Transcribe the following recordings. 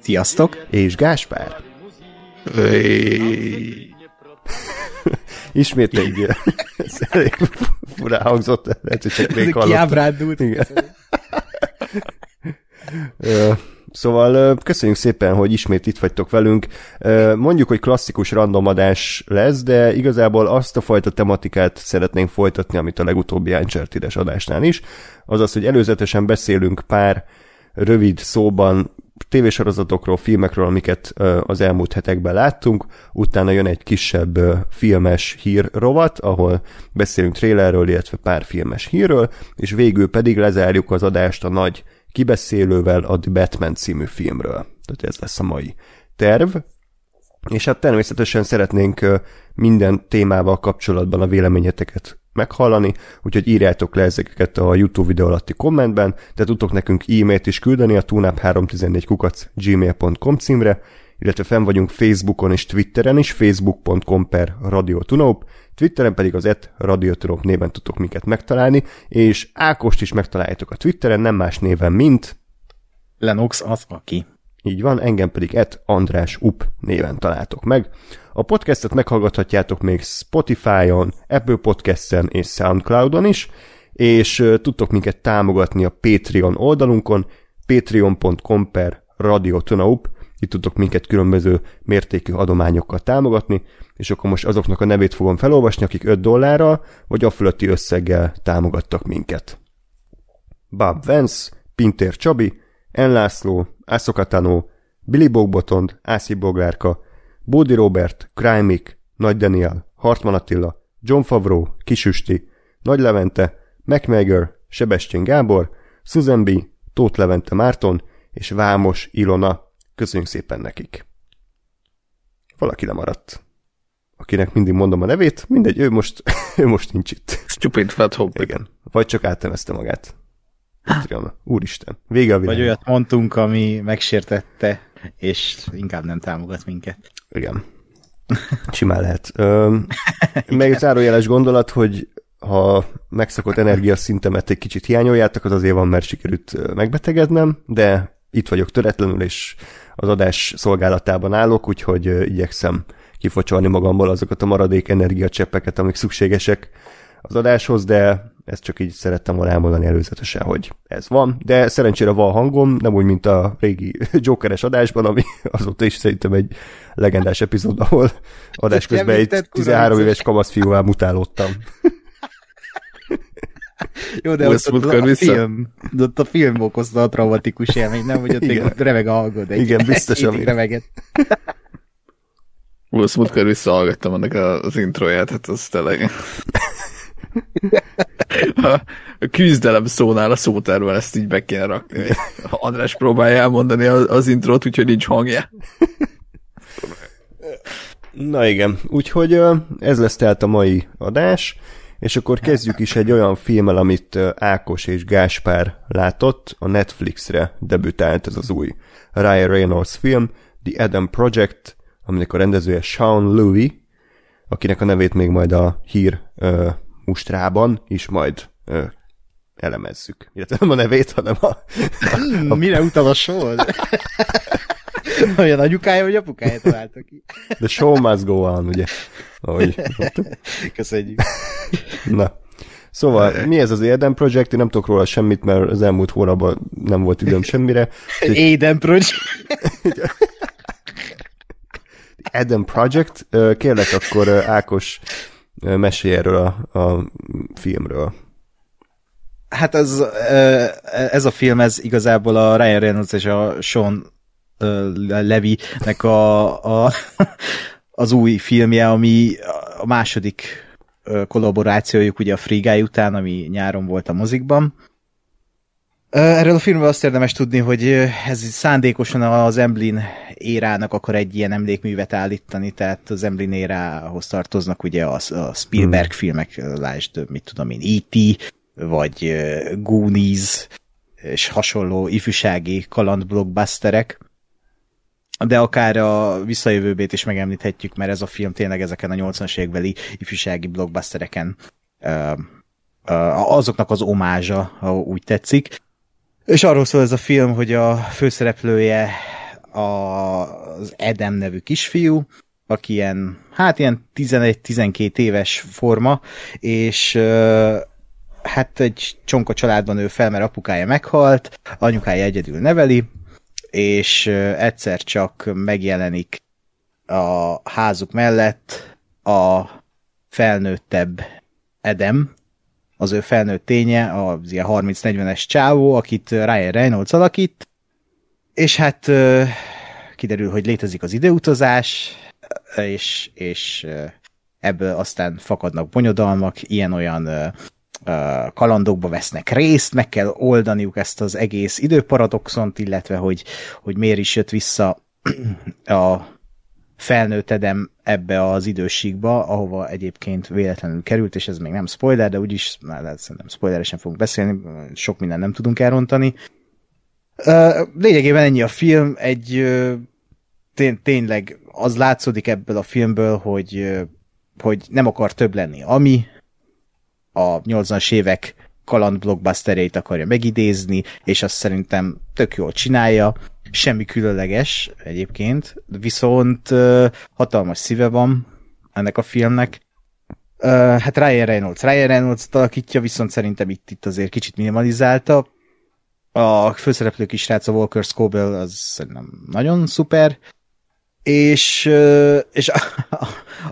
Sziasztok! És Gáspár. Ismét egy ez elég furán hangzott, lehet, hogy csak még hallottam. Igen. Szóval köszönjük szépen, hogy ismét itt vagytok velünk. Mondjuk, hogy klasszikus randomadás lesz, de igazából azt a fajta tematikát szeretnénk folytatni, amit a legutóbbi Uncharted-es adásnál is. Azaz, hogy előzetesen beszélünk pár rövid szóban tévésorozatokról, filmekről, amiket az elmúlt hetekben láttunk, utána jön egy kisebb filmes hír rovat, ahol beszélünk trailerről, illetve pár filmes hírről, és végül pedig lezárjuk az adást a nagy kibeszélővel a Batman című filmről. Tehát ez lesz a mai terv. És hát természetesen szeretnénk minden témával kapcsolatban a véleményeteket meghallani, úgyhogy írjátok le ezeket a YouTube videó alatti kommentben, de tudtok nekünk e-mailt is küldeni a tunap314 kukac gmail.com címre, illetve fenn vagyunk Facebookon és Twitteren is, facebook.com per Radio Twitteren pedig az et Radio néven tudtok minket megtalálni, és Ákost is megtaláljátok a Twitteren, nem más néven, mint Lenox az, aki. így van, engem pedig et András Up néven találtok meg. A podcastet meghallgathatjátok még Spotify-on, Apple Podcast-en és Soundcloud-on is, és tudtok minket támogatni a Patreon oldalunkon, patreon.com per radiotonaup, itt tudtok minket különböző mértékű adományokkal támogatni, és akkor most azoknak a nevét fogom felolvasni, akik 5 dollárral vagy a fölötti összeggel támogattak minket. Bob Vance, Pintér Csabi, Enlászló, Ászokatano, Billy Bogbotond, Ászi Boglárka, Bódi Robert, Krájmik, Nagy Daniel, Hartman Attila, John Favreau, Kisüsti, Nagy Levente, MacMager, Sebestyén Gábor, Susan B., Tóth Levente Márton és Vámos Ilona. Köszönjük szépen nekik! Valaki lemaradt. Akinek mindig mondom a nevét, mindegy, ő most, ő most nincs itt. Stupid fat hobbit. Igen. Vagy csak áttemezte magát. Patreon. Úristen. Vége a világ. Vagy olyat mondtunk, ami megsértette, és inkább nem támogat minket. Igen. Simán lehet. Öm, meg zárójeles gondolat, hogy ha megszakott energiaszintemet egy kicsit hiányoljátok, az azért van, mert sikerült ö, megbetegednem, de itt vagyok töretlenül, és az adás szolgálatában állok, úgyhogy ö, igyekszem kifocsolni magamból azokat a maradék energiacseppeket, amik szükségesek az adáshoz, de ezt csak így szerettem volna elmondani előzetesen, hogy ez van, de szerencsére van hangom, nem úgy, mint a régi Jokeres adásban, ami azóta is szerintem egy legendás epizód, ahol adás közben egy Említett 13 kudarcot. éves kamasz fiúval mutálódtam. Jó, de ott, ott, a vissza? film, de ott a film okozta a traumatikus élmény, nem, hogy ott, Igen. még ott remeg a hangod. Egy, Igen, biztos, egy ami- hétig remegett. Will Smith visszahallgattam ennek a- az introját, hát az tényleg... A, küzdelem szónál a szótárban ezt így be kéne rakni. András próbálja elmondani az, az intrót, úgyhogy nincs hangja. Na igen, úgyhogy ez lesz tehát a mai adás, és akkor kezdjük is egy olyan filmmel, amit Ákos és Gáspár látott, a Netflixre debütált ez az új Ryan Reynolds film, The Adam Project, aminek a rendezője Sean Louis, akinek a nevét még majd a hír ö, mustrában is majd ö, elemezzük. Illetve nem a nevét, hanem a, Hmm, Mire utal a sor? Olyan anyukája, vagy apukája találtak ki. The Show Must Go On, ugye? Ahogy. Köszönjük. Na. Szóval, mi ez az Eden Project? Én nem tudok róla semmit, mert az elmúlt hónapban nem volt időm semmire. Aiden Project. Eden Project, kérlek akkor Ákos mesélj erről a, a filmről. Hát az, ö, ez a film, ez igazából a Ryan Reynolds és a Sean ö, Levy-nek a, a, az új filmje, ami a második kollaborációjuk ugye a Free Guy után, ami nyáron volt a mozikban. Erről a filmről azt érdemes tudni, hogy ez szándékosan az Emblin érának akar egy ilyen emlékművet állítani, tehát az Emblin érához tartoznak ugye a, a Spielberg hmm. filmek, lásd, mit tudom én, E.T., vagy Goonies, és hasonló ifjúsági kaland blockbusterek, de akár a visszajövőbét is megemlíthetjük, mert ez a film tényleg ezeken a 80-as évekbeli ifjúsági blockbustereken azoknak az omázsa, ha úgy tetszik. És arról szól ez a film, hogy a főszereplője az Edem nevű kisfiú, aki ilyen, hát ilyen 11-12 éves forma, és hát egy csonka családban ő fel, mert apukája meghalt, anyukája egyedül neveli, és egyszer csak megjelenik a házuk mellett a felnőttebb Edem, az ő felnőtt ténye, az ilyen 30-40-es csávó, akit Ryan Reynolds alakít, és hát kiderül, hogy létezik az időutazás, és, és ebből aztán fakadnak bonyodalmak, ilyen-olyan kalandokba vesznek részt, meg kell oldaniuk ezt az egész időparadoxont, illetve hogy, hogy miért is jött vissza a felnőtt Edem ebbe az időségbe, ahova egyébként véletlenül került, és ez még nem spoiler, de úgyis, már szerintem spoileresen fogunk beszélni, sok minden nem tudunk elrontani. Lényegében ennyi a film, egy tény, tényleg az látszódik ebből a filmből, hogy, hogy nem akar több lenni, ami a 80-as évek kaland blockbustereit akarja megidézni, és azt szerintem tök jól csinálja, semmi különleges egyébként, viszont hatalmas szíve van ennek a filmnek. Hát Ryan Reynolds. Ryan Reynolds alakítja, viszont szerintem itt, itt azért kicsit minimalizálta. A főszereplő kis srác, a Walker Scobell, az szerintem nagyon szuper. És, és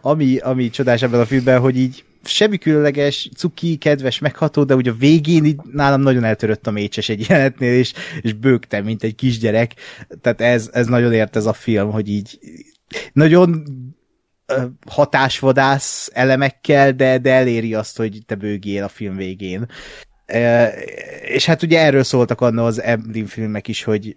ami, ami csodás ebben a filmben, hogy így semmi különleges, cuki, kedves, megható, de ugye a végén így nálam nagyon eltörött a mécses egy jelenetnél, és, és bőgtem, mint egy kisgyerek. Tehát ez, ez nagyon ért ez a film, hogy így nagyon hatásvadász elemekkel, de, de eléri azt, hogy te bőgjél a film végén. És hát ugye erről szóltak anna az Emblem filmek is, hogy,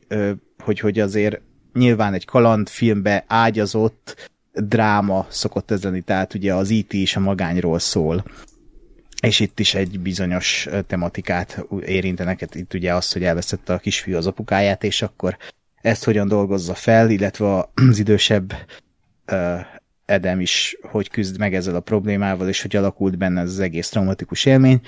hogy, hogy azért nyilván egy kalandfilmbe ágyazott, dráma szokott ez lenni, tehát ugye az IT e is a magányról szól. És itt is egy bizonyos tematikát érintenek, itt ugye az, hogy elveszette a kisfiú az apukáját, és akkor ezt hogyan dolgozza fel, illetve az idősebb uh, Edem is hogy küzd meg ezzel a problémával, és hogy alakult benne ez az egész traumatikus élmény.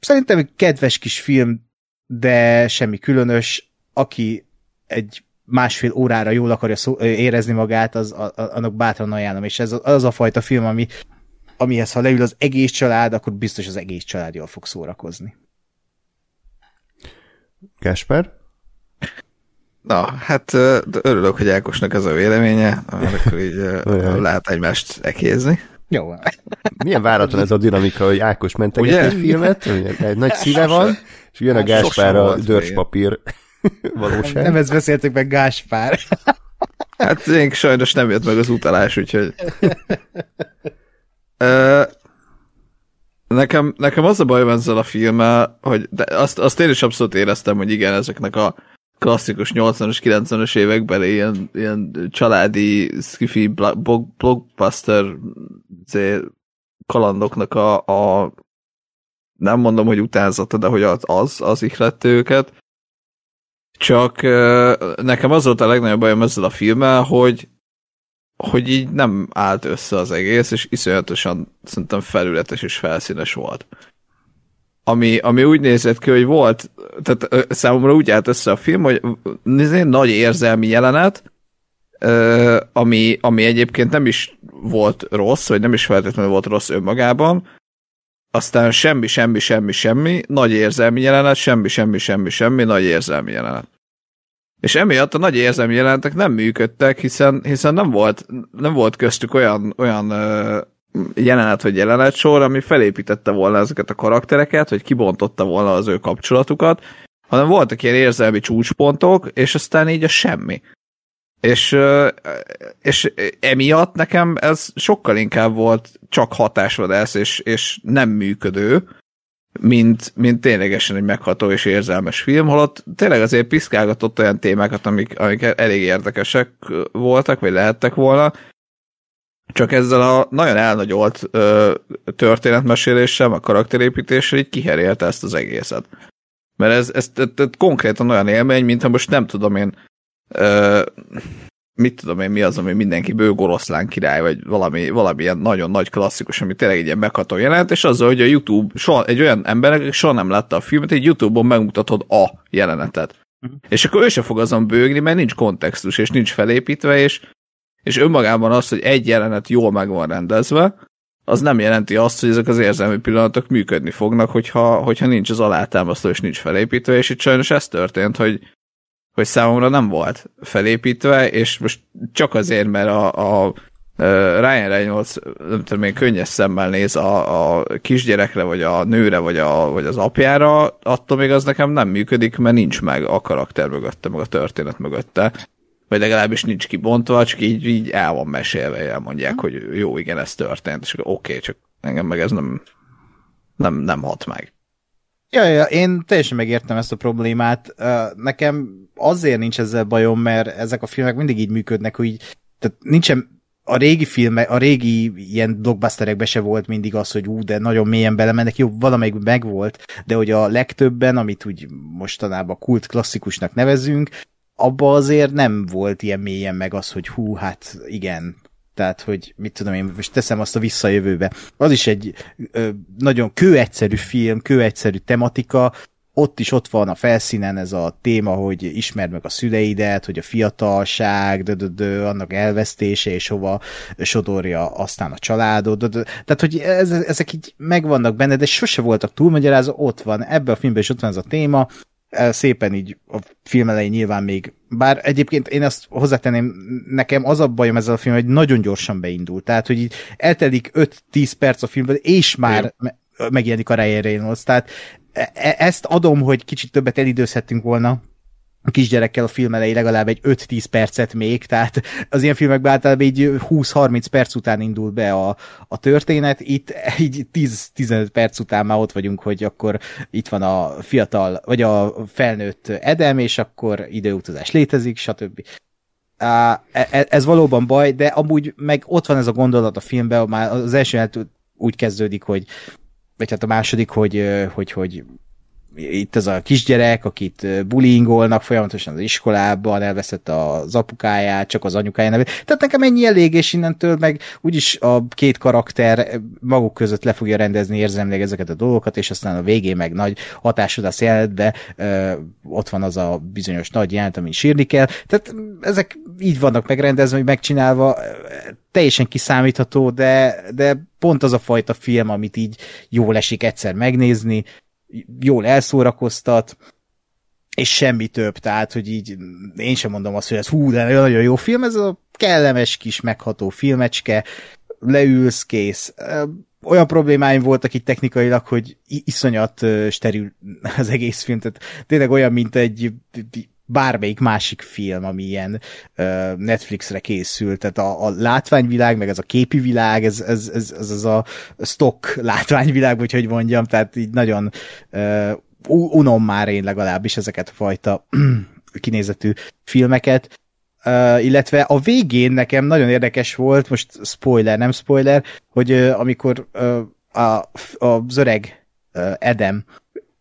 Szerintem egy kedves kis film, de semmi különös. Aki egy másfél órára jól akarja szó, érezni magát, az, a, annak bátran ajánlom, és ez az a fajta film, ami, amihez ha leül az egész család, akkor biztos az egész család jól fog szórakozni. Kasper? Na, hát örülök, hogy Ákosnak ez a véleménye, akkor így lehet egymást ekézni. Jó. Milyen váratlan ez a dinamika, hogy Ákos menteget egy filmet, egy nagy szíve van, és jön a Gáspár a dörcspapír valóság. Nem ezt beszéltük meg Gáspár. Hát én sajnos nem jött meg az utalás, úgyhogy... Ö, nekem, nekem az a bajom ezzel a filmmel, hogy de azt, azt én is abszolút éreztem, hogy igen, ezeknek a klasszikus 80-as, 90-as években ilyen, ilyen családi skifi blockbuster kalandoknak a, a nem mondom, hogy utánzata, de hogy az, az, ihlette őket. Csak nekem az volt a legnagyobb bajom ezzel a filmmel, hogy hogy így nem állt össze az egész, és iszonyatosan szerintem felületes és felszínes volt. Ami, ami úgy nézett ki, hogy volt, tehát számomra úgy állt össze a film, hogy nagy érzelmi jelenet, ami, ami egyébként nem is volt rossz, vagy nem is feltétlenül volt rossz önmagában, aztán semmi, semmi, semmi, semmi, nagy érzelmi jelenet, semmi, semmi, semmi, semmi, nagy érzelmi jelenet. És emiatt a nagy érzelmi jelenetek nem működtek, hiszen, hiszen nem, volt, nem volt köztük olyan, olyan ö, jelenet vagy jelenet sor, ami felépítette volna ezeket a karaktereket, vagy kibontotta volna az ő kapcsolatukat, hanem voltak ilyen érzelmi csúcspontok, és aztán így a semmi. És, és emiatt nekem ez sokkal inkább volt csak hatásvadász és, és nem működő, mint, mint ténylegesen egy megható és érzelmes film, holott tényleg azért piszkálgatott olyan témákat, amik, amik elég érdekesek voltak, vagy lehettek volna, csak ezzel a nagyon elnagyolt ö, történetmeséléssel, a karakterépítéssel így kiherélte ezt az egészet. Mert ez, ez, ez, ez konkrétan olyan élmény, mintha most nem tudom én, ö, mit tudom én, mi az, ami mindenki bőgoroszlán király, vagy valami, valami ilyen nagyon nagy klasszikus, ami tényleg egy ilyen megható jelent, és azzal, hogy a YouTube, soha, egy olyan embernek, soha nem látta a filmet, egy YouTube-on megmutatod a jelenetet. Uh-huh. És akkor ő se fog azon bőgni, mert nincs kontextus, és nincs felépítve, és, és önmagában az, hogy egy jelenet jól meg van rendezve, az nem jelenti azt, hogy ezek az érzelmi pillanatok működni fognak, hogyha, hogyha nincs az alátámasztó és nincs felépítve, és itt sajnos ez történt, hogy, hogy számomra nem volt felépítve, és most csak azért, mert a, a Ryan Reynolds, nem tudom én, könnyes szemmel néz a, a kisgyerekre, vagy a nőre, vagy, a, vagy az apjára, attól még az nekem nem működik, mert nincs meg a karakter mögötte, meg a történet mögötte. Vagy legalábbis nincs kibontva, csak így, így el van mesélve, elmondják, hogy jó, igen, ez történt, és oké, okay, csak engem meg ez nem, nem, nem hat meg. Ja, ja, én teljesen megértem ezt a problémát. Nekem azért nincs ezzel bajom, mert ezek a filmek mindig így működnek, hogy tehát nincsen a régi filmek, a régi ilyen blockbusterekben se volt mindig az, hogy ú, de nagyon mélyen belemennek, jó, valamelyik megvolt, de hogy a legtöbben, amit úgy mostanában kult klasszikusnak nevezünk, abba azért nem volt ilyen mélyen meg az, hogy hú, hát igen, tehát, hogy mit tudom én, most teszem azt a visszajövőbe. Az is egy ö, nagyon kőegyszerű film, kőegyszerű tematika, ott is ott van a felszínen ez a téma, hogy ismerd meg a szüleidet, hogy a fiatalság, dö, dö, dö, annak elvesztése, és hova sodorja aztán a családod. Dö, dö. Tehát, hogy ez, ezek így megvannak benne, de sose voltak túlmagyarázva, ott van, ebben a filmben is ott van ez a téma, szépen így a film elején nyilván még, bár egyébként én azt hozzátenném, nekem az a bajom ezzel a film, hogy nagyon gyorsan beindult, tehát hogy így eltelik 5-10 perc a filmből, és már me- megjelenik a Ryan Reynolds, tehát e- e- ezt adom, hogy kicsit többet elidőzhettünk volna, a kisgyerekkel a film elejé legalább egy 5-10 percet még, tehát az ilyen filmekben általában így 20-30 perc után indul be a, a történet, itt így 10-15 perc után már ott vagyunk, hogy akkor itt van a fiatal, vagy a felnőtt Edem, és akkor időutazás létezik, stb. E, ez valóban baj, de amúgy meg ott van ez a gondolat a filmben, már az első úgy kezdődik, hogy vagy hát a második, hogy, hogy, hogy itt ez a kisgyerek, akit bullyingolnak folyamatosan az iskolában, elveszett az apukáját, csak az anyukája nevét. Tehát nekem ennyi elég, és innentől meg úgyis a két karakter maguk között le fogja rendezni érzelmileg ezeket a dolgokat, és aztán a végén meg nagy hatásodás ö, ott van az a bizonyos nagy jelent, ami sírni kell. Tehát ezek így vannak megrendezve, hogy megcsinálva, teljesen kiszámítható, de, de pont az a fajta film, amit így jól esik egyszer megnézni, jól elszórakoztat, és semmi több, tehát, hogy így én sem mondom azt, hogy ez hú, de nagyon jó film, ez a kellemes kis megható filmecske, leülsz, kész. Olyan problémáim voltak itt technikailag, hogy iszonyat steril az egész film, tehát tényleg olyan, mint egy bármelyik másik film, ami ilyen uh, Netflixre készült, tehát a, a látványvilág, meg ez a képi világ, ez, ez, ez, ez, ez a stock látványvilág, vagy hogy mondjam, tehát így nagyon uh, unom már én legalábbis ezeket a fajta kinézetű filmeket, Uh, illetve a végén nekem nagyon érdekes volt, most spoiler, nem spoiler, hogy uh, amikor uh, a, az öreg uh, Edem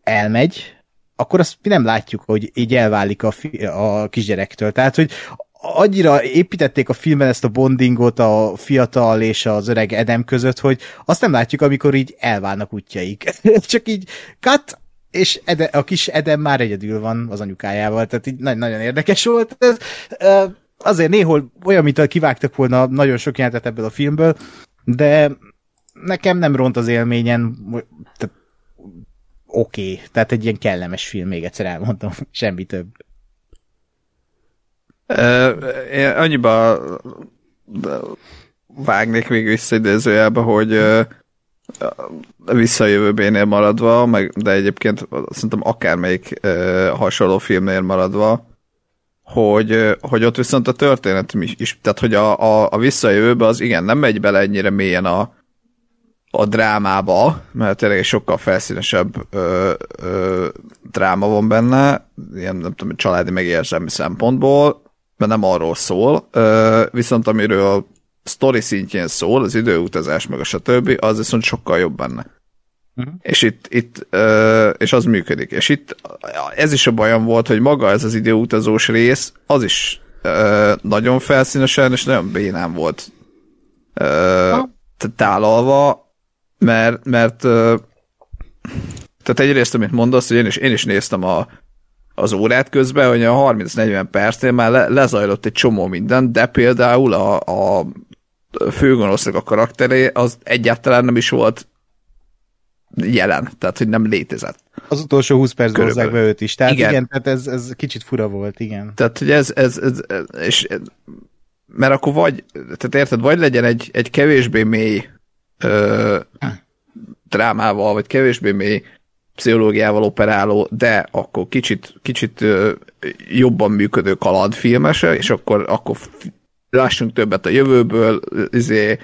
elmegy, akkor azt mi nem látjuk, hogy így elválik a, fi, a kisgyerektől. Tehát, hogy annyira építették a filmben ezt a bondingot a fiatal és az öreg Edem között, hogy azt nem látjuk, amikor így elválnak útjaik. Csak így cut, és Ede, a kis Edem már egyedül van az anyukájával, tehát így nagyon, érdekes volt. Ez, azért néhol olyan, mint kivágtak volna nagyon sok jelentet ebből a filmből, de nekem nem ront az élményen, tehát oké, okay. tehát egy ilyen kellemes film, még egyszer elmondom, semmi több. Én annyiba vágnék még visszaidézőjelbe, hogy a visszajövőbénél maradva, meg, de egyébként szerintem akármelyik hasonló filmnél maradva, hogy, hogy ott viszont a történet is, tehát hogy a, a, a visszajövőbe az igen, nem megy bele ennyire mélyen a, a drámába, mert tényleg egy sokkal felszínesebb ö, ö, dráma van benne, ilyen nem tudom, családi megérzelmi szempontból, mert nem arról szól, ö, viszont amiről a sztori szintjén szól, az időutazás meg a stb., az viszont sokkal jobb benne. Uh-huh. És itt, itt ö, és az működik. És itt ez is a bajom volt, hogy maga ez az időutazós rész, az is ö, nagyon felszínesen, és nagyon bénán volt ö, tálalva, mert, mert tehát egyrészt, amit mondasz, hogy én is, én is néztem a, az órát közben, hogy a 30-40 percnél már le, lezajlott egy csomó minden, de például a, a főgonosznak a karakteré az egyáltalán nem is volt jelen, tehát hogy nem létezett. Az utolsó 20 percben hozzák be őt is, tehát igen, igen tehát ez, ez kicsit fura volt, igen. Tehát, hogy ez, ez, ez, és mert akkor vagy, tehát érted, vagy legyen egy, egy kevésbé mély ö, drámával, vagy kevésbé mély pszichológiával operáló, de akkor kicsit, kicsit ö, jobban működő kalandfilmese, és akkor, akkor lássunk többet a jövőből, izé,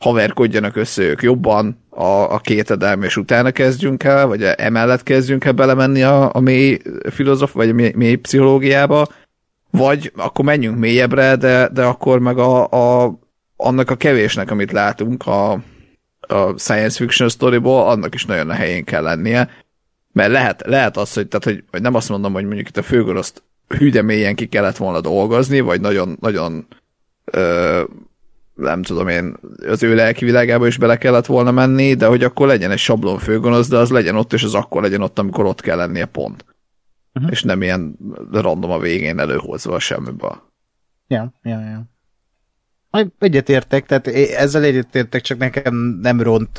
haverkodjanak össze ők jobban a, a két edelme, és utána kezdjünk el, vagy emellett kezdjünk el belemenni a, a mély filozof, vagy a mély, mély pszichológiába, vagy akkor menjünk mélyebbre, de, de akkor meg a, a, annak a kevésnek, amit látunk a, a science fiction storyból, annak is nagyon a helyén kell lennie. Mert lehet, lehet az, hogy, tehát, hogy, hogy nem azt mondom, hogy mondjuk itt a főgoroszt hűde mélyen ki kellett volna dolgozni, vagy nagyon, nagyon ö, nem tudom én, az ő lelki világába is bele kellett volna menni, de hogy akkor legyen egy sablon főgonosz, de az legyen ott, és az akkor legyen ott, amikor ott kell lennie pont. Uh-huh. És nem ilyen random a végén előhozva a semmiből. Ja, ja, ja. Egyetértek, tehát ezzel egyetértek, csak nekem nem ront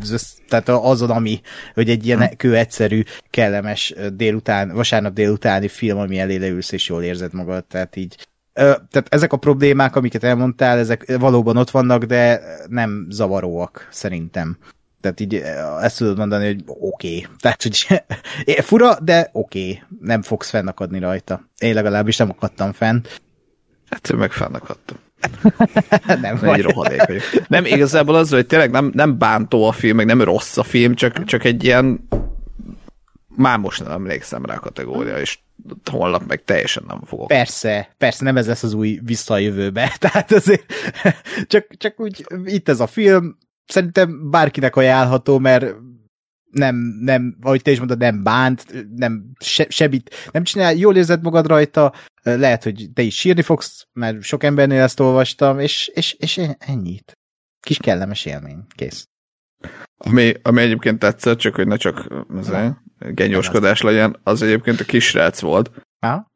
az, tehát azon, ami, hogy egy ilyen hmm. kő egyszerű, kellemes délután, vasárnap délutáni film, ami elé leülsz és jól érzed magad, tehát így tehát ezek a problémák, amiket elmondtál, ezek valóban ott vannak, de nem zavaróak, szerintem. Tehát így ezt tudod mondani, hogy oké. Okay. Tehát, hogy fura, de oké. Okay. Nem fogsz fennakadni rajta. Én legalábbis nem akadtam fenn. Hát meg fennakadtam. nem vagy. Egy rohadék vagyok. Nem, igazából az, hogy tényleg nem, nem bántó a film, meg nem rossz a film, csak, csak egy ilyen már most nem emlékszem rá a kategória, és holnap meg teljesen nem fogok. Persze, persze, nem ez lesz az új vissza a jövőbe, tehát azért csak, csak úgy itt ez a film, szerintem bárkinek ajánlható, mert nem, nem, ahogy te is mondod, nem bánt, nem se, sebit, nem csinál, jól érzed magad rajta, lehet, hogy te is sírni fogsz, mert sok embernél ezt olvastam, és, és, és ennyit. Kis kellemes élmény, kész. Ami, ami egyébként tetszett, csak hogy ne csak genyóskodás legyen, az egyébként a kisrác volt. Ha?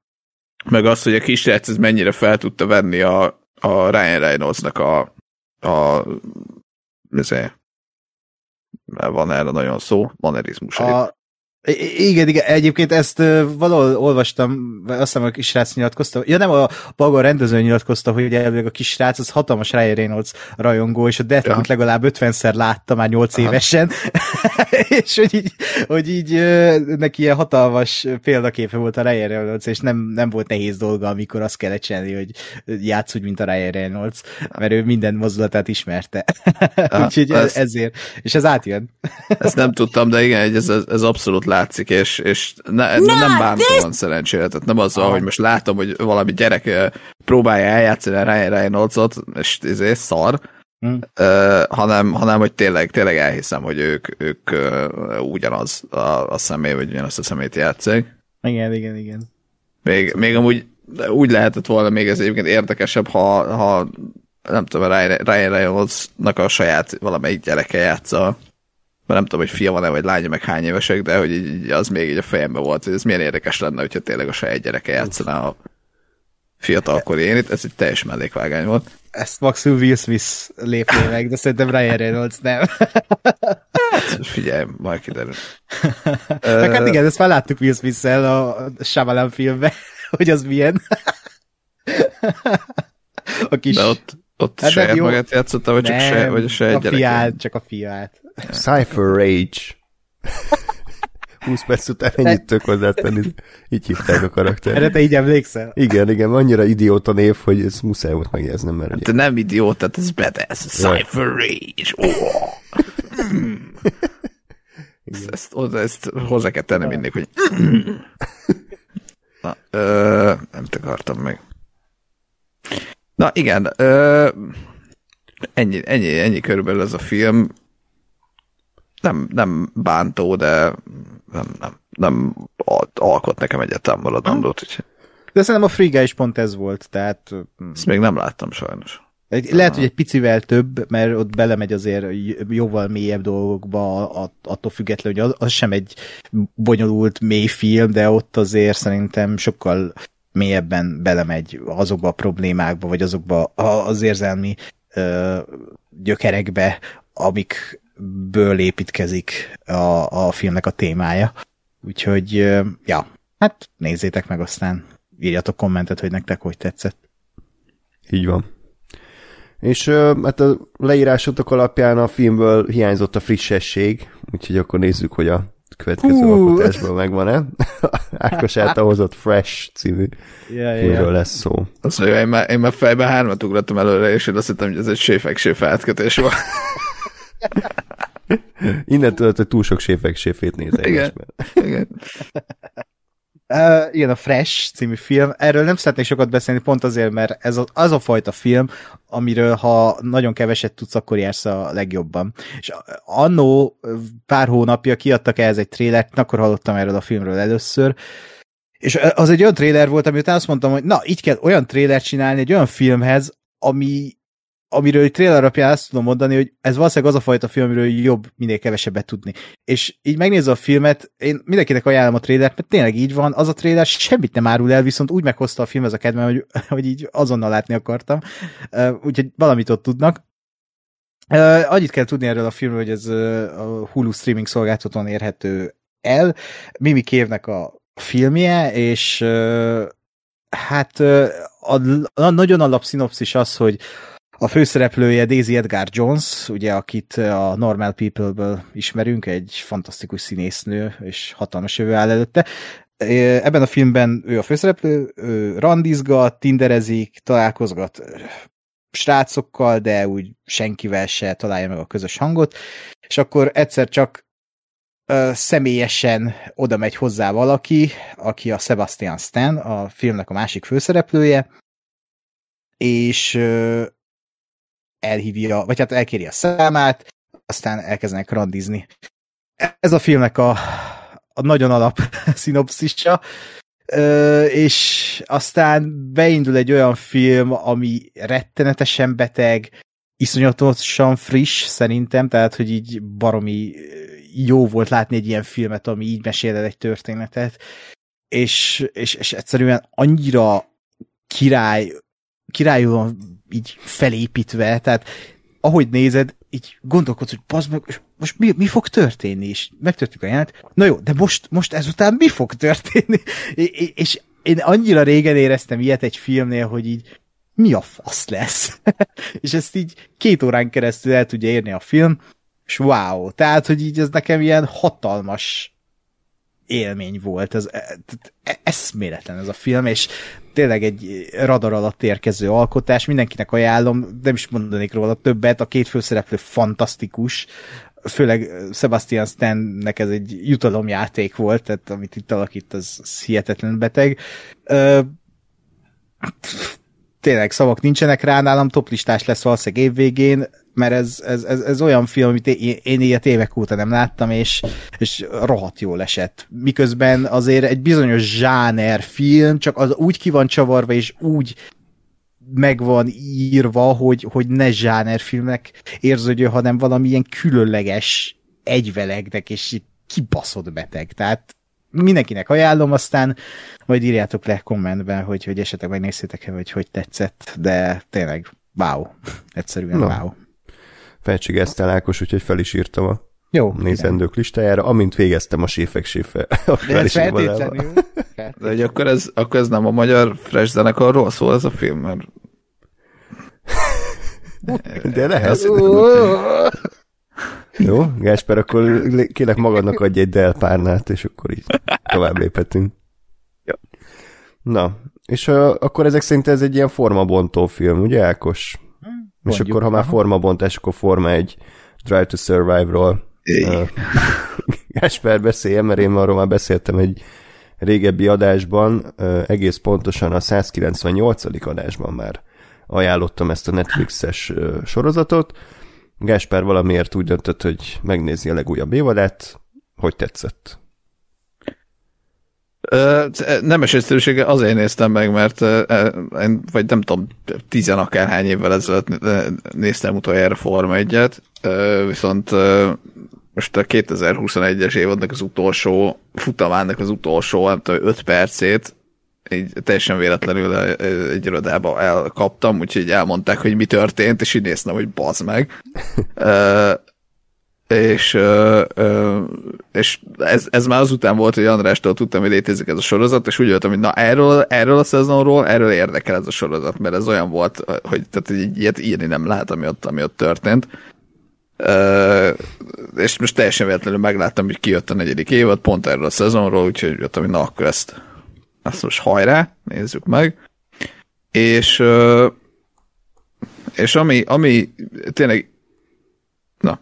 Meg az, hogy a kisrác ez mennyire fel tudta venni a, a Ryan Reynoldsnak a, a ezért, van erre nagyon szó, manerizmusait. A, igen, igen, egyébként ezt valahol olvastam, azt hiszem a kisrác nyilatkozta, ja nem, a Baga rendező nyilatkozta, hogy elvileg a kisrác az hatalmas Ryan Reynolds rajongó, és a Deathloop ja. legalább 50-szer látta már 8 Aha. évesen, és hogy így, hogy így neki ilyen hatalmas példaképe volt a Ryan Reynolds, és nem, nem volt nehéz dolga, amikor azt kellett csinálni, hogy játsz úgy, mint a Ryan Reynolds, mert ő minden mozdulatát ismerte. Úgyhogy ez, ezért, és ez átjön. ezt nem tudtam, de igen, ez, ez abszolút látszik, és, és ne, no, nem bántóan szerencsére, tehát nem az, ah. hogy most látom, hogy valami gyerek próbálja eljátszani a Ryan Reynoldsot, és ez szar, hmm. uh, hanem, hanem, hogy tényleg, tényleg elhiszem, hogy ők, ők uh, ugyanaz a, a személy, vagy ugyanazt a szemét játszik. Igen, igen, igen. Még, még amúgy úgy lehetett volna még ez egyébként érdekesebb, ha, ha nem tudom, Ryan, Ryan Reynoldsnak a saját valamelyik gyereke játsza mert nem tudom, hogy fia van-e, vagy lánya, meg hány évesek, de hogy így, az még így a fejemben volt, hogy ez milyen érdekes lenne, hogyha tényleg a saját gyereke játszaná a fiatalkori én itt, ez egy teljes mellékvágány volt. Ezt maximum Will Smith lépné meg, de szerintem Ryan Reynolds nem. hát, figyelj, majd kiderül. meg hát igen, ezt már láttuk Will Smith-szel a Shyamalan filmben, hogy az milyen. a kis... De ott, ott hát saját magát játszotta, vagy, nem, csak se, vagy a saját a fiát, csak a fiát. Cypher Rage. 20 perc után ennyit tök hozzátenni. Így hívták a karakter. Erre te így emlékszel? Igen, igen, annyira idióta név, hogy ez muszáj volt megjegyeznem. Mert hát ugye... nem idióta, ez badass. Cypher Rage. Oh. ezt, ezt, ezt hozzá kell tenni mindig, hogy Na, ö, nem akartam meg. Na igen, ö, ennyi, ennyi, ennyi körülbelül ez a film. Nem, nem bántó, de nem, nem, nem alkot nekem egyáltalán maradandót. Úgyhogy... De szerintem a Guy is pont ez volt, tehát... Ezt még nem láttam sajnos. Lehet, hogy egy picivel több, mert ott belemegy azért jóval mélyebb dolgokba, attól függetlenül, hogy az, az sem egy bonyolult, mély film, de ott azért szerintem sokkal mélyebben belemegy azokba a problémákba, vagy azokba az érzelmi ö, gyökerekbe, amikből építkezik a, a filmnek a témája. Úgyhogy, ja, hát nézzétek meg aztán, írjatok kommentet, hogy nektek hogy tetszett. Így van. És hát a leírásotok alapján a filmből hiányzott a frissesség, úgyhogy akkor nézzük, hogy a következő uh. alkotásban megvan-e. Ákos által hozott Fresh című yeah, filmről yeah. lesz szó. Azt mondja, én már, én már fejben hármat ugrottam előre, és én azt hittem, hogy ez egy séfek séf átkötés van. Innen tudod, hogy túl sok séfek séfét nézel. Igen. Igen. Uh, igen, a Fresh című film. Erről nem szeretnék sokat beszélni, pont azért, mert ez a, az a fajta film, amiről ha nagyon keveset tudsz, akkor jársz a legjobban. És annó pár hónapja kiadtak ehhez egy trélert, akkor hallottam erről a filmről először, és az egy olyan tréler volt, amit azt mondtam, hogy na, így kell olyan trélert csinálni egy olyan filmhez, ami amiről egy trailer alapján azt tudom mondani, hogy ez valószínűleg az a fajta film, amiről jobb minél kevesebbet tudni. És így megnézve a filmet, én mindenkinek ajánlom a trailert, mert tényleg így van, az a trailer semmit nem árul el, viszont úgy meghozta a film ez a kedvem, hogy, hogy így azonnal látni akartam. Úgyhogy valamit ott tudnak. Uh, annyit kell tudni erről a filmről, hogy ez a Hulu streaming szolgáltatón érhető el. Mimi Kévnek a filmje, és hát a, a nagyon alap szinopszis az, hogy a főszereplője Daisy Edgar Jones, ugye, akit a Normal People-ből ismerünk, egy fantasztikus színésznő, és hatalmas jövő áll előtte. Ebben a filmben ő a főszereplő, ő randizgat, tinderezik, találkozgat srácokkal, de úgy senkivel se találja meg a közös hangot, és akkor egyszer csak ö, személyesen oda megy hozzá valaki, aki a Sebastian Stan, a filmnek a másik főszereplője, és elhívja, vagy hát elkéri a számát, aztán elkezdenek randizni. Ez a filmnek a, a nagyon alap szinopszisa, és aztán beindul egy olyan film, ami rettenetesen beteg, iszonyatosan friss szerintem, tehát hogy így baromi jó volt látni egy ilyen filmet, ami így mesél el egy történetet, és, és, és egyszerűen annyira király, királyúan így felépítve, tehát ahogy nézed, így gondolkodsz, hogy bazd meg, most mi, mi fog történni, és megtörténik a jelent. Na jó, de most, most ezután mi fog történni? és én annyira régen éreztem ilyet egy filmnél, hogy így mi a fasz lesz? és ezt így két órán keresztül el tudja érni a film, és wow, tehát, hogy így ez nekem ilyen hatalmas élmény volt, ez, ez e, eszméletlen ez a film, és tényleg egy radar alatt érkező alkotás, mindenkinek ajánlom, nem is mondanék róla többet, a két főszereplő fantasztikus, főleg Sebastian Stannek ez egy jutalomjáték volt, tehát amit itt alakít, az, az hihetetlen beteg. Ö, tényleg szavak nincsenek rá, nálam toplistás lesz valószínűleg évvégén, mert ez, ez, ez, ez olyan film, amit én, én ilyet évek óta nem láttam, és, és rohadt jól esett. Miközben azért egy bizonyos zsáner film, csak az úgy ki van csavarva, és úgy meg van írva, hogy, hogy ne zsánerfilmnek érződjön, hanem valamilyen különleges egyvelegnek, és kibaszott beteg. Tehát mindenkinek ajánlom, aztán majd írjátok le kommentben, hogy, hogy esetleg megnéztétek-e, hogy hogy tetszett, de tényleg wow, egyszerűen no. wow. Felcsigeztel Ákos, úgyhogy fel is írtam a jó, nézendők listájára, amint végeztem a séfek séfe. De ez feltétlenül. De hogy akkor ez, akkor ez nem a magyar Fresh zenekarról szól ez a film, mert... De lehet. Jó, Gásper, akkor kérlek magadnak adj egy delpárnát, és akkor így tovább léphetünk. Jó. Na, és uh, akkor ezek szerint ez egy ilyen formabontó film, ugye Ákos? Mondjuk, és akkor, ha már formabontás, akkor forma egy Drive to Survive-ról. Gásper beszéljen, mert én arról már beszéltem egy régebbi adásban, egész pontosan a 198. adásban már ajánlottam ezt a Netflixes sorozatot. Gáspár valamiért úgy döntött, hogy megnézi a legújabb évadát. Hogy tetszett? Nemes egyszerűsége azért néztem meg, mert én, vagy nem tudom, tizen akárhány évvel ezelőtt néztem utoljára Forma 1-et, viszont most a 2021-es évadnak az utolsó futamának az utolsó, nem tudom, 5 percét így teljesen véletlenül egy irodába elkaptam, úgyhogy elmondták, hogy mi történt, és így néztem, hogy bazd meg. és, és ez, ez már azután volt, hogy Andrástól tudtam, hogy létezik ez a sorozat, és úgy jöttem, hogy na erről, erről a szezonról, erről érdekel ez a sorozat, mert ez olyan volt, hogy tehát egy ilyet írni nem lehet, ami ott, ami ott történt. Uh, és most teljesen véletlenül megláttam, hogy kijött a negyedik évad, pont erről a szezonról, úgyhogy jöttem, hogy na akkor ezt, ezt most hajrá, nézzük meg. És és ami, ami tényleg na,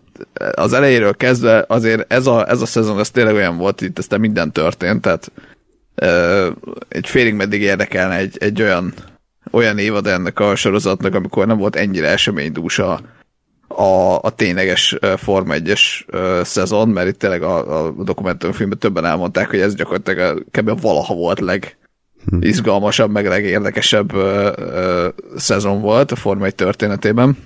az elejéről kezdve azért ez a, ez a szezon, ez tényleg olyan volt, itt aztán minden történt, tehát egy félig meddig érdekelne egy, egy olyan, olyan évad ennek a sorozatnak, amikor nem volt ennyire eseménydús a, a, a tényleges Forma 1-es uh, szezon, mert itt tényleg a, a dokumentumfilmben többen elmondták, hogy ez gyakorlatilag kb. valaha volt leg izgalmasabb, meg legérdekesebb uh, uh, szezon volt a Forma 1 történetében.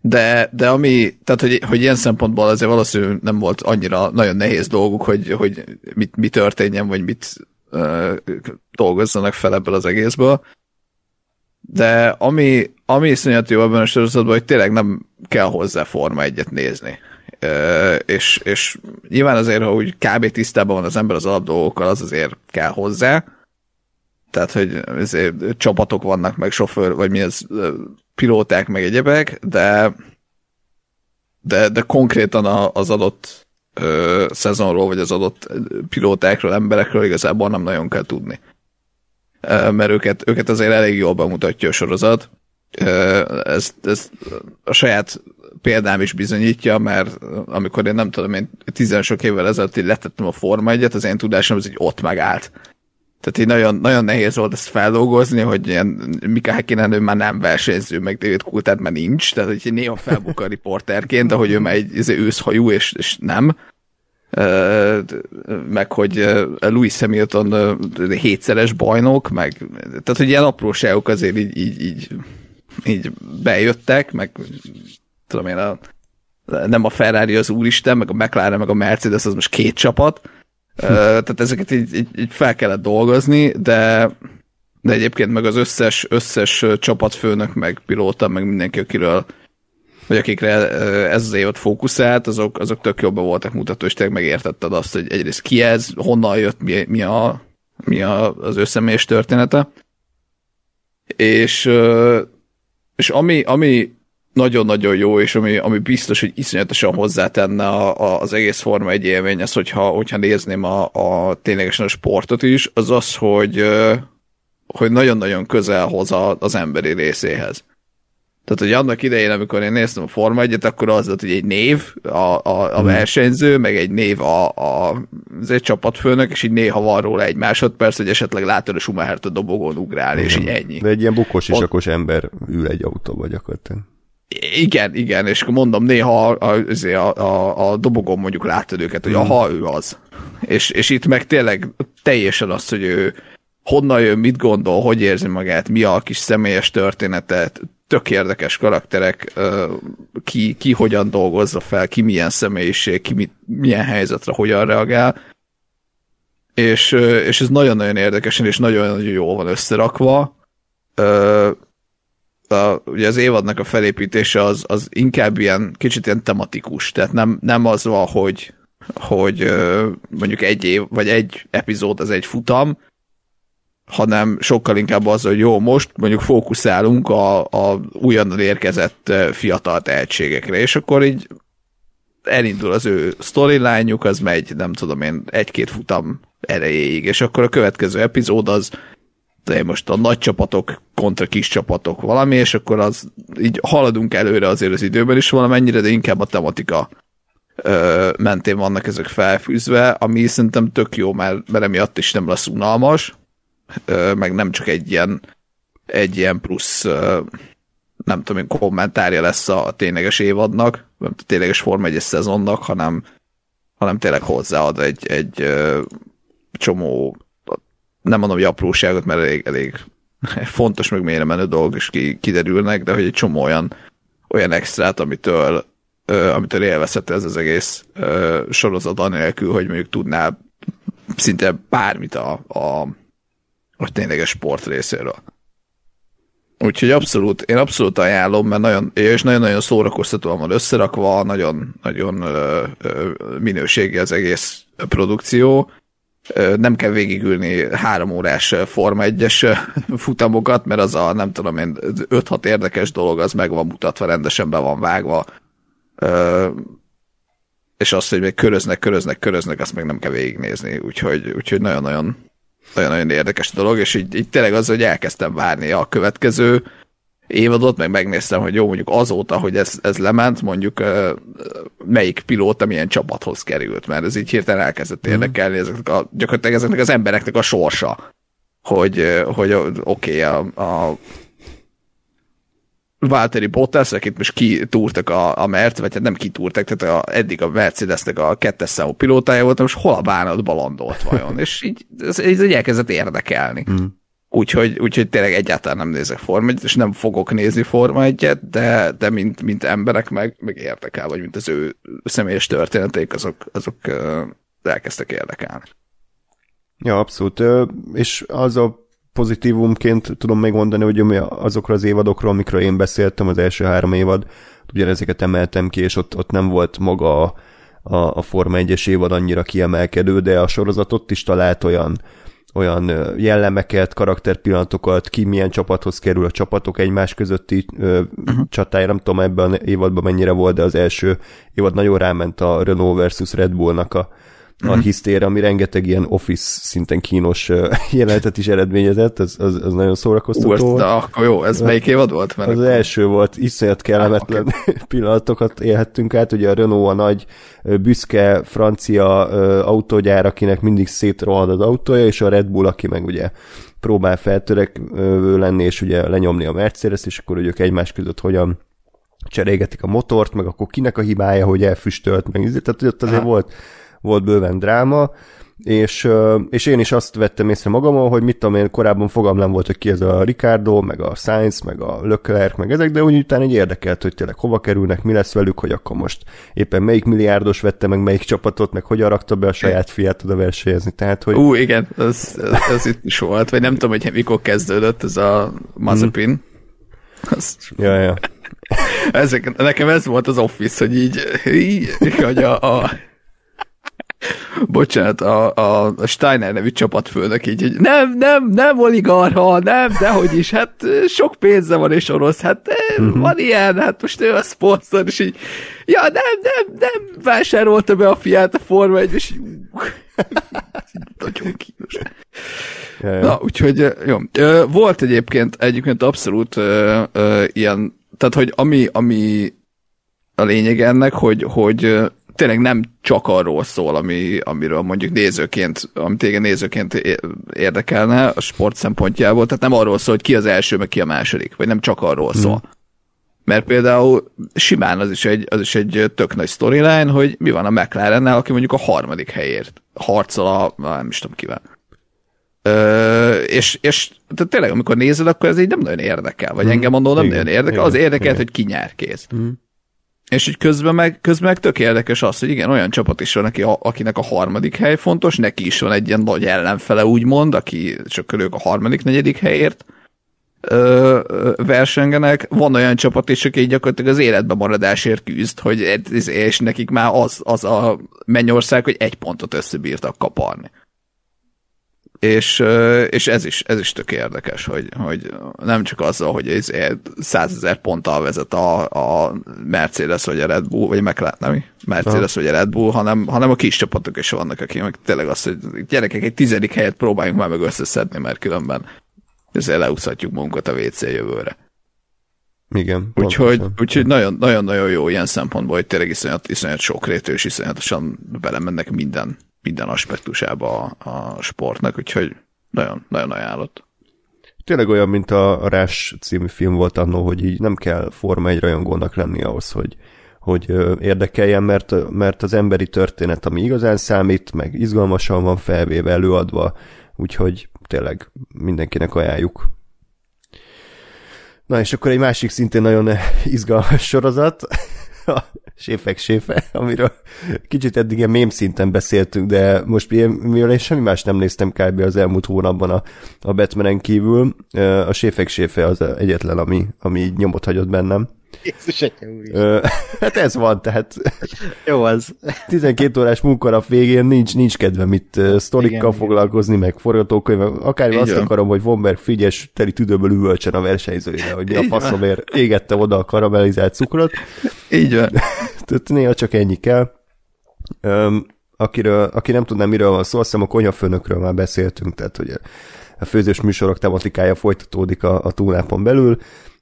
De, de ami, tehát hogy, hogy ilyen szempontból azért valószínűleg nem volt annyira nagyon nehéz dolguk, hogy, hogy mit, mi történjen, vagy mit uh, dolgozzanak fel ebből az egészből. De ami, ami iszonyat jó ebben a sorozatban, hogy tényleg nem kell hozzá Forma egyet nézni. És, és nyilván azért, ha úgy kb. tisztában van az ember az alapdolgokkal, az azért kell hozzá. Tehát, hogy azért csapatok vannak, meg sofőr, vagy mi az, pilóták, meg egyebek, de de, de konkrétan az adott ö, szezonról, vagy az adott pilótákról, emberekről igazából nem nagyon kell tudni. Mert őket, őket azért elég jól bemutatja a sorozat. Ö, ez, ez a saját példám is bizonyítja, mert amikor én nem tudom, én tizen sok évvel ezelőtt letettem a Forma egyet, az én tudásom az így ott megállt. Tehát így nagyon, nagyon nehéz volt ezt feldolgozni, hogy ilyen Mika Häkkinen ő már nem versenyző, meg David Coulthard már nincs, tehát hogy néha felbuk a riporterként, ahogy ő már egy, egy őszhajú, és, és nem. Meg hogy Louis Hamilton hétszeres bajnok, meg tehát, hogy ilyen apróságok azért így, így, így, így bejöttek, meg tudom én, a, nem a Ferrari az úristen, meg a McLaren, meg a Mercedes az most két csapat, tehát ezeket így, így, így fel kellett dolgozni, de, de egyébként meg az összes, összes csapatfőnök, meg pilóta, meg mindenki, akiről vagy akikre ez az évad fókuszált, azok, azok tök jobban voltak mutató, és tényleg megértetted azt, hogy egyrészt ki ez, honnan jött, mi, mi, a, mi a, az összemélyes története. És, és ami, ami nagyon-nagyon jó, és ami, ami biztos, hogy iszonyatosan hozzátenne a, a, az egész Forma egy élmény, az, hogyha, hogyha nézném a, a ténylegesen a sportot is, az az, hogy, hogy nagyon-nagyon közel hoz az emberi részéhez. Tehát, hogy annak idején, amikor én néztem a Forma 1 akkor az volt, hogy egy név a, a, a hmm. versenyző, meg egy név a, a, az egy csapatfőnök, és így néha van róla egy másodperc, hogy esetleg látod a schumacher a dobogón ugrál, és így ennyi. De egy ilyen bukós isakos ember ül egy autóba gyakorlatilag. Igen, igen, és mondom, néha a, a, a, a dobogon mondjuk láttad őket, hogy aha, ő az. És, és itt meg tényleg teljesen az, hogy ő honnan jön, mit gondol, hogy érzi magát, mi a kis személyes története, tök érdekes karakterek, ki, ki hogyan dolgozza fel, ki milyen személyiség, ki mit, milyen helyzetre hogyan reagál. És, és ez nagyon-nagyon érdekesen és nagyon-nagyon jól van összerakva a, ugye az évadnak a felépítése az, az inkább ilyen kicsit ilyen tematikus, tehát nem, nem az van, hogy, hogy mondjuk egy év, vagy egy epizód az egy futam, hanem sokkal inkább az, hogy jó, most mondjuk fókuszálunk a, a újonnan érkezett fiatal tehetségekre, és akkor így elindul az ő storyline az megy, nem tudom én, egy-két futam erejéig, és akkor a következő epizód az most a nagy csapatok kontra kis csapatok valami, és akkor az így haladunk előre azért az időben is valamennyire, de inkább a tematika ö, mentén vannak ezek felfűzve, ami szerintem tök jó, mert, mert emiatt is nem lesz unalmas, ö, meg nem csak egy ilyen, egy ilyen plusz ö, nem tudom én, kommentárja lesz a tényleges évadnak, nem a tényleges Forma 1 szezonnak, hanem, hanem tényleg hozzáad egy, egy ö, csomó, nem mondom, hogy apróságot, mert elég, elég fontos, meg mélyre menő dolgok is ki, kiderülnek, de hogy egy csomó olyan, olyan extrát, amitől, ö, amitől élvezhető ez az egész ö, sorozat anélkül, hogy mondjuk tudná szinte bármit a, a, a tényleges sport részéről. Úgyhogy abszolút, én abszolút ajánlom, mert nagyon, és nagyon-nagyon szórakoztatóan van összerakva, nagyon, nagyon ö, ö, minőségi az egész produkció. Nem kell végigülni három órás Forma 1-es futamokat, mert az a, nem tudom én, 5-6 érdekes dolog, az meg van mutatva, rendesen be van vágva. És azt, hogy még köröznek, köröznek, köröznek, azt meg nem kell végignézni. Úgyhogy, úgyhogy nagyon-nagyon nagyon-nagyon érdekes dolog, és így, így tényleg az, hogy elkezdtem várni a következő évadot, meg megnéztem, hogy jó, mondjuk azóta, hogy ez, ez lement, mondjuk melyik pilóta milyen csapathoz került, mert ez így hirtelen elkezdett mhm. érdekelni ezeknek a, gyakorlatilag ezeknek az embereknek a sorsa, hogy, hogy oké, okay, a, a Valtteri Bottas, akit most kitúrtak a, a Mert, vagy hát nem kitúrtak, tehát a, eddig a Mercedesnek a kettes számú pilótája volt, most hol a bánatba landolt vajon, és így ez, ez így elkezdett érdekelni. Mm. Úgyhogy, úgyhogy tényleg egyáltalán nem nézek Forma 1 és nem fogok nézni Forma 1 de, de mint, mint emberek meg, meg érdekel, vagy mint az ő személyes történeteik, azok, azok elkezdtek érdekelni. Ja, abszolút. És az a pozitívumként tudom megmondani, hogy azokra az évadokról, amikről én beszéltem, az első három évad, ugyanezeket emeltem ki, és ott, ott nem volt maga a, a, a Forma 1-es évad annyira kiemelkedő, de a sorozat ott is talált olyan, olyan jellemeket, karakterpillanatokat, ki milyen csapathoz kerül a csapatok egymás közötti uh-huh. csatája, nem tudom ebben évadban mennyire volt, de az első évad nagyon ráment a Renault versus Red Bullnak a, a mhm. hisztér, ami rengeteg ilyen office szinten kínos jelenetet is eredményezett, az, az, az nagyon szórakoztató volt. akkor jó, ez melyik évad volt? Mert az akkor... első volt, iszonyat kellemetlen ah, okay. pillanatokat élhettünk át, ugye a Renault a nagy büszke francia autógyár, akinek mindig szétrohad az autója, és a Red Bull, aki meg ugye próbál feltörekvő lenni, és ugye lenyomni a Mercedes, és akkor ők egymás között hogyan cserégetik a motort, meg akkor kinek a hibája, hogy elfüstölt, meg tehát ott azért ha. volt volt bőven dráma, és, és én is azt vettem észre magamon, hogy mit tudom én, korábban fogam nem volt, hogy ki ez a Ricardo, meg a Sainz, meg a Leclerc, meg ezek, de úgy utána egy érdekelt, hogy tényleg hova kerülnek, mi lesz velük, hogy akkor most éppen melyik milliárdos vette meg melyik csapatot, meg hogyan rakta be a saját fiát oda versenyezni. Tehát, hogy... Ú, igen, az, az itt is volt, vagy nem tudom, hogy mikor kezdődött ez a Mazepin. Mm. Az... Ja, ja. Ezek, nekem ez volt az office, hogy így, így hogy a, a bocsánat, a, a, a Steiner nevű csapatfőnök így, hogy nem, nem, nem oligarha, nem, dehogy is, hát sok pénze van és orosz, hát uh-huh. van ilyen, hát most ő a szponzor, és így, ja, nem, nem, nem vásárolta be a fiát a Forma 1, és nagyon kínos. Na, úgyhogy jó. Volt egyébként, egyébként abszolút uh, uh, ilyen, tehát, hogy ami, ami a lényeg ennek, hogy, hogy tényleg nem csak arról szól, ami, amiről mondjuk nézőként, ami téged nézőként érdekelne a sport szempontjából, tehát nem arról szól, hogy ki az első, meg ki a második, vagy nem csak arról hmm. szól. Mert például simán az is egy, az is egy tök nagy storyline, hogy mi van a mclaren aki mondjuk a harmadik helyért harcol a, nem is tudom kivel. Ö, és, és tehát tényleg, amikor nézed, akkor ez így nem nagyon érdekel, vagy mm. engem mondom, nem igen, nagyon érdekel, igen, az érdekelt, hogy ki nyer kész. Mm. És így közben meg, közben meg tök érdekes az, hogy igen, olyan csapat is van, aki, akinek a harmadik hely fontos, neki is van egy ilyen nagy ellenfele, úgymond, aki csak ők a harmadik, negyedik helyért ö, ö, versengenek. Van olyan csapat is, aki gyakorlatilag az életbe maradásért küzd, hogy és nekik már az, az a mennyország, hogy egy pontot összebírtak kaparni és, és ez, is, ez is tök érdekes, hogy, hogy nem csak azzal, hogy ez százezer ponttal vezet a, a Mercedes vagy a Red Bull, vagy McLaren, nem? Mercedes ha. vagy a Red Bull, hanem, hanem a kis csapatok is vannak, akik meg tényleg azt, hogy gyerekek egy tizedik helyet próbáljunk már meg összeszedni, mert különben ezzel leúszhatjuk magunkat a WC jövőre. Igen. Úgyhogy, úgyhogy nagyon, nagyon, nagyon jó ilyen szempontból, hogy tényleg iszonyat, iszonyat sokrétű, és iszonyatosan belemennek minden, minden aspektusába a, a sportnak, úgyhogy nagyon, nagyon ajánlott. Tényleg olyan, mint a, Rás című film volt annó, hogy így nem kell Forma egy rajongónak lenni ahhoz, hogy, hogy érdekeljen, mert, mert az emberi történet, ami igazán számít, meg izgalmasan van felvéve, előadva, úgyhogy tényleg mindenkinek ajánljuk. Na és akkor egy másik szintén nagyon izgalmas sorozat, Séfek Séfe, amiről kicsit eddig ilyen mém szinten beszéltünk, de most mivel én semmi más nem néztem kb. az elmúlt hónapban a, a Batmanen kívül, a Séfek Séfe az egyetlen, ami, ami így nyomot hagyott bennem. Jézus atya úr hát ez van, tehát Jó az. 12 órás munkanap végén nincs, nincs kedvem itt uh, sztorikkal Igen, foglalkozni, meg forgatókönyvek. Akár Így azt van. akarom, hogy Vomberg figyes teli tüdőből üvölcsen a versenyzőjére, hogy mi a faszomért égette oda a karamellizált cukrot. Így van. Tehát néha csak ennyi kell. Öm, akiről, aki nem tudná, miről van szó, azt hiszem a konyhafőnökről már beszéltünk, tehát hogy a- a főzős műsorok tematikája folytatódik a, a túlnápon belül.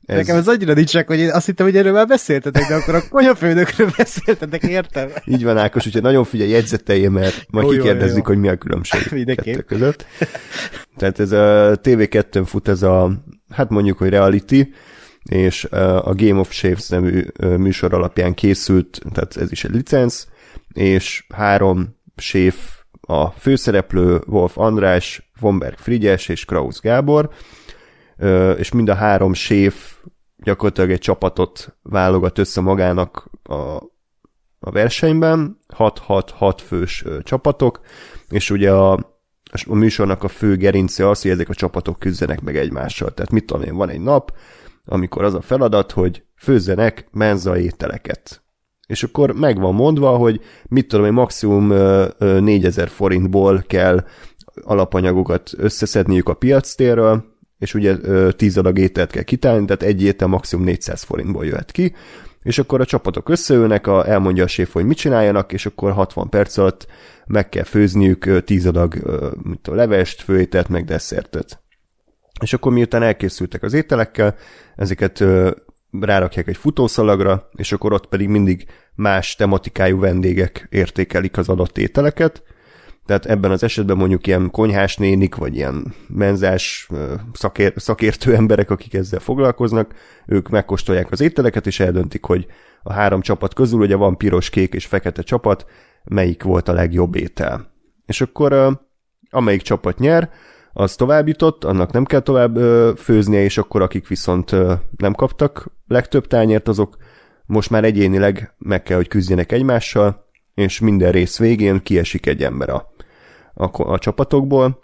Ez... Nekem ez annyira nincs meg, hogy én azt hittem, hogy erről már beszéltetek, de akkor a konyhafőnökről beszéltetek, értem. Így van, Ákos, úgyhogy nagyon figyelj, jegyzeteljél, mert majd Jó, kikérdezzük, jó. hogy mi a különbség Mindenképp. kettő között. Tehát ez a TV2-n fut ez a, hát mondjuk, hogy reality, és uh, a Game of Shaves nevű uh, műsor alapján készült, tehát ez is egy licenc, és három séf a főszereplő, Wolf András, Vomberg Frigyes és Kraus Gábor, és mind a három séf gyakorlatilag egy csapatot válogat össze magának a, a versenyben, 6-6-6 fős csapatok, és ugye a, a műsornak a fő gerince az, hogy ezek a csapatok küzdenek meg egymással. Tehát mit tudom én, van egy nap, amikor az a feladat, hogy főzzenek menza ételeket. És akkor meg van mondva, hogy mit tudom én, maximum ö, ö, 4000 forintból kell alapanyagokat összeszedniük a piactérről, és ugye ö, 10 adag ételt kell kitálni, tehát egy étel maximum 400 forintból jöhet ki, és akkor a csapatok összeülnek, a, elmondja a séf, hogy mit csináljanak, és akkor 60 perc alatt meg kell főzniük ö, 10 adag mit a levest, főételt, meg desszertet. És akkor miután elkészültek az ételekkel, ezeket rárakják egy futószalagra, és akkor ott pedig mindig más tematikájú vendégek értékelik az adott ételeket, tehát ebben az esetben mondjuk ilyen konyhás nénik, vagy ilyen menzás szakér, szakértő emberek, akik ezzel foglalkoznak, ők megkóstolják az ételeket, és eldöntik, hogy a három csapat közül, ugye van piros, kék és fekete csapat, melyik volt a legjobb étel. És akkor amelyik csapat nyer, az tovább jutott, annak nem kell tovább főznie, és akkor akik viszont nem kaptak legtöbb tányért, azok most már egyénileg meg kell, hogy küzdjenek egymással, és minden rész végén kiesik egy ember a, a, a csapatokból,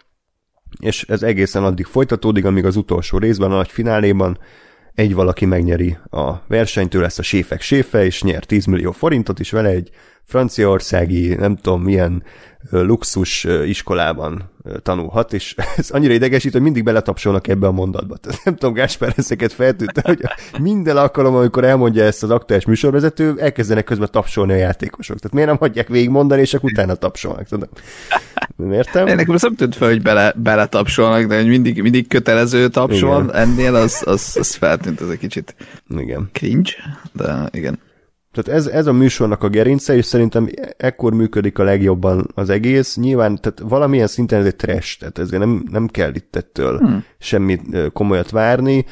és ez egészen addig folytatódik, amíg az utolsó részben, a nagy fináléban egy valaki megnyeri a versenyt, ő a séfek séfe, és nyer 10 millió forintot, és vele egy franciaországi, nem tudom milyen luxus iskolában tanulhat, és ez annyira idegesít, hogy mindig beletapsolnak ebbe a mondatba. Tehát nem tudom, Gáspár ezeket feltűnte, hogy minden alkalom, amikor elmondja ezt az aktuális műsorvezető, elkezdenek közben tapsolni a játékosok. Tehát miért nem hagyják végig mondani, és akkor utána tapsolnak. Tudom. Nem értem? Nekem az nem tűnt fel, hogy bele, beletapsolnak, de hogy mindig, mindig kötelező taps Igen. ennél az, az, az feltűnt, ez egy kicsit Igen. cringe, de igen. Tehát ez, ez a műsornak a gerince, és szerintem ekkor működik a legjobban az egész. Nyilván, tehát valamilyen szinten ez egy trash, tehát ezért nem, nem kell itt ettől hmm. semmit komolyat várni.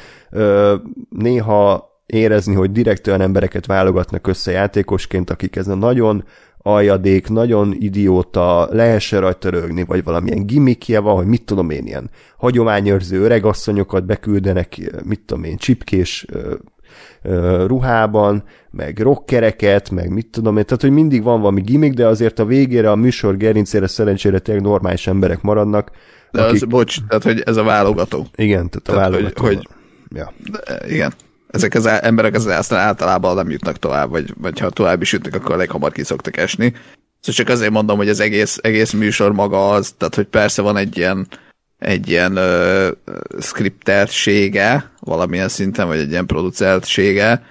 Néha érezni, hogy direkt olyan embereket válogatnak össze játékosként, akik ez a nagyon aljadék, nagyon idióta, lehessen rajta rögni, vagy valamilyen gimmickje van, hogy mit tudom én, ilyen hagyományőrző öregasszonyokat beküldenek, mit tudom én, csipkés ruhában, meg rockereket, meg mit tudom én, tehát hogy mindig van valami gimmick, de azért a végére a műsor gerincére szerencsére tényleg normális emberek maradnak. De akik... az, bocs, tehát hogy ez a válogató. Igen, tehát a Tehát, válogató. hogy- hogy- Ja. De, igen. Ezek az emberek az aztán általában nem jutnak tovább, vagy, vagy ha tovább is jutnak, akkor elég hamar ki szoktak esni. Szóval csak azért mondom, hogy az egész, egész műsor maga az, tehát hogy persze van egy ilyen, egy ilyen ö, skriptersége valamilyen szinten, vagy egy ilyen producertsége,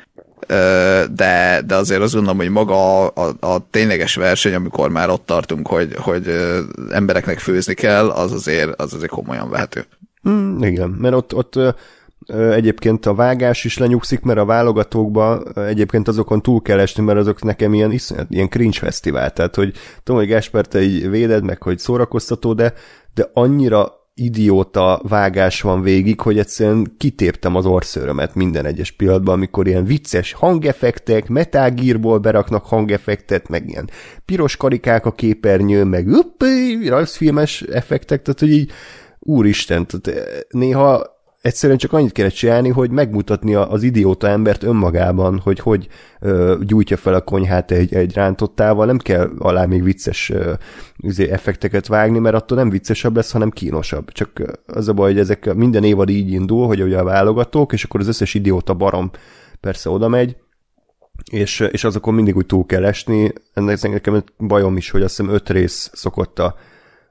ö, de, de azért azt gondolom, hogy maga a, a, a tényleges verseny, amikor már ott tartunk, hogy, hogy ö, embereknek főzni kell, az azért, az azért komolyan vehető. Mm, igen, mert ott, ott ö, egyébként a vágás is lenyugszik, mert a válogatókba egyébként azokon túl kell esni, mert azok nekem ilyen, iszonyat, ilyen cringe fesztivál, tehát hogy tudom, hogy Gáspár, te így véded meg, hogy szórakoztató, de, de annyira idióta vágás van végig, hogy egyszerűen kitéptem az orszőrömet minden egyes pillanatban, amikor ilyen vicces hangeffektek, metágírból beraknak hangeffektet, meg ilyen piros karikák a képernyőn, meg uppi, rajzfilmes effektek, tehát hogy így úristen, tehát néha egyszerűen csak annyit kellett csinálni, hogy megmutatni az idióta embert önmagában, hogy hogy ö, gyújtja fel a konyhát egy, egy rántottával, nem kell alá még vicces ö, üzé, effekteket vágni, mert attól nem viccesebb lesz, hanem kínosabb. Csak az a baj, hogy ezek minden évad így indul, hogy ugye a válogatók, és akkor az összes idióta barom persze oda megy, és, és azokon mindig úgy túl kell esni. Ennek nekem bajom is, hogy azt hiszem öt rész szokott a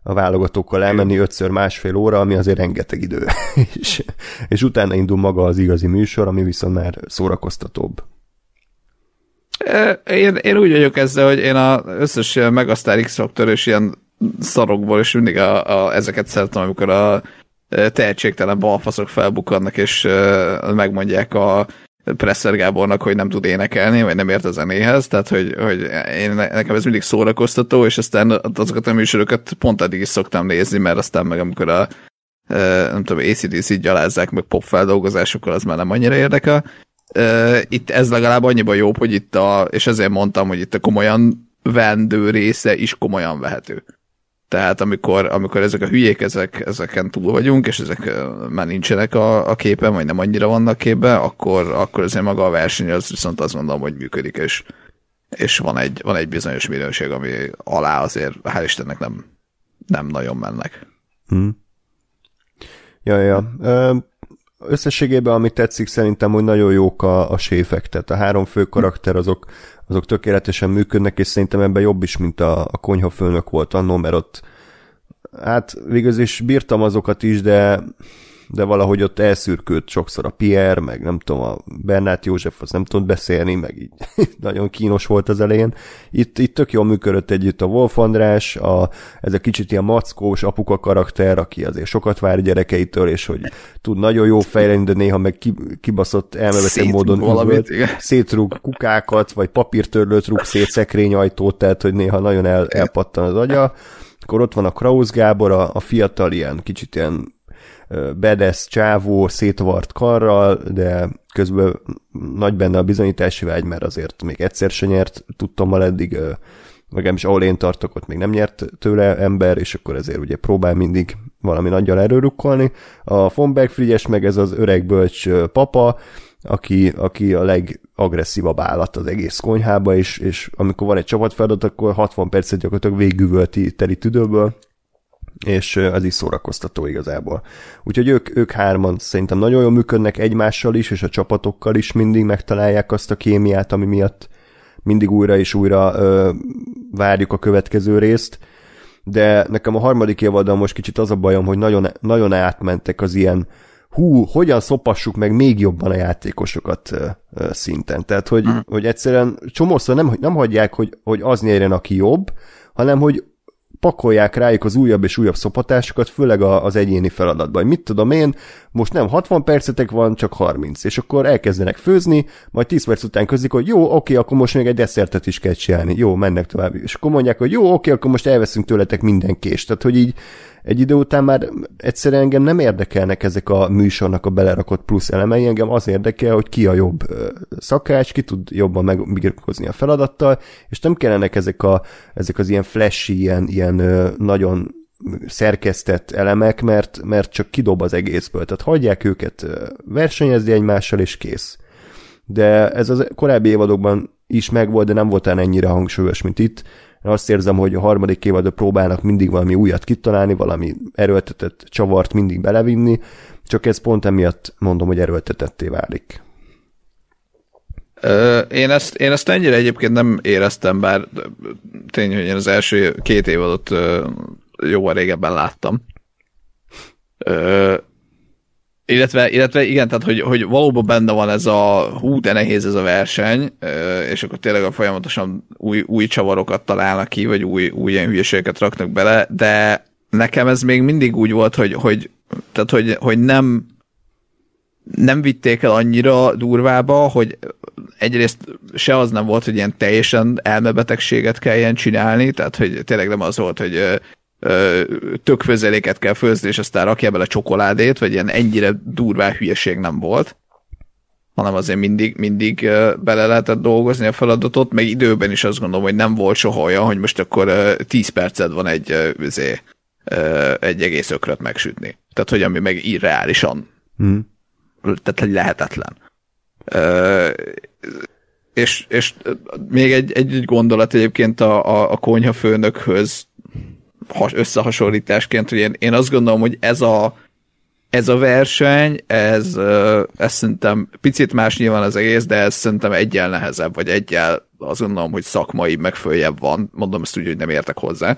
a válogatókkal elmenni ötször másfél óra, ami azért rengeteg idő. és, és utána indul maga az igazi műsor, ami viszont már szórakoztatóbb. Én, én úgy vagyok ezzel, hogy én az összes Megasztár x és ilyen szarokból, és mindig a, a, ezeket szeretem, amikor a tehetségtelen balfaszok felbukkannak, és megmondják a Presser Gábornak, hogy nem tud énekelni, vagy nem ért a zenéhez, tehát hogy, hogy én, nekem ez mindig szórakoztató, és aztán azokat a műsorokat pont eddig is szoktam nézni, mert aztán meg amikor a nem tudom, ACDC gyalázzák meg pop feldolgozásokkal, az már nem annyira érdekel. Itt ez legalább annyiban jobb, hogy itt a, és ezért mondtam, hogy itt a komolyan vendő része is komolyan vehető. Tehát amikor, amikor ezek a hülyék, ezek, ezeken túl vagyunk, és ezek már nincsenek a, a képen, vagy nem annyira vannak képben, akkor, akkor azért maga a verseny az viszont azt gondolom, hogy működik, és, és van, egy, van egy bizonyos minőség, ami alá azért, hál' Istennek nem, nem nagyon mennek. Hmm. Ja, ja. Összességében, amit tetszik, szerintem, hogy nagyon jók a, a séfek, tehát a három fő karakter azok, azok tökéletesen működnek, és szerintem ebben jobb is, mint a, a konyhafőnök volt annó, mert ott hát végül is bírtam azokat is, de de valahogy ott elszürkült sokszor a Pierre, meg nem tudom, a Bernát József az nem tudott beszélni, meg így nagyon kínos volt az elején. Itt, itt tök jól működött együtt a Wolf András, a, ez a kicsit ilyen mackós apuka karakter, aki azért sokat vár gyerekeitől, és hogy tud nagyon jó fejleni, de néha meg kibaszott elmebeteg módon valamit, szétrúg kukákat, vagy papírtörlőt rúg szét szekrényajtót, tehát hogy néha nagyon el, elpattan az agya. Akkor ott van a Krausz Gábor, a, a fiatal ilyen, kicsit ilyen bedesz csávó, szétvart karral, de közben nagy benne a bizonyítási vágy, mert azért még egyszer se nyert, tudtam mal eddig, legalábbis ahol én tartok, ott még nem nyert tőle ember, és akkor ezért ugye próbál mindig valami nagyjal erőrukkolni. A Fonberg Frigyes meg ez az öreg bölcs papa, aki, aki a legagresszívabb állat az egész konyhába, és, és amikor van egy csapatfeladat, akkor 60 percet gyakorlatilag végigüvölti teli tüdőből, és az is szórakoztató igazából. Úgyhogy ők, ők hárman szerintem nagyon jól működnek egymással is, és a csapatokkal is mindig megtalálják azt a kémiát, ami miatt mindig újra és újra ö, várjuk a következő részt, de nekem a harmadik évadon most kicsit az a bajom, hogy nagyon, nagyon átmentek az ilyen hú, hogyan szopassuk meg még jobban a játékosokat ö, ö, szinten. Tehát, hogy, mm. hogy egyszerűen csomószor nem, nem hagyják, hogy, hogy az nyerjen, aki jobb, hanem, hogy pakolják rájuk az újabb és újabb szopatásokat, főleg az egyéni feladatban. Mit tudom én, most nem 60 percetek van, csak 30, és akkor elkezdenek főzni, majd 10 perc után közlik, hogy jó, oké, akkor most még egy desszertet is kell csinálni, jó, mennek tovább, és akkor mondják, hogy jó, oké, akkor most elveszünk tőletek minden kést, tehát hogy így egy idő után már egyszerűen engem nem érdekelnek ezek a műsornak a belerakott plusz elemei, engem az érdekel, hogy ki a jobb szakács, ki tud jobban megbirkózni a feladattal, és nem kellenek ezek, a, ezek az ilyen flashy, ilyen, ilyen nagyon szerkesztett elemek, mert, mert csak kidob az egészből. Tehát hagyják őket versenyezni egymással, és kész. De ez az korábbi évadokban is megvolt, de nem volt ennyire hangsúlyos, mint itt. Azt érzem, hogy a harmadik évadban próbálnak mindig valami újat kitalálni, valami erőltetett csavart mindig belevinni, csak ez pont emiatt mondom, hogy erőltetetté válik. Én ezt, én ezt ennyire egyébként nem éreztem, bár tény, hogy én az első két évadot jóval régebben láttam. Illetve, illetve igen, tehát hogy, hogy valóban benne van ez a hú, de nehéz ez a verseny, és akkor tényleg a folyamatosan új, új csavarokat találnak ki, vagy új, új ilyen hülyeségeket raknak bele, de nekem ez még mindig úgy volt, hogy, hogy tehát hogy, hogy nem nem vitték el annyira durvába, hogy egyrészt se az nem volt, hogy ilyen teljesen elmebetegséget kelljen csinálni, tehát hogy tényleg nem az volt, hogy tök főzeléket kell főzni, és aztán rakja bele csokoládét, vagy ilyen ennyire durvá hülyeség nem volt hanem azért mindig, mindig bele lehetett dolgozni a feladatot, meg időben is azt gondolom, hogy nem volt soha olyan, hogy most akkor 10 perced van egy, azért, egy egész ökröt megsütni. Tehát, hogy ami meg irreálisan, hmm. tehát lehetetlen. És, és még egy, egy, egy gondolat egyébként a, a, a konyhafőnökhöz összehasonlításként, hogy én, én azt gondolom, hogy ez a, ez a verseny, ez, ez szerintem picit más nyilván az egész, de ez szerintem egyel nehezebb, vagy egyel azt gondolom, hogy szakmai meg följebb van, mondom ezt úgy, hogy nem értek hozzá,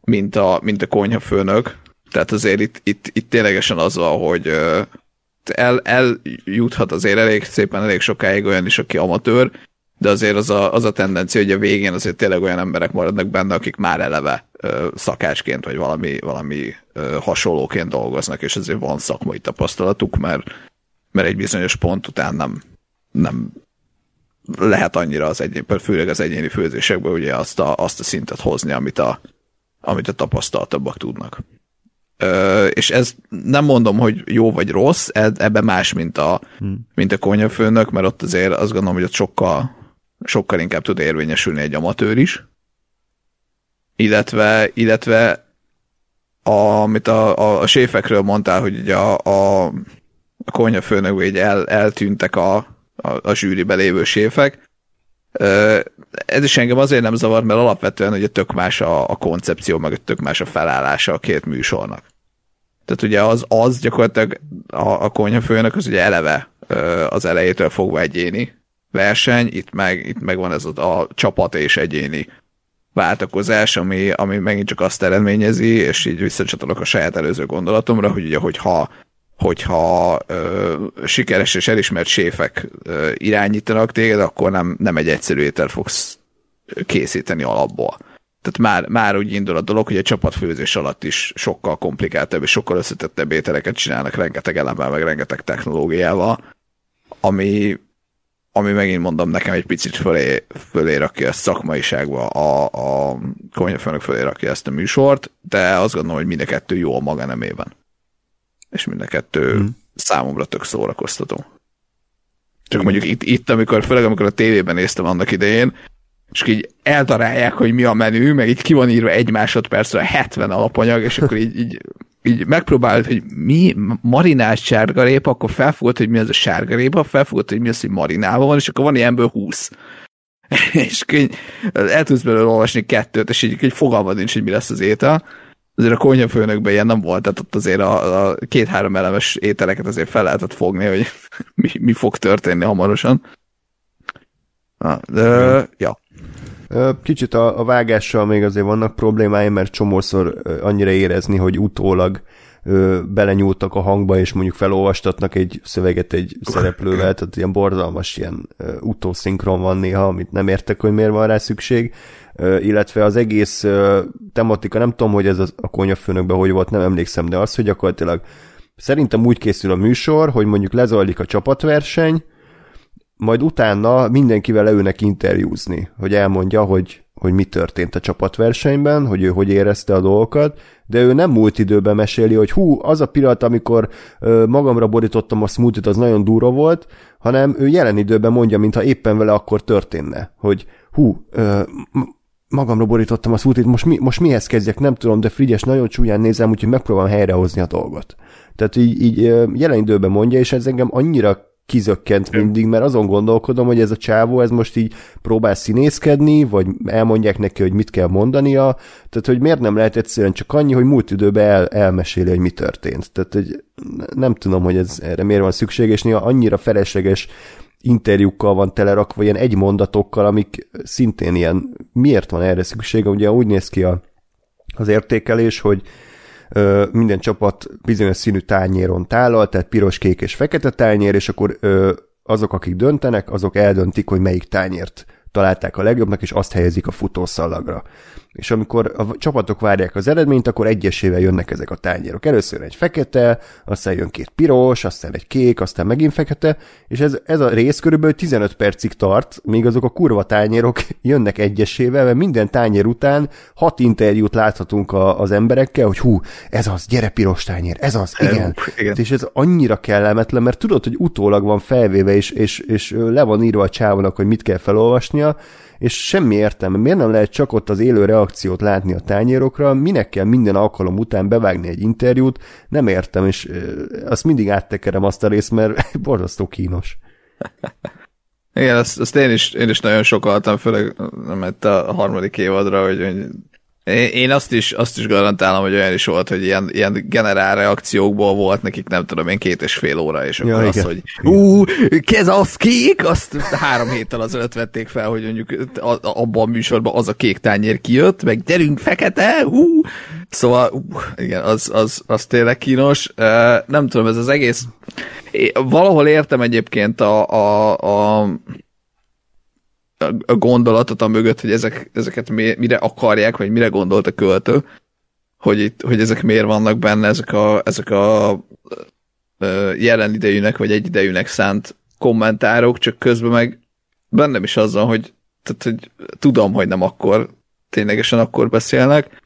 mint a, mint a konyhafőnök. Tehát azért itt, itt, itt ténylegesen az van, hogy el, eljuthat azért elég szépen, elég sokáig olyan is, aki amatőr, de azért az a, az a tendencia, hogy a végén azért tényleg olyan emberek maradnak benne, akik már eleve ö, szakácsként, vagy valami, valami ö, hasonlóként dolgoznak, és azért van szakmai tapasztalatuk, mert, mert egy bizonyos pont után nem, nem lehet annyira az egyéni, főleg az egyéni főzésekben ugye azt a, azt a szintet hozni, amit a, amit a tapasztaltabbak tudnak. Ö, és ez nem mondom, hogy jó vagy rossz, ebben más, mint a, hmm. mint a konyafőnök, mert ott azért azt gondolom, hogy ott sokkal sokkal inkább tud érvényesülni egy amatőr is. Illetve, illetve a, amit a, a, a séfekről mondtál, hogy ugye a, a, a konyhafőnök így el, eltűntek a, a, a zsűribe lévő séfek. Ez is engem azért nem zavar, mert alapvetően ugye tök más a, a koncepció, meg tök más a felállása a két műsornak. Tehát ugye az, az gyakorlatilag a, a konyhafőnök az ugye eleve az elejétől fogva egyéni, verseny, itt meg, itt meg van ez a, a csapat és egyéni váltakozás, ami, ami megint csak azt eredményezi, és így visszacsatolok a saját előző gondolatomra, hogy ugye, hogyha hogyha ö, sikeres és elismert séfek ö, irányítanak téged, akkor nem, nem egy egyszerű étel fogsz készíteni alapból. Tehát már, már úgy indul a dolog, hogy a csapatfőzés alatt is sokkal komplikáltabb és sokkal összetettebb ételeket csinálnak rengeteg elemmel, meg rengeteg technológiával, ami ami megint mondom, nekem egy picit fölé, fölé rakja ezt szakmaiságba, a, a konyhafőnök fölé rakja ezt a műsort, de azt gondolom, hogy mind a kettő jó a maga nemében. És mind a kettő hmm. számomra tök szórakoztató. Csak mondjuk itt, itt, amikor, főleg amikor a tévében néztem annak idején, és így eldarálják, hogy mi a menü, meg így ki van írva egy másodpercre 70 alapanyag, és akkor így, így így megpróbált, hogy mi marinált sárgarépa, akkor felfogott, hogy mi az a sárgarépa, felfogott, hogy mi az, hogy marinálva van, és akkor van ilyenből 20. és így el tudsz belőle olvasni kettőt, és így, így fogalmad nincs, hogy mi lesz az étel. Azért a konyhafőnökben ilyen nem volt, tehát ott azért a, a két-három elemes ételeket azért fel lehetett fogni, hogy mi, mi fog történni hamarosan. Na, de, ja. Kicsit a, a vágással még azért vannak problémáim, mert csomószor annyira érezni, hogy utólag belenyúltak a hangba, és mondjuk felolvastatnak egy szöveget egy szereplővel, tehát ilyen borzalmas ilyen utószinkron van néha, amit nem értek, hogy miért van rá szükség, illetve az egész tematika, nem tudom, hogy ez a konyafőnökben hogy volt, nem emlékszem, de az, hogy gyakorlatilag szerintem úgy készül a műsor, hogy mondjuk lezajlik a csapatverseny, majd utána mindenkivel leülnek interjúzni, hogy elmondja, hogy, hogy mi történt a csapatversenyben, hogy ő hogy érezte a dolgokat, de ő nem múlt időben meséli, hogy hú, az a pillanat, amikor ö, magamra borítottam a smoothie az nagyon durva volt, hanem ő jelen időben mondja, mintha éppen vele akkor történne, hogy hú, ö, magamra borítottam a smoothie most, mi, most mihez kezdjek, nem tudom, de Frigyes nagyon csúnyán nézem, úgyhogy megpróbálom helyrehozni a dolgot. Tehát így, így jelen időben mondja, és ez engem annyira kizökkent mindig, mert azon gondolkodom, hogy ez a csávó, ez most így próbál színészkedni, vagy elmondják neki, hogy mit kell mondania, tehát hogy miért nem lehet egyszerűen csak annyi, hogy múlt időben el, elmeséli, hogy mi történt. Tehát hogy nem tudom, hogy ez erre miért van szükség, és néha annyira felesleges interjúkkal van telerakva, ilyen egy mondatokkal, amik szintén ilyen, miért van erre szüksége? Ugye úgy néz ki a, az értékelés, hogy minden csapat bizonyos színű tányéron tálal, tehát piros, kék és fekete tányér, és akkor azok, akik döntenek, azok eldöntik, hogy melyik tányért találták a legjobbnak, és azt helyezik a futószalagra. És amikor a csapatok várják az eredményt, akkor egyesével jönnek ezek a tányérok. Először egy fekete, aztán jön két piros, aztán egy kék, aztán megint fekete, és ez, ez a rész körülbelül 15 percig tart, míg azok a kurva tányérok jönnek egyesével, mert minden tányér után hat interjút láthatunk a, az emberekkel, hogy hú, ez az, gyere piros tányér, ez az, igen. igen. És ez annyira kellemetlen, mert tudod, hogy utólag van felvéve, és, és, és le van írva a csávónak, hogy mit kell felolvasnia, és semmi értelme. Miért nem lehet csak ott az élő reakciót látni a tányérokra, minek kell minden alkalom után bevágni egy interjút, nem értem, és azt mindig áttekerem azt a részt, mert borzasztó kínos. Igen, azt, azt én, is, én is nagyon sokaltam, főleg nem a harmadik évadra, hogy, hogy én azt is, azt is garantálom, hogy olyan is volt, hogy ilyen, ilyen generál reakciókból volt nekik, nem tudom én, két és fél óra, és akkor ja, az, hogy ú, kez az kék, azt három héttel azelőtt vették fel, hogy mondjuk abban a műsorban az a kék tányér kijött, meg gyerünk fekete, ú, szóval ú, igen, az, az, az tényleg kínos. Nem tudom, ez az egész, valahol értem egyébként a, a, a a gondolatot a mögött, hogy ezek, ezeket mire akarják, vagy mire gondolt a költő, hogy, itt, hogy ezek miért vannak benne, ezek a, ezek a jelen idejűnek, vagy egy idejűnek szánt kommentárok, csak közben meg bennem is azzal, hogy, tehát, hogy tudom, hogy nem akkor, ténylegesen akkor beszélnek,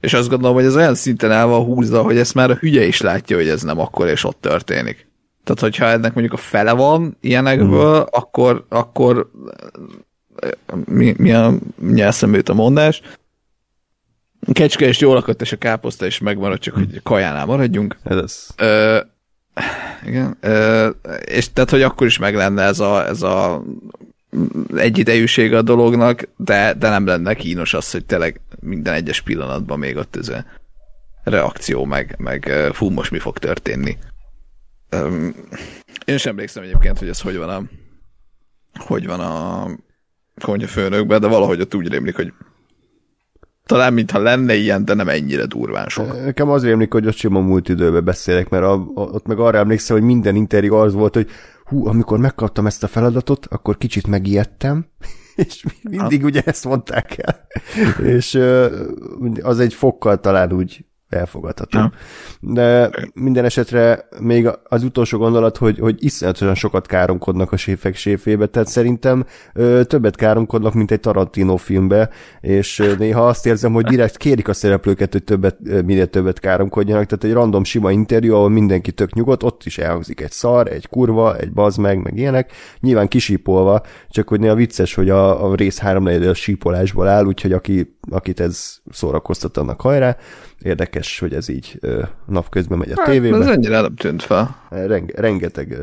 és azt gondolom, hogy ez olyan szinten el van húzva, hogy ezt már a hülye is látja, hogy ez nem akkor, és ott történik. Tehát, hogyha ennek mondjuk a fele van ilyenekből, mm. akkor, akkor mi, mi a nyelszemőt a mondás. A kecske is jól lakott, és a káposzta is megmarad, csak hogy kajánál maradjunk. Ez az. Ö, igen. Ö, és tehát, hogy akkor is meg lenne ez a, ez a egyidejűség a dolognak, de, de nem lenne kínos az, hogy tényleg minden egyes pillanatban még ott ez a reakció, meg, meg fú, most mi fog történni. Én sem emlékszem egyébként, hogy ez hogy van a hogy van a főnökben, de valahogy ott úgy rémlik, hogy talán mintha lenne ilyen, de nem ennyire durván sok. Nekem az rémlik, hogy ott sima múlt időben beszélek, mert a, a, ott meg arra emlékszem, hogy minden interjú az volt, hogy hú, amikor megkaptam ezt a feladatot, akkor kicsit megijedtem, és mindig ugye ezt mondták el. és az egy fokkal talán úgy elfogadható. Ja. De minden esetre még az utolsó gondolat, hogy, hogy iszonyatosan sokat káromkodnak a séfek séfébe, tehát szerintem ö, többet káromkodnak, mint egy Tarantino filmbe, és néha azt érzem, hogy direkt kérik a szereplőket, hogy többet, minél többet káromkodjanak, tehát egy random sima interjú, ahol mindenki tök nyugodt, ott is elhangzik egy szar, egy kurva, egy bazd meg, meg ilyenek, nyilván kisípolva, csak hogy néha vicces, hogy a, a rész háromnegyed sípolásból áll, úgyhogy aki, akit ez szórakoztat, annak hajrá, Érdekes, hogy ez így napközben megy a hát, tévében. Ez ennyire nem tűnt fel. Renge, rengeteg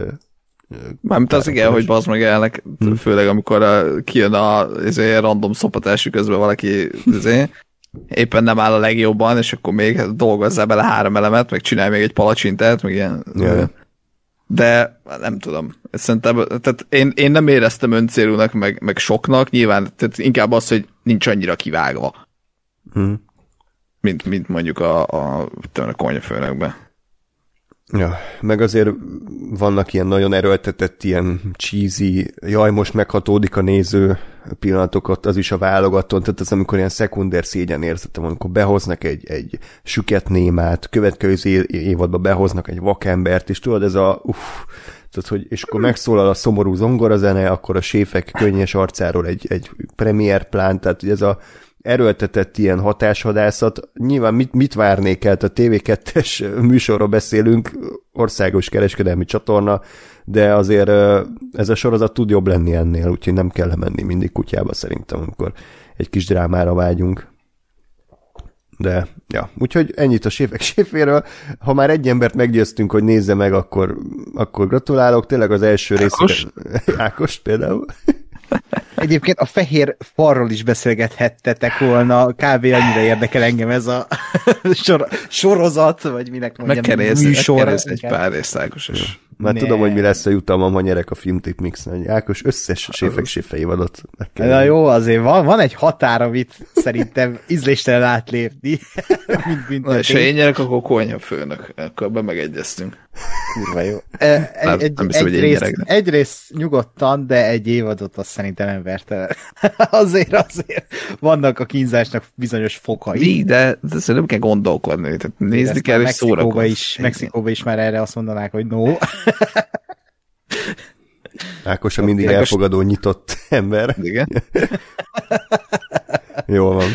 Mármint az igen, hogy bazd meg elnek, hmm. főleg amikor a, kijön a izé, random szopatás közben valaki izé, éppen nem áll a legjobban, és akkor még dolgozzá bele három elemet, meg csinálj még egy palacsintát, meg ilyen. Yeah. De nem tudom. Szerintem, tehát én, én nem éreztem öncélúnak, meg, meg soknak, nyilván tehát inkább az, hogy nincs annyira kivágva. Hmm mint, mint mondjuk a, a, a konyafőnökben. Ja, meg azért vannak ilyen nagyon erőltetett, ilyen cheesy, jaj, most meghatódik a néző pillanatokat, az is a válogatón, tehát az amikor ilyen szekunder szégyen érzetem, amikor behoznak egy, egy süket némát, következő évadban behoznak egy vakembert, és tudod, ez a uff, tehát, hogy, és akkor megszólal a szomorú zongorazene, akkor a séfek könnyes arcáról egy, egy premier plán, tehát ez a erőltetett ilyen hatáshadászat. Nyilván mit, mit várnék el, a TV2-es műsorról beszélünk, országos kereskedelmi csatorna, de azért ez a sorozat tud jobb lenni ennél, úgyhogy nem kell menni mindig kutyába szerintem, amikor egy kis drámára vágyunk. De, ja, úgyhogy ennyit a séfek séféről. Ha már egy embert meggyőztünk, hogy nézze meg, akkor, akkor gratulálok. Tényleg az első rész. Ákos például. Egyébként a fehér farról is beszélgethettetek volna, kb. annyira érdekel engem ez a sor, sorozat, vagy minek mondjam, megkenéz, műsor. Megkenéz egy pár részt, is. Már tudom, hogy mi lesz a jutalmam, ha nyerek a Filmtip mix Ákos összes séfek séfei vadot. Na jó, azért van, van egy határ, amit szerintem ízléstelen átlépni. mint, mint Na, és ha én nyerek, akkor konyha főnök. Akkor be megegyeztünk. Kurva jó. E, Nem- Egy, nem egy, hiszem, hogy én egyrészt, gyerek, de- egyrészt nyugodtan, de egy évadot azt szerintem nem verte el. azért, azért vannak a kínzásnak bizonyos fokai. Mi, de, de szerintem nem kell gondolkodni. Tehát nézni Ezt kell, és szórakozni. is, Mexikóba is már erre azt mondanák, hogy no. Ákos a mindig elfogadó, nyitott ember. Igen. Jól van.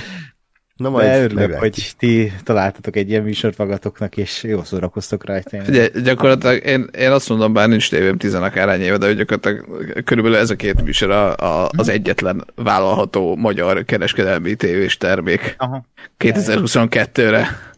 Na majd De örülök, meglátjuk. hogy ti találtatok egy ilyen műsort magatoknak, és jól szórakoztok rajta. Ugye, gyakorlatilag én, én azt mondom, bár nincs tévém tizenek arány éve, de hogy gyakorlatilag körülbelül ez a két műsor a, a, az egyetlen vállalható magyar kereskedelmi tévés termék Aha. 2022-re.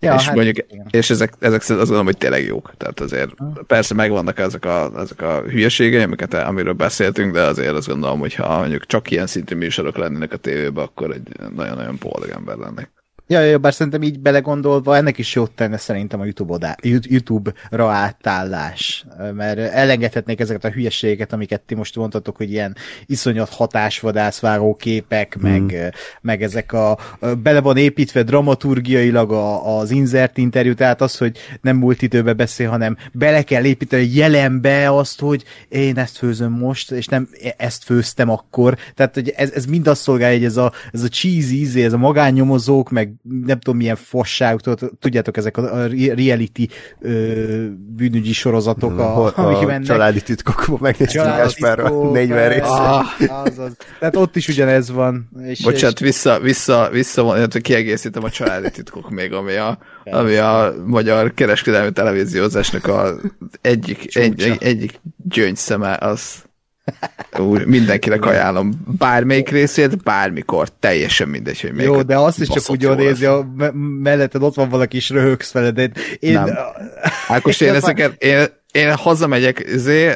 Ja, és hát mondjuk, igen. és ezek, ezek azt gondolom, hogy tényleg jók. Tehát azért persze megvannak ezek a, ezek a hülyeségei, amiket, amiről beszéltünk, de azért azt gondolom, hogy ha mondjuk csak ilyen szintű műsorok lennének a tévében, akkor egy nagyon-nagyon boldog ember lennék. Ja, ja, bár szerintem így belegondolva ennek is jót tenne szerintem a YouTube YouTube-ra átállás, mert elengedhetnék ezeket a hülyeségeket, amiket ti most mondtatok, hogy ilyen iszonyat hatásvadászváró képek, Hmm. meg, meg ezek a, bele van építve dramaturgiailag a, az insert interjú, tehát az, hogy nem múlt időbe beszél, hanem bele kell építeni jelenbe azt, hogy én ezt főzöm most, és nem ezt főztem akkor, tehát hogy ez, ez mind azt szolgálja, hogy ez a, ez a cheesy ízé, ez a magánnyomozók, meg nem tudom milyen fosság, tudod- tudjátok, ezek a, a reality ö, bűnügyi sorozatok, a, Hol- a amikben családi titkokban megnéztünk Gáspárra titkok, 40 részt. Ah. Azaz. Tehát ott is ugyanez van. És, Bocsánat, vissza, vissza, vissza van, illetve kiegészítem a családi titkok még, ami a, ami a magyar kereskedelmi televíziózásnak a egyik, egy, egyik gyöngyszeme, az úgy mindenkinek ajánlom. Bármelyik részét, bármikor, teljesen mindegy, hogy jó, de azt is csak úgy jól nézi, a me- melletted ott van valaki, és röhögsz vele, de én... Nem. Ákos, én Én ezeket, én, én hazamegyek izé,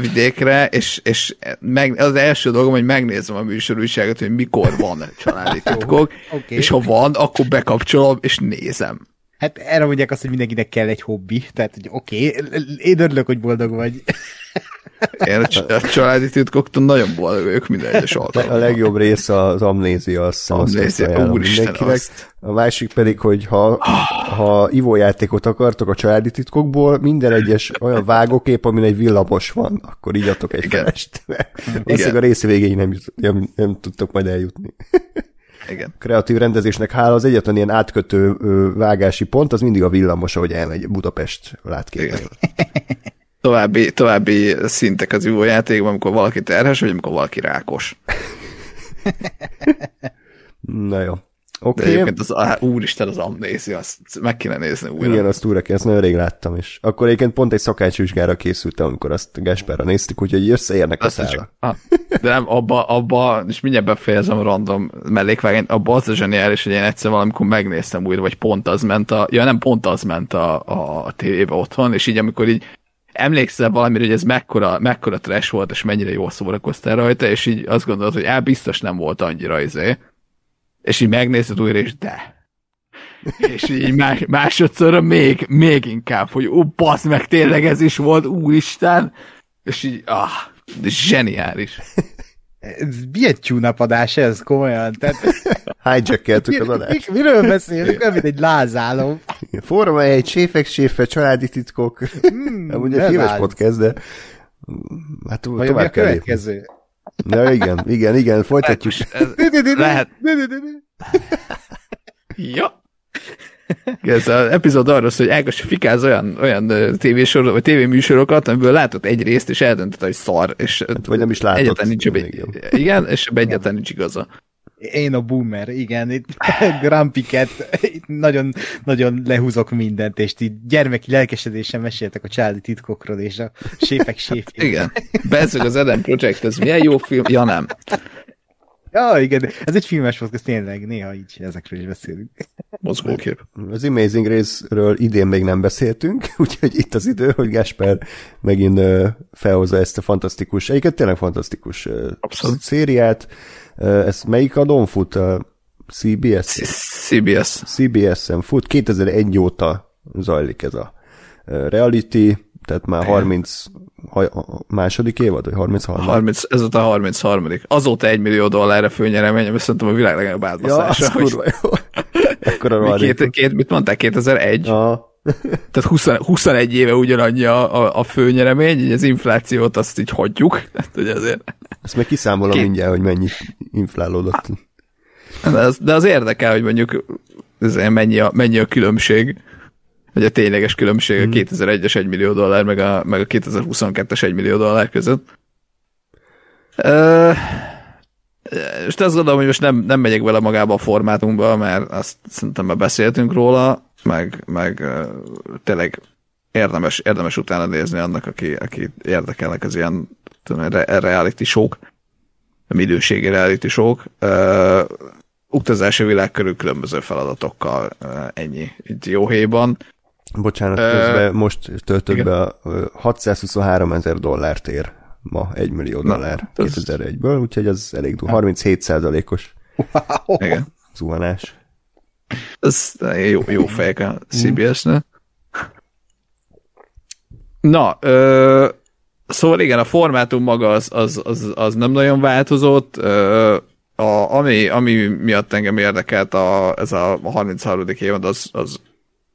vidékre, és, és meg, az első dolgom, hogy megnézem a műsorújságot, hogy mikor van családi titkok, Oké. és ha van, akkor bekapcsolom, és nézem. Hát erre mondják azt, hogy mindenkinek kell egy hobbi, tehát hogy oké, okay, én örülök, hogy boldog vagy. Én a, cs- a családi titkoktól nagyon boldog vagyok minden egyes A alkalommal. legjobb rész az amnézia, azt hiszem, azt Amnézia, ajánlom úristen, azt. A másik pedig, hogy ha, ha ivójátékot akartok a családi titkokból, minden egyes olyan vágókép, amin egy villamos van, akkor így adtok egy Igen. felest. Valószínűleg a rész végéig nem, jut- nem, nem tudtok majd eljutni. Igen. Kreatív rendezésnek hála az egyetlen ilyen átkötő vágási pont, az mindig a villamos, ahogy elmegy Budapest látképen. További, további szintek az ivójátékban, amikor valaki terhes, vagy amikor valaki rákos. Na jó. De okay. Okay. egyébként az, á, úristen, az amnézia, azt meg kéne nézni újra. Igen, azt újra kell, ezt nagyon rég láttam is. Akkor egyébként pont egy szakácsvizsgára készültem, amikor azt Gáspárra néztük, úgyhogy összeérnek a Azt szálak. csak, ah, de nem, abba, abba, és mindjárt befejezem a random mellékvágányt, abba az a zseniális, hogy én egyszer valamikor megnéztem újra, vagy pont az ment a, ja nem pont az ment a, a, a tévébe otthon, és így amikor így emlékszel valamire, hogy ez mekkora, mekkora trash volt, és mennyire jól szórakoztál rajta, és így azt gondolod, hogy á, biztos nem volt annyira izé. És így megnézted újra, és de. És így más, másodszorra még, még inkább, hogy ó, basz meg, tényleg ez is volt, úristen. És így, ah, de zseniális. Ez milyen tyúnapadás ez, komolyan? Tehát, Hijackeltük az mi, adást. mi, miről beszélünk? Olyan, mint egy lázálom. Forma egy séfek, séfe, családi titkok. Nem ugye ne filmes várj. podcast, de hát Vagy a tovább kell lépni. következő? Na igen, igen, igen, folytatjuk. Ez, lehet. Ja. Ez az epizód arról szól, hogy Ágos fikáz olyan, olyan tévésor, vagy tévéműsorokat, amiből látott egy részt, és eldöntött, hogy szar, és Hát, vagy nem is látott. egyáltalán nincs ebbe, Igen. és egyáltalán nincs igaza. Én a boomer, igen, itt Grampiket, itt nagyon, nagyon lehúzok mindent, és így gyermeki lelkesedésen meséltek a családi titkokról, és a séfek séfjét. Igen. Bezzeg az Eden Project, ez milyen jó film? Ja nem. Ja, igen, ez egy filmes podcast, tényleg, néha így ezekről is beszélünk. Mozgókép. Az Amazing részről idén még nem beszéltünk, úgyhogy itt az idő, hogy Gasper megint felhozza ezt a fantasztikus, egyiket tényleg fantasztikus Abszolút. szériát. Ez melyik adon fut? A CBS? CBS. CBS-en fut, 2001 óta zajlik ez a reality, tehát már 30 ha, második évad, vagy 33. 30, ez a 33. Azóta egy millió dollárra főnyeremény, ami szerintem a világ legnagyobb Ja, átbaszása. az hogy kurva jó. Ekkora két, két, mit mondták, 2001? Ja, Tehát 20, 21 éve ugyanannyi a, a, a főnyeremény, így az inflációt azt így hagyjuk. Tehát, hogy azért... Ezt meg kiszámolom Két- mindjárt, hogy mennyi inflálódott. De az, de az érdekel, hogy mondjuk azért mennyi a, mennyi a különbség, vagy a tényleges különbség a 2001-es 1 millió dollár, meg a, meg a 2022-es 1 millió dollár között. Ö, és azt gondolom, hogy most nem, nem megyek vele magába a formátumba, mert azt szerintem már beszéltünk róla, meg, meg tényleg érdemes, érdemes utána nézni annak, aki, aki érdekelnek az ilyen tudom, re, reality show-k, minőségi reality show-k. Ö, utazási világ körül különböző feladatokkal, ennyi. Itt jó héjban. Bocsánat, közben most töltött igen. be a ö, 623 ezer dollárt ér ma 1 millió Na, dollár ez- 2001-ből, úgyhogy az elég durva. 37 százalékos Igen. zuhanás. Ez jó, jó fejek a CBS-ne. Na, ö, szóval igen, a formátum maga az, az, az, az nem nagyon változott. Ö, a, ami, ami miatt engem érdekelt a, ez a, a 33. évad, az, az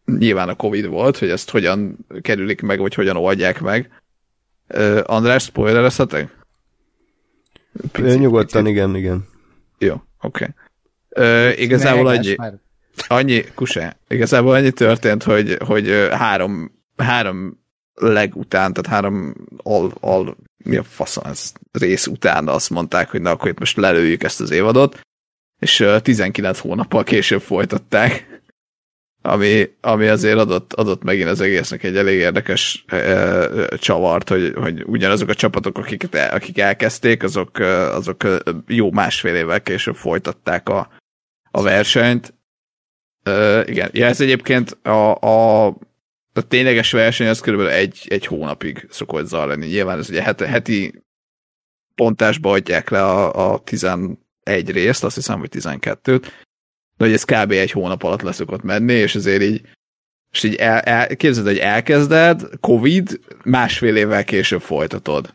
nyilván a Covid volt, hogy ezt hogyan kerülik meg, vagy hogyan oldják meg. Ö, András, spoilerezhetek? Ö, Nyugodtan, igen, igen. Jó, oké. Okay. Igazából Megállás annyi, kusé, igazából annyi történt, hogy, hogy három, három leg után, tehát három al, al mi a faszom ez rész után azt mondták, hogy na akkor itt most lelőjük ezt az évadot, és ö, 19 hónappal később folytatták, ami, ami azért adott, adott megint az egésznek egy elég érdekes ö, ö, csavart, hogy, hogy ugyanazok a csapatok, akiket akik elkezdték, azok, ö, azok ö, jó másfél évvel később folytatták a, a versenyt. Ö, igen, ja, ez egyébként a, a, a tényleges verseny az körülbelül egy, egy hónapig szokott zajlani. Nyilván ez ugye heti, heti pontásba adják le a, a 11 részt, azt hiszem, hogy 12-t, de hogy ez kb. egy hónap alatt leszokott menni, és ezért így és így el, el, képzeld, hogy elkezded, Covid, másfél évvel később folytatod.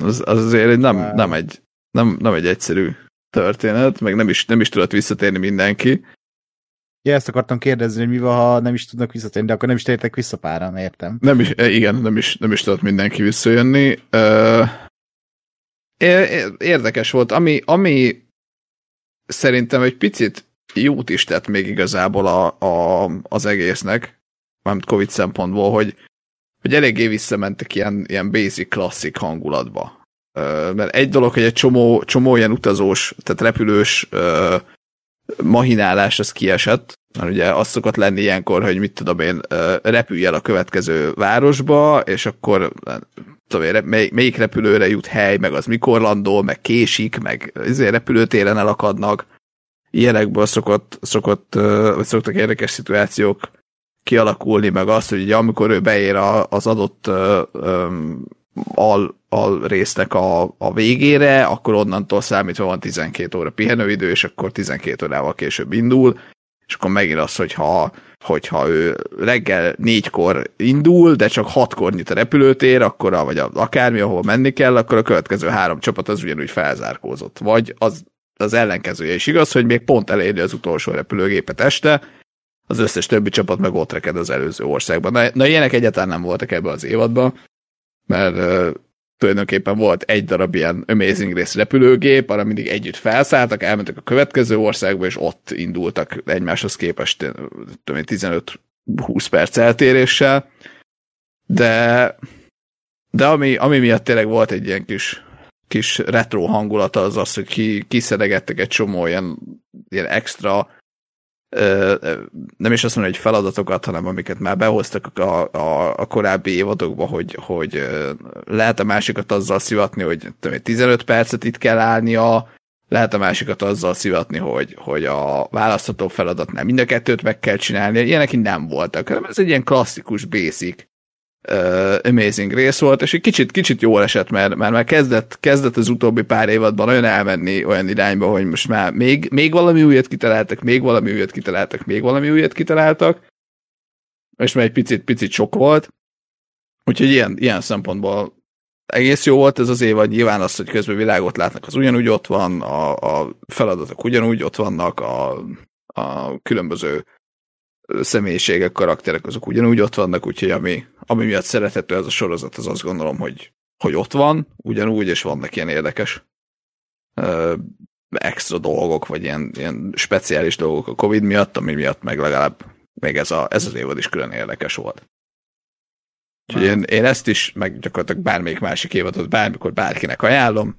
Az, az azért nem, Wow. nem, egy, nem, nem egy egyszerű történet, meg nem is, nem is tudott visszatérni mindenki. Ja, ezt akartam kérdezni, hogy mi van, ha nem is tudnak visszatérni, de akkor nem is tértek vissza páran, értem. Nem is, eh, igen, nem is, nem is tudott mindenki visszajönni. Érdekes volt, ami, ami szerintem egy picit jót is tett még igazából a, a, az egésznek, mármint Covid szempontból, hogy, hogy eléggé visszamentek ilyen, ilyen basic, klasszik hangulatba. Mert egy dolog, hogy egy csomó, csomó ilyen utazós, tehát repülős mahinálás az kiesett, mert ugye az szokott lenni ilyenkor, hogy mit tudom én, repülj el a következő városba, és akkor tudom én, mely, melyik repülőre jut hely, meg az mikor landol, meg késik, meg ezért repülőtéren elakadnak. Ilyenekből szokott, szokott, vagy szoktak érdekes szituációk kialakulni, meg az, hogy ugye, amikor ő beér a, az adott ö, al, al résznek a, a végére, akkor onnantól számítva van 12 óra pihenőidő, és akkor 12 órával később indul, és akkor megint az, hogyha, hogyha ő reggel négykor indul, de csak hatkor nyit a repülőtér, akkor a, vagy a, akármi, ahol menni kell, akkor a következő három csapat az ugyanúgy felzárkózott. Vagy az, az ellenkezője is igaz, hogy még pont eléri az utolsó repülőgépet este, az összes többi csapat meg ott reked az előző országban. Na, na ilyenek egyáltalán nem voltak ebben az évadban, mert tulajdonképpen volt egy darab ilyen Amazing Race repülőgép, arra mindig együtt felszálltak, elmentek a következő országba, és ott indultak egymáshoz képest eh, tudom én, 15-20 perc eltéréssel, de de ami, ami miatt tényleg volt egy ilyen kis, kis retro hangulata az az, hogy ki, kiszedegettek egy csomó ilyen, ilyen extra nem is azt mondom, hogy feladatokat, hanem amiket már behoztak a, a, a korábbi évadokba, hogy, hogy lehet a másikat azzal szivatni, hogy tudom én, 15 percet itt kell állnia, lehet a másikat azzal szivatni, hogy, hogy a választható feladatnál mind a kettőt meg kell csinálni. Ilyenek így nem voltak, hanem ez egy ilyen klasszikus, basic uh, amazing rész volt, és egy kicsit, kicsit jól esett, mert, mert már kezdett, kezdett az utóbbi pár évadban olyan elmenni olyan irányba, hogy most már még, még valami újat kitaláltak, még valami újat kitaláltak, még valami újat kitaláltak, és már egy picit, picit sok volt. Úgyhogy ilyen, ilyen szempontból egész jó volt ez az évad, nyilván az, hogy közben világot látnak, az ugyanúgy ott van, a, a feladatok ugyanúgy ott vannak, a, a különböző személyiségek, karakterek azok ugyanúgy ott vannak, úgyhogy ami, ami miatt szerethető ez a sorozat, az azt gondolom, hogy, hogy ott van, ugyanúgy, és vannak ilyen érdekes ö, extra dolgok, vagy ilyen, ilyen speciális dolgok a Covid miatt, ami miatt meg legalább még ez, a, ez az évad is külön érdekes volt. Úgyhogy én, én ezt is, meg gyakorlatilag bármelyik másik évadot bármikor bárkinek ajánlom,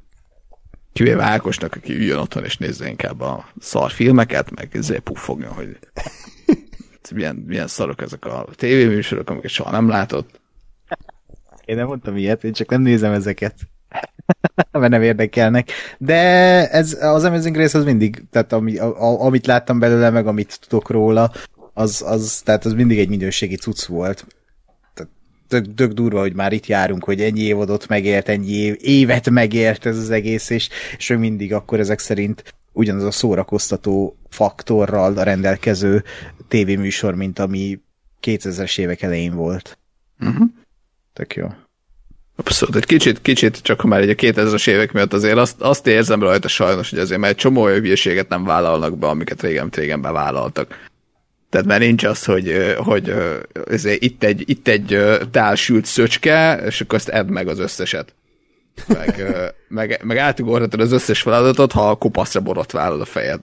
kivéve Ákosnak, aki üljön otthon és nézze inkább a szar filmeket, meg ezért puffogja, hogy milyen, milyen szarok ezek a tévéműsorok, amiket soha nem látott. Én nem mondtam ilyet, én csak nem nézem ezeket. mert nem érdekelnek. De ez az Amazing Grace az mindig, tehát ami, a, amit láttam belőle, meg amit tudok róla, az, az, tehát az mindig egy minőségi cucc volt. tök, tök durva, hogy már itt járunk, hogy ennyi évadot megért, ennyi év, évet megért ez az egész, és, és még mindig akkor ezek szerint ugyanaz a szórakoztató faktorral a rendelkező tévéműsor, mint ami 2000-es évek elején volt. Uh-huh. Tök jó. Abszolút, egy kicsit, kicsit, csak ha már egy a 2000-es évek miatt azért azt, azt érzem rajta sajnos, hogy azért már egy csomó olyan hülyeséget nem vállalnak be, amiket régen régen bevállaltak. Tehát már nincs az, hogy, hogy ezért itt egy, itt egy tálsült szöcske, és akkor azt edd meg az összeset. Meg, meg, meg átugorhatod az összes feladatot, ha a kopaszra borotválod a fejed.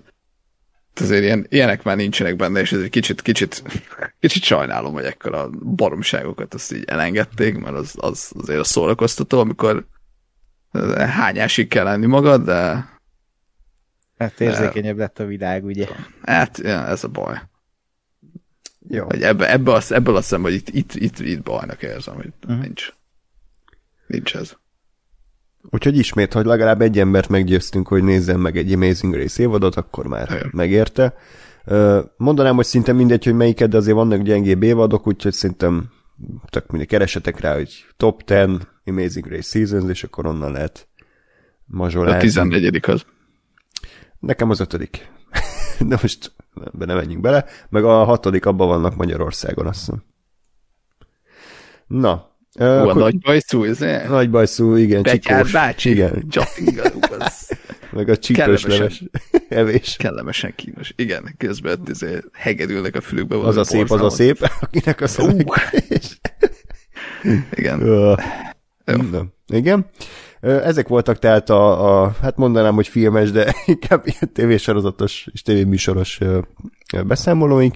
Azért ilyen, ilyenek már nincsenek benne, és ez egy kicsit, kicsit, kicsit sajnálom, hogy ekkor a baromságokat azt így elengedték, mert az, az azért a szórakoztató, amikor hányásig kell lenni magad, de... Hát érzékenyebb lett a világ, ugye? Hát, ja, ez a baj. Jó. Hogy ebbe, ebbe az, ebből azt hiszem, hogy itt, itt, itt, itt bajnak érzem, hogy uh-huh. nincs. Nincs ez. Úgyhogy ismét, hogy legalább egy embert meggyőztünk, hogy nézzen meg egy Amazing Race évadot, akkor már Helyen. megérte. Mondanám, hogy szinte mindegy, hogy melyiket, de azért vannak gyengébb évadok, úgyhogy szerintem tök mindig keresetek rá, hogy top 10 Amazing Race Seasons, és akkor onnan lehet mazsolálni. A 14 az. Nekem az ötödik. de most be ne menjünk bele. Meg a hatodik abban vannak Magyarországon, azt hiszem. Na, Hú, a nagy bajszú, ez Nagy bajszú, igen, Betyár csikós. bácsi, igen. az... Meg a csípős leves evés. Kellemesen kínos. Igen, közben izé hegedülnek a fülükbe. Az a szép, az a szép, akinek a szöveg. igen. Uh, igen. Ezek voltak tehát a, a, hát mondanám, hogy filmes, de inkább ilyen tévésorozatos és tévéműsoros beszámolóink,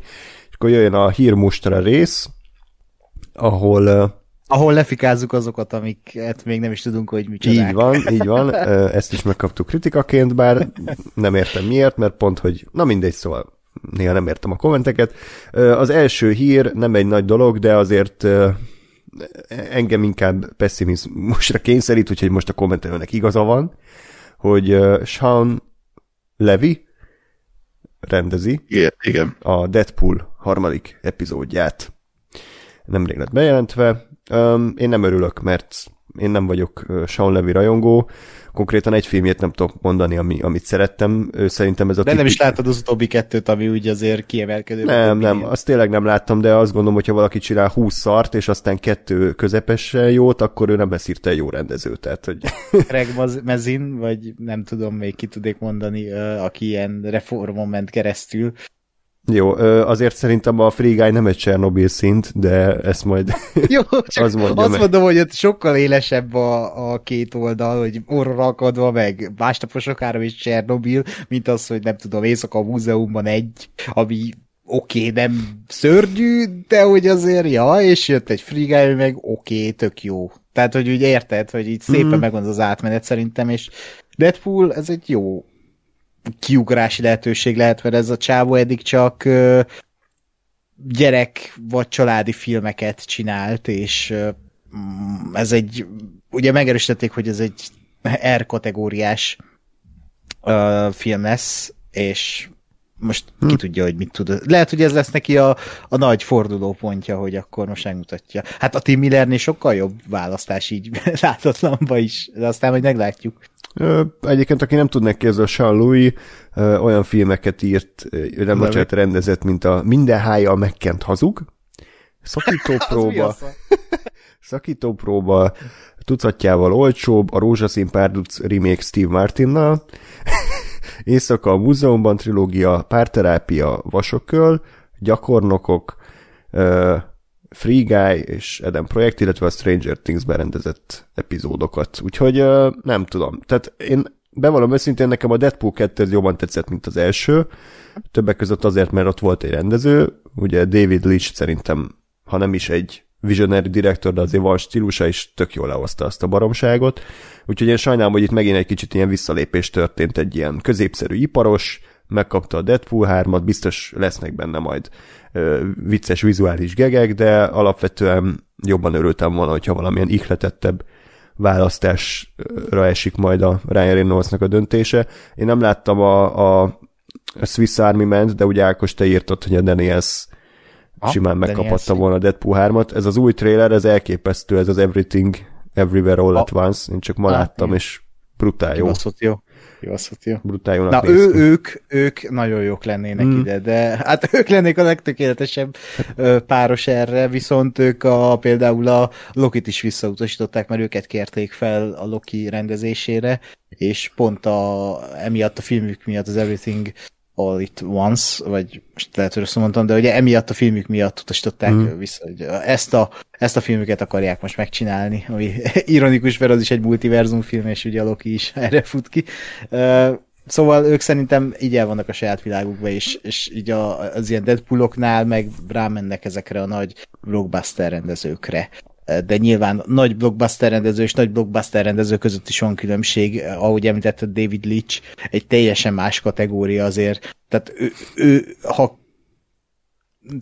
és akkor jöjjön a hírmustra rész, ahol ahol lefikázzuk azokat, amiket még nem is tudunk, hogy micsodák. Így van, így van, ezt is megkaptuk kritikaként, bár nem értem miért, mert pont, hogy na mindegy, szóval néha nem értem a kommenteket. Az első hír nem egy nagy dolog, de azért engem inkább pessimizmusra kényszerít, úgyhogy most a kommentelőnek igaza van, hogy Sean Levy rendezi igen, igen. a Deadpool harmadik epizódját. Nemrég lett bejelentve. Én nem örülök, mert én nem vagyok Sean Levy rajongó, konkrétan egy filmjét nem tudok mondani, ami, amit szerettem. Szerintem ez a De tipik... nem is láttad az utóbbi kettőt, ami úgy azért kiemelkedő. Nem, nem, azt tényleg nem láttam, de azt gondolom, hogyha valaki csinál 20 szart, és aztán kettő közepesen jót, akkor ő nem lesz írta jó rendező. Tehát, hogy... Greg Mezin, vagy nem tudom még ki tudnék mondani, aki ilyen reformon ment keresztül, jó, azért szerintem a Free Guy nem egy Chernobyl szint, de ezt majd Jó, csak az mondja azt meg. mondom, hogy ott sokkal élesebb a, a két oldal, hogy orra akadva, meg másnaposok áram is Chernobyl, mint az, hogy nem tudom, éjszaka a múzeumban egy, ami oké, okay, nem szörnyű, de hogy azért, ja, és jött egy Free Guy, meg oké, okay, tök jó. Tehát, hogy úgy érted, hogy így szépen mm. megvan az átmenet szerintem, és Deadpool, ez egy jó kiugrási lehetőség lehet, mert ez a csávó eddig csak gyerek vagy családi filmeket csinált, és mm, ez egy, ugye megerősítették, hogy ez egy R kategóriás film lesz, és most hm. ki tudja, hogy mit tud. Lehet, hogy ez lesz neki a, a nagy fordulópontja, hogy akkor most megmutatja. Hát a Tim Millernél sokkal jobb választás így látatlanba is, de aztán majd meglátjuk. Egyébként, aki nem tud ez a Sean Louis olyan filmeket írt, ő nem bocsánat, rendezett, mint a Minden hája a megkent hazug, szakítópróba, szakítópróba, tucatjával olcsóbb, a Rózsaszín párduc remake Steve Martinnal, Éjszaka a múzeumban trilógia, párterápia, vasokköl, gyakornokok, Free Guy és Eden Projekt, illetve a Stranger Things berendezett epizódokat. Úgyhogy nem tudom. Tehát én bevallom őszintén, nekem a Deadpool 2 jobban tetszett, mint az első. Többek között azért, mert ott volt egy rendező, ugye David Leitch szerintem, ha nem is egy visionary director, de azért van stílusa, és tök jól lehozta azt a baromságot. Úgyhogy én sajnálom, hogy itt megint egy kicsit ilyen visszalépés történt, egy ilyen középszerű iparos, megkapta a Deadpool 3-at, biztos lesznek benne majd ö, vicces vizuális gegek, de alapvetően jobban örültem volna, hogyha valamilyen ihletettebb választásra esik majd a Ryan Reynoldsnak a döntése. Én nem láttam a, a Swiss Army Man, de ugye Ákos, te írtad, hogy a Daniels ha, simán megkaphatta volna a Deadpool 3-at. Ez az új trailer, ez elképesztő, ez az Everything Everywhere All at Once. Én csak ma láttam, és brutál jó. jó. Kibaszott jó. Brutál jónak Na ő, ők, ők nagyon jók lennének mm. ide, de hát ők lennék a legtökéletesebb páros erre, viszont ők a, például a Lokit is visszautasították, mert őket kérték fel a Loki rendezésére, és pont a, emiatt a filmük miatt az Everything All It Once, vagy most lehet, hogy rosszul mondtam, de ugye emiatt a filmük miatt utasították mm. vissza, hogy ezt a, ezt a filmüket akarják most megcsinálni, ami ironikus, mert az is egy multiverzum film, és ugye a Loki is erre fut ki. Szóval ők szerintem így el vannak a saját világukba, és, és így a, az ilyen Deadpooloknál meg rámennek ezekre a nagy blockbuster rendezőkre de nyilván nagy blockbuster rendező és nagy blockbuster rendező között is van különbség, ahogy említette David Leach, egy teljesen más kategória azért. Tehát ő, ő ha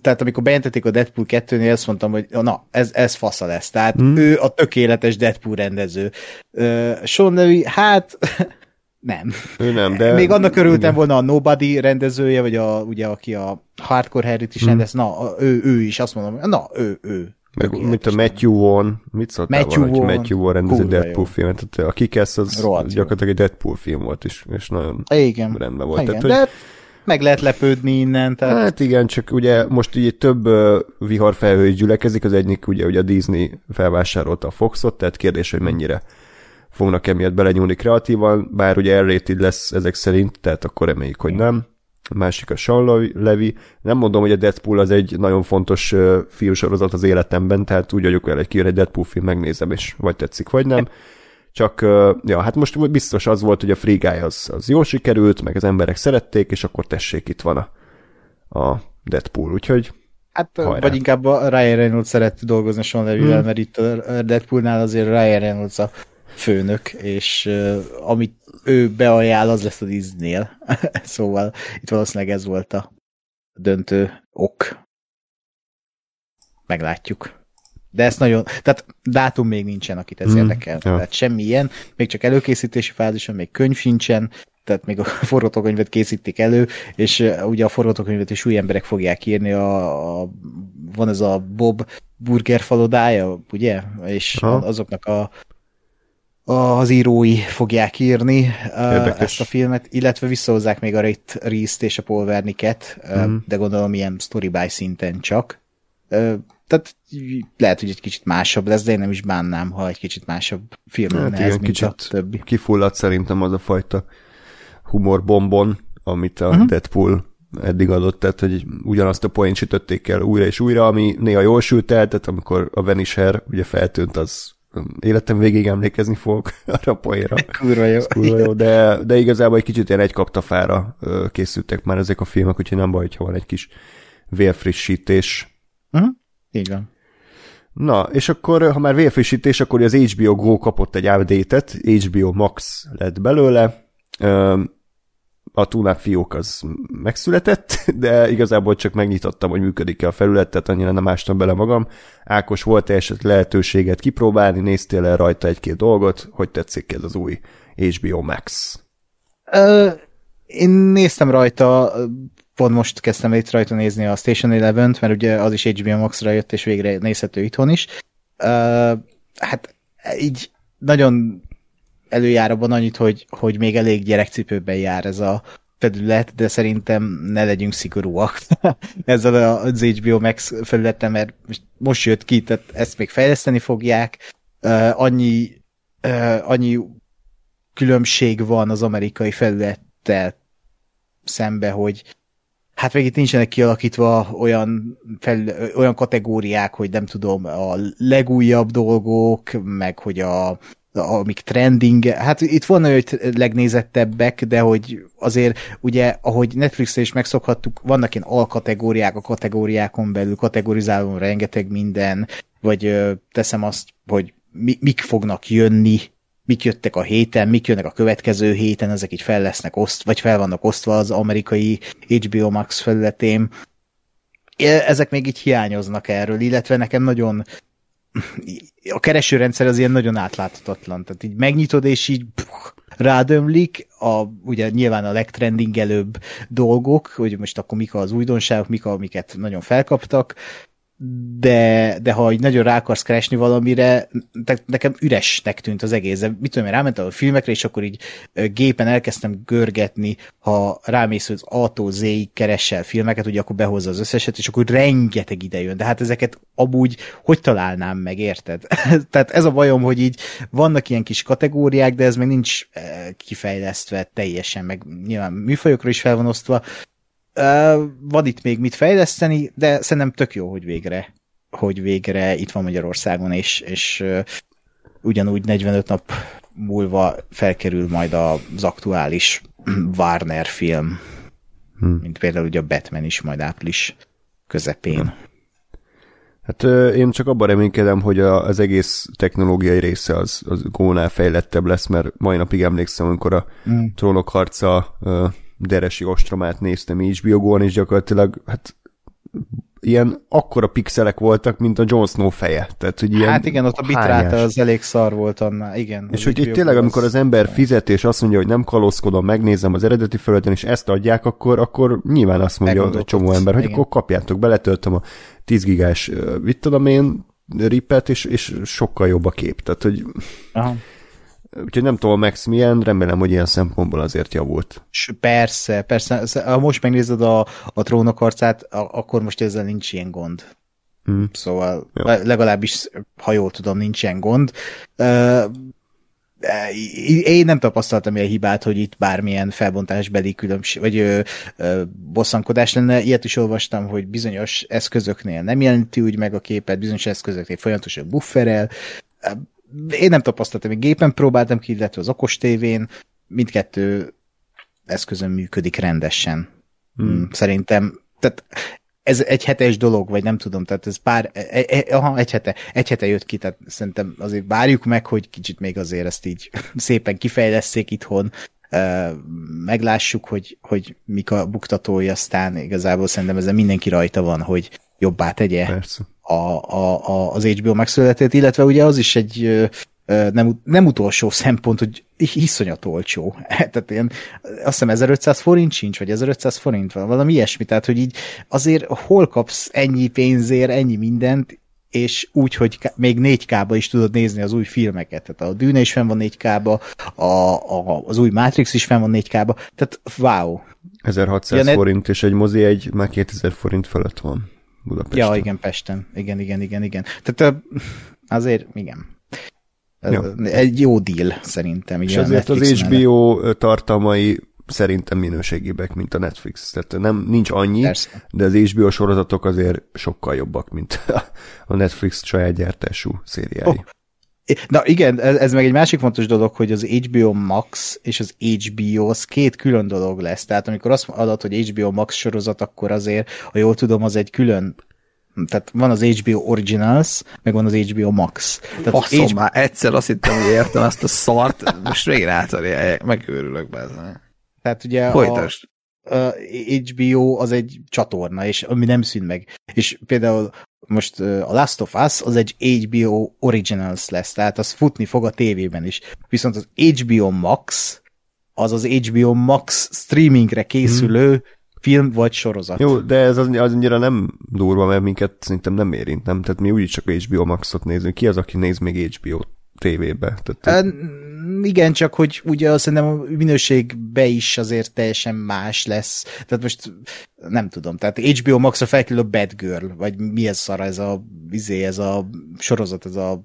tehát amikor bejelentették a Deadpool 2-nél, azt mondtam, hogy na, ez, ez fasza lesz. Tehát hmm. ő a tökéletes Deadpool rendező. Uh, Sean Levy, hát nem. Ő nem, de... Még annak örültem igen. volna a Nobody rendezője, vagy a, ugye, aki a Hardcore Harry-t is hmm. rendez, na, ő, ő is, azt mondom, na, ő, ő, meg, mint a Matthew Vaughn, mit szóltál Matthew volna, Vaughn, Matthew Vaughn rendezi Deadpool jó. filmet, tehát a Kikesz az Rohadt gyakorlatilag egy Deadpool film volt is, és nagyon igen. rendben volt. Igen, tehát, hogy... de meg lehet lepődni innen. Tehát... Hát igen, csak ugye most így több uh, viharfelhő is gyülekezik, az egyik ugye, ugye a Disney felvásárolta a Foxot, tehát kérdés, hogy mennyire fognak emiatt belenyúlni kreatívan, bár ugye r lesz ezek szerint, tehát akkor reméljük, hogy nem a másik a Sean Levy. Nem mondom, hogy a Deadpool az egy nagyon fontos uh, filmsorozat az életemben, tehát úgy vagyok vele, hogy kijön egy Deadpool film, megnézem, és vagy tetszik, vagy nem. Csak, uh, ja, hát most biztos az volt, hogy a Free Guy az, az jól sikerült, meg az emberek szerették, és akkor tessék, itt van a, a Deadpool, úgyhogy Hát, hajrá. vagy inkább a Ryan Reynolds szeret dolgozni Sean Levy-vel, hmm. mert itt a Deadpoolnál azért Ryan Reynolds a főnök, és uh, amit ő beajánl, az lesz a Disney-nél. szóval itt valószínűleg ez volt a döntő ok. Meglátjuk. De ezt nagyon, tehát dátum még nincsen, akit ez mm, érdekel. Ja. Tehát semmi ilyen, még csak előkészítési fázison, még könyv sincsen, tehát még a forgatókönyvet készítik elő, és ugye a forgatókönyvet is új emberek fogják írni, a, a, van ez a Bob Burger falodája, ugye? És ha. azoknak a az írói fogják írni Érdekes. ezt a filmet, illetve visszahozzák még a Reese-t és a Paul Wernicke-et, mm. de gondolom ilyen story by szinten csak. Tehát lehet, hogy egy kicsit másabb lesz, de én nem is bánnám, ha egy kicsit másabb film hát lenne ez, mint kicsit a többi. kifulladt szerintem az a fajta humorbombon, amit a uh-huh. Deadpool eddig adott, tehát hogy ugyanazt a poént sütötték el újra és újra, ami néha jól sült el, tehát amikor a Vanisher ugye feltűnt, az életem végig emlékezni fogok arra a poénra. Kurva jó. kurva jó, de, de igazából egy kicsit ilyen egy kaptafára készültek már ezek a filmek, úgyhogy nem baj, hogyha van egy kis vérfrissítés. Uh-huh. Így van. Na, és akkor, ha már vérfrissítés, akkor az HBO Go kapott egy update-et, HBO Max lett belőle, a túlnáp fiók az megszületett, de igazából csak megnyitottam, hogy működik-e a felület, tehát annyira nem ástam bele magam. Ákos, volt-e esetleg lehetőséget kipróbálni, néztél el rajta egy-két dolgot, hogy tetszik ez az új HBO Max? Ö, én néztem rajta, pont most kezdtem itt rajta nézni a Station Eleven-t, mert ugye az is HBO Max-ra jött, és végre nézhető itthon is. Ö, hát így nagyon előjár abban annyit, hogy, hogy még elég gyerekcipőben jár ez a felület, de szerintem ne legyünk szigorúak ezzel az HBO Max felületen, mert most jött ki, tehát ezt még fejleszteni fogják. Uh, annyi, uh, annyi különbség van az amerikai felülettel szembe, hogy hát még itt nincsenek kialakítva olyan, fel, olyan kategóriák, hogy nem tudom, a legújabb dolgok, meg hogy a, amik trending, hát itt van olyan, hogy legnézettebbek, de hogy azért ugye, ahogy Netflixre is megszokhattuk, vannak ilyen alkategóriák a kategóriákon belül, kategorizálom rengeteg minden, vagy ö, teszem azt, hogy mi, mik fognak jönni, mik jöttek a héten, mik jönnek a következő héten, ezek így fel lesznek oszt, vagy fel vannak osztva az amerikai HBO Max felületén. Ezek még így hiányoznak erről, illetve nekem nagyon a keresőrendszer az ilyen nagyon átláthatatlan. Tehát így megnyitod, és így puh, rádömlik, a, ugye nyilván a legtrendingelőbb dolgok, hogy most akkor mik az újdonságok, mik, amiket nagyon felkaptak, de, de ha így nagyon rá akarsz keresni valamire, nekem üresnek tűnt az egész. De mit tudom én, rámentem a filmekre, és akkor így gépen elkezdtem görgetni, ha rámész, hogy az A-tól Z-ig keresel filmeket, ugye akkor behozza az összeset, és akkor rengeteg ide jön. De hát ezeket amúgy hogy találnám meg, érted? Tehát ez a bajom, hogy így vannak ilyen kis kategóriák, de ez még nincs kifejlesztve teljesen, meg nyilván műfajokra is fel van osztva, van itt még mit fejleszteni, de szerintem tök jó, hogy végre, hogy végre itt van Magyarországon, és, és ugyanúgy 45 nap múlva felkerül majd az aktuális Warner film, hmm. mint például ugye a Batman is majd április közepén. Hmm. Hát én csak abban reménykedem, hogy az egész technológiai része az, az gónál fejlettebb lesz, mert mai napig emlékszem, amikor a mm. trónok harca deresi ostromát néztem HBO-gon, és gyakorlatilag hát ilyen akkora pixelek voltak, mint a Jon Snow feje. Tehát, hogy ilyen hát igen, ott a bitráta az elég szar volt annál, igen. És hogy itt tényleg, az... amikor az ember fizet, és azt mondja, hogy nem kalózkodom, megnézem az eredeti felületen, és ezt adják, akkor, akkor nyilván azt mondja a csomó ember, hogy igen. akkor kapjátok, beletöltöm a 10 gigás, mit tudom én, ripet, és, és sokkal jobb a kép. Tehát, hogy Aha. Úgyhogy nem tudom, Max milyen, remélem, hogy ilyen szempontból azért javult. Persze, persze. Ha most megnézed a, a trónok arcát, akkor most ezzel nincs ilyen gond. Hmm. Szóval Jó. legalábbis, ha jól tudom, nincs ilyen gond. Uh, én nem tapasztaltam ilyen hibát, hogy itt bármilyen felbontásbeli különbség, vagy ö, ö, bosszankodás lenne. Ilyet is olvastam, hogy bizonyos eszközöknél nem jelenti úgy meg a képet, bizonyos eszközöknél folyamatosan bufferel én nem tapasztaltam, hogy gépen próbáltam ki, illetve az okos tévén, mindkettő eszközön működik rendesen. Hmm. hmm. Szerintem, tehát ez egy hetes dolog, vagy nem tudom, tehát ez pár, e, e, e, aha, egy hete, egy hete jött ki, tehát szerintem azért várjuk meg, hogy kicsit még azért ezt így szépen kifejleszék itthon, meglássuk, hogy, hogy mik a buktatói, aztán igazából szerintem ezzel mindenki rajta van, hogy jobbá tegye Persze a, a, a, az HBO megszületett, illetve ugye az is egy nem, nem utolsó szempont, hogy iszonyat olcsó. Tehát ilyen, azt hiszem 1500 forint sincs, vagy 1500 forint van, valami ilyesmi. Tehát, hogy így azért hol kapsz ennyi pénzért, ennyi mindent, és úgy, hogy még 4K-ba is tudod nézni az új filmeket. Tehát a Dűne is fenn van 4K-ba, a, a, az új Matrix is fenn van 4K-ba. Tehát wow. 1600 ja, forint, és egy mozi egy már 2000 forint fölött van. Budapesten. Ja, igen, Pesten. Igen, igen, igen, igen. Tehát azért, igen. Jó. Egy jó deal, szerintem. És azért az HBO mellett. tartalmai szerintem minőségibbek, mint a Netflix. Tehát nem, nincs annyi, Persze. de az HBO sorozatok azért sokkal jobbak, mint a Netflix saját gyártású szériái. Oh. Na igen, ez, ez meg egy másik fontos dolog, hogy az HBO Max és az HBO az két külön dolog lesz. Tehát amikor azt adod, hogy HBO Max sorozat, akkor azért, ha jól tudom, az egy külön tehát van az HBO Originals, meg van az HBO Max. Tehát Faszom, HBO... már egyszer azt hittem, hogy értem ezt a szart, most végre átadja, megőrülök be ezen. Tehát ugye Folytasd. A HBO az egy csatorna, és ami nem szűn meg. És például most a Last of Us az egy HBO Originals lesz, tehát az futni fog a tévében is. Viszont az HBO Max az az HBO Max streamingre készülő hmm. film vagy sorozat. Jó, de ez az, az annyira nem durva, mert minket szerintem nem érint, nem? Tehát mi úgyis csak HBO Maxot nézünk. Ki az, aki néz még HBO tévébe? Tehát, igen, csak hogy ugye szerintem a minőségbe is azért teljesen más lesz. Tehát most nem tudom, tehát HBO Max-ra felkerül a Bad Girl, vagy mi ez szar, ez a, izé, ez a sorozat, ez a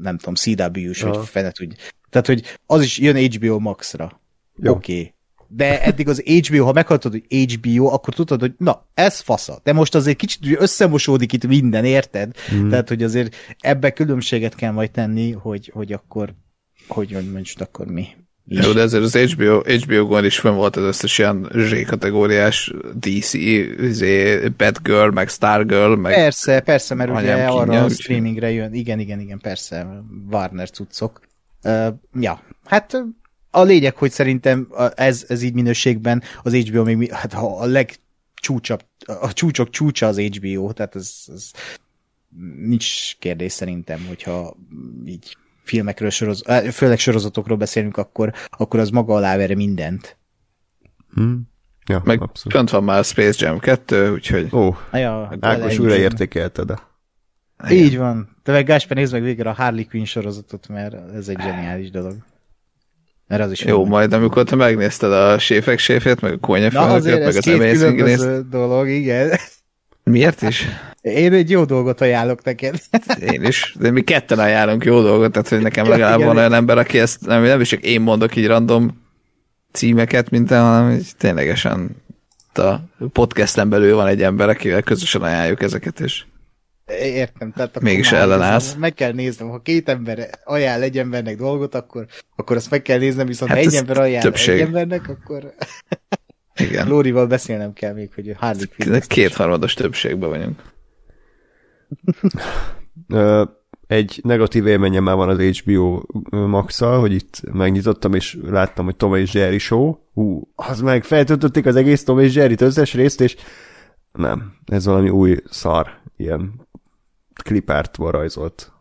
nem tudom, CW-s, vagy fenet, úgy. Tehát, hogy az is jön HBO Max-ra. Oké. Okay. De eddig az HBO, ha meghallottad, hogy HBO, akkor tudod, hogy na, ez fasza. De most azért kicsit összemosódik itt minden, érted? Mm. Tehát, hogy azért ebbe különbséget kell majd tenni, hogy, hogy akkor, hogy, hogy most akkor mi. Is. Jó, de ezért az HBO, HBO-gon is fenn volt az összes ilyen Z-kategóriás DC, Z, Batgirl, meg Stargirl, meg... Persze, persze, mert ugye arra a streamingre jön. Igen, igen, igen, persze, Warner cuccok. Uh, ja, hát a lényeg, hogy szerintem ez, ez így minőségben az HBO még, hát ha a legcsúcsabb, a csúcsok csúcsa az HBO, tehát ez, ez nincs kérdés szerintem, hogyha így filmekről, soroz, főleg sorozatokról beszélünk, akkor, akkor az maga alá vere mindent. Hmm. Ja, Meg abszolút. pont van már Space Jam 2, úgyhogy... Ó, ja, Ákos újra értékelted a... Így van. De meg Gásper, nézd meg végre a Harley Quinn sorozatot, mert ez egy zseniális dolog. Mert az is Jó, majd amikor te megnézted a séfek séfét, meg a konyafőnöket, meg az Amazing Race. dolog, igen. Miért is? Én egy jó dolgot ajánlok neked. Én is, de mi ketten ajánlunk jó dolgot, tehát hogy nekem legalább van olyan ember, aki ezt nem, nem is csak én mondok így random címeket, mint hanem ténylegesen a podcasten belül van egy ember, akivel közösen ajánljuk ezeket, és Értem, tehát akkor Mégis ellenállsz. Meg kell néznem, ha két ember ajánl egy embernek dolgot, akkor, akkor azt meg kell néznem, viszont hát ha egy ember ajánl többség. egy embernek, akkor Igen. Lórival beszélnem kell még, hogy Harley Quinn. Kétharmados többségben vagyunk. egy negatív élményem már van az HBO max hogy itt megnyitottam, és láttam, hogy Tom és Jerry show. Hú, az meg feltöltötték az egész Tom és Jerry-t összes részt, és nem, ez valami új szar, ilyen klipártból rajzolt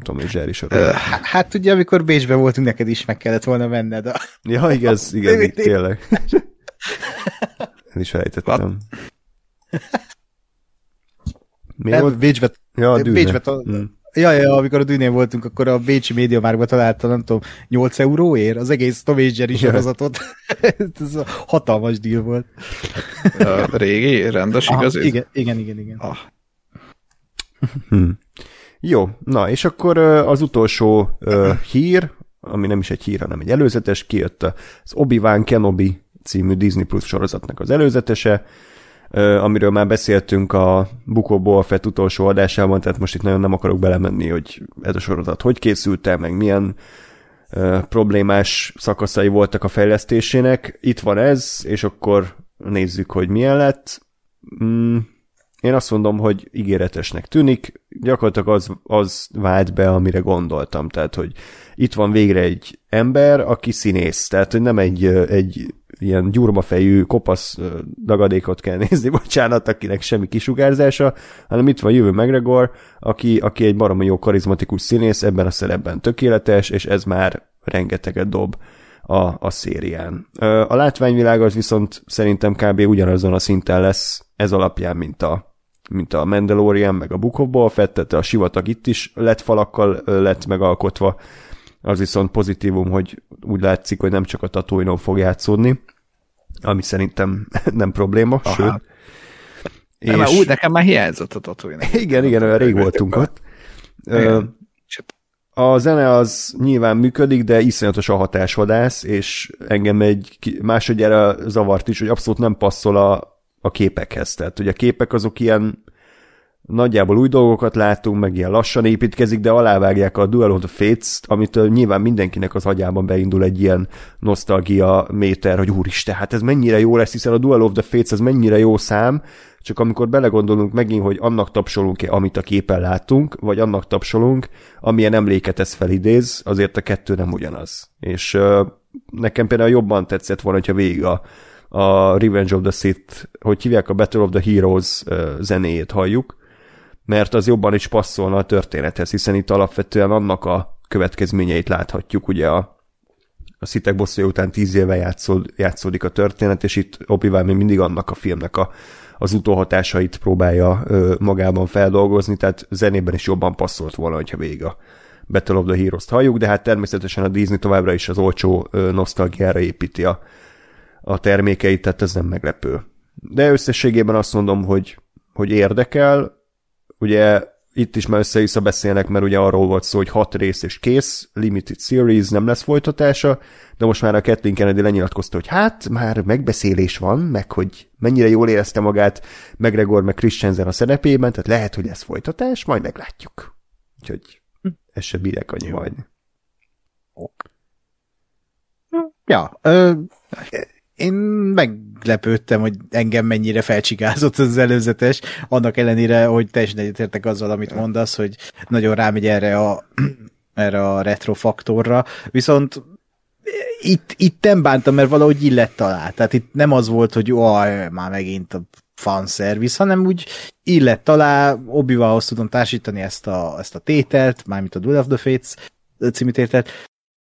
Tom és Jerry sorozat. Hát ugye, amikor Bécsben voltunk, neked is meg kellett volna menned a... Ja, igaz, igen, igen tényleg. Én is felejtettem. Mi volt? Bécsbe, ja, a dűne. Bécsbe, hmm. Ja, ja, amikor a dűnél voltunk, akkor a Bécsi Média Márkba találtam, nem tudom, 8 euróért az egész Tom és Jerry sorozatot. Ez a hatalmas díl volt. A régi, rendes, igaz? Igen, igen, igen. igen. Ah. Hmm. Jó, na és akkor az utolsó hír, ami nem is egy hír, hanem egy előzetes, kijött az Obi-Wan Kenobi című Disney Plus sorozatnak az előzetese, amiről már beszéltünk a Bukó Boa Fett utolsó adásában, tehát most itt nagyon nem akarok belemenni, hogy ez a sorozat hogy készült el, meg milyen problémás szakaszai voltak a fejlesztésének. Itt van ez, és akkor nézzük, hogy milyen lett. Én azt mondom, hogy ígéretesnek tűnik, gyakorlatilag az, az vált be, amire gondoltam, tehát, hogy itt van végre egy ember, aki színész, tehát, hogy nem egy, egy ilyen gyurmafejű, kopasz dagadékot kell nézni, bocsánat, akinek semmi kisugárzása, hanem itt van Jövő McGregor, aki, aki egy baromi jó karizmatikus színész, ebben a szerepben tökéletes, és ez már rengeteget dob a, a szérián. A látványvilág az viszont szerintem kb. ugyanazon a szinten lesz ez alapján, mint a, mint a Mandalorian, meg a Book of Boba Fett, tehát a sivatag itt is lett falakkal lett megalkotva, az viszont pozitívum, hogy úgy látszik, hogy nem csak a tatooine fog játszódni, ami szerintem nem probléma, Aha. sőt. És... Már úgy, nekem már hiányzott a Tatooine. Igen, igen, olyan rég voltunk ott. A zene az nyilván működik, de iszonyatos a hatásvadász, és engem egy másodjára zavart is, hogy abszolút nem passzol a, a képekhez. Tehát, hogy a képek azok ilyen nagyjából új dolgokat látunk, meg ilyen lassan építkezik, de alávágják a Duel of the fates amit nyilván mindenkinek az agyában beindul egy ilyen nosztalgia méter, hogy úristen, hát ez mennyire jó lesz, hiszen a Duel of the Fates ez mennyire jó szám, csak amikor belegondolunk megint, hogy annak tapsolunk-e, amit a képen látunk, vagy annak tapsolunk, amilyen emléket ez felidéz, azért a kettő nem ugyanaz. És uh, nekem például jobban tetszett volna, hogyha végig a, a Revenge of the Sith, hogy hívják a Battle of the Heroes zenéjét halljuk, mert az jobban is passzolna a történethez, hiszen itt alapvetően annak a következményeit láthatjuk, ugye a, a szitek bosszúja után tíz éve játszód, játszódik a történet, és itt obi még mindig annak a filmnek a, az utóhatásait próbálja ö, magában feldolgozni, tehát zenében is jobban passzolt volna, hogyha végig a Battle of the Heroes-t halljuk, de hát természetesen a Disney továbbra is az olcsó ö, nosztalgiára építi a, a termékeit, tehát ez nem meglepő. De összességében azt mondom, hogy, hogy érdekel, ugye itt is már össze-vissza beszélnek, mert ugye arról volt szó, hogy hat rész és kész, limited series, nem lesz folytatása, de most már a Kathleen Kennedy lenyilatkozta, hogy hát már megbeszélés van, meg hogy mennyire jól érezte magát McGregor meg Christensen a szerepében, tehát lehet, hogy lesz folytatás, majd meglátjuk. Úgyhogy ez se bírek annyi majd. Ja, ö, én meglepődtem, hogy engem mennyire felcsigázott az előzetes, annak ellenére, hogy teljesen egyetértek azzal, amit mondasz, hogy nagyon rámegy erre a, erre a retro faktorra, viszont itt, itt nem bántam, mert valahogy illett talál. Tehát itt nem az volt, hogy aj, már megint a fanszervisz, hanem úgy illett talál, obi tudom társítani ezt a, ezt a tételt, mármint a Duel of the Fates című tételt,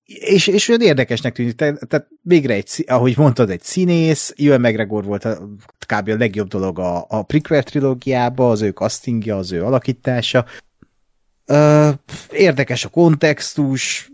és, és olyan érdekesnek tűnik, tehát, tehát végre egy, ahogy mondtad, egy színész, Ewan McGregor volt a, kb. a legjobb dolog a, a prequel trilógiába, az ő castingja, az ő alakítása. Ö, érdekes a kontextus,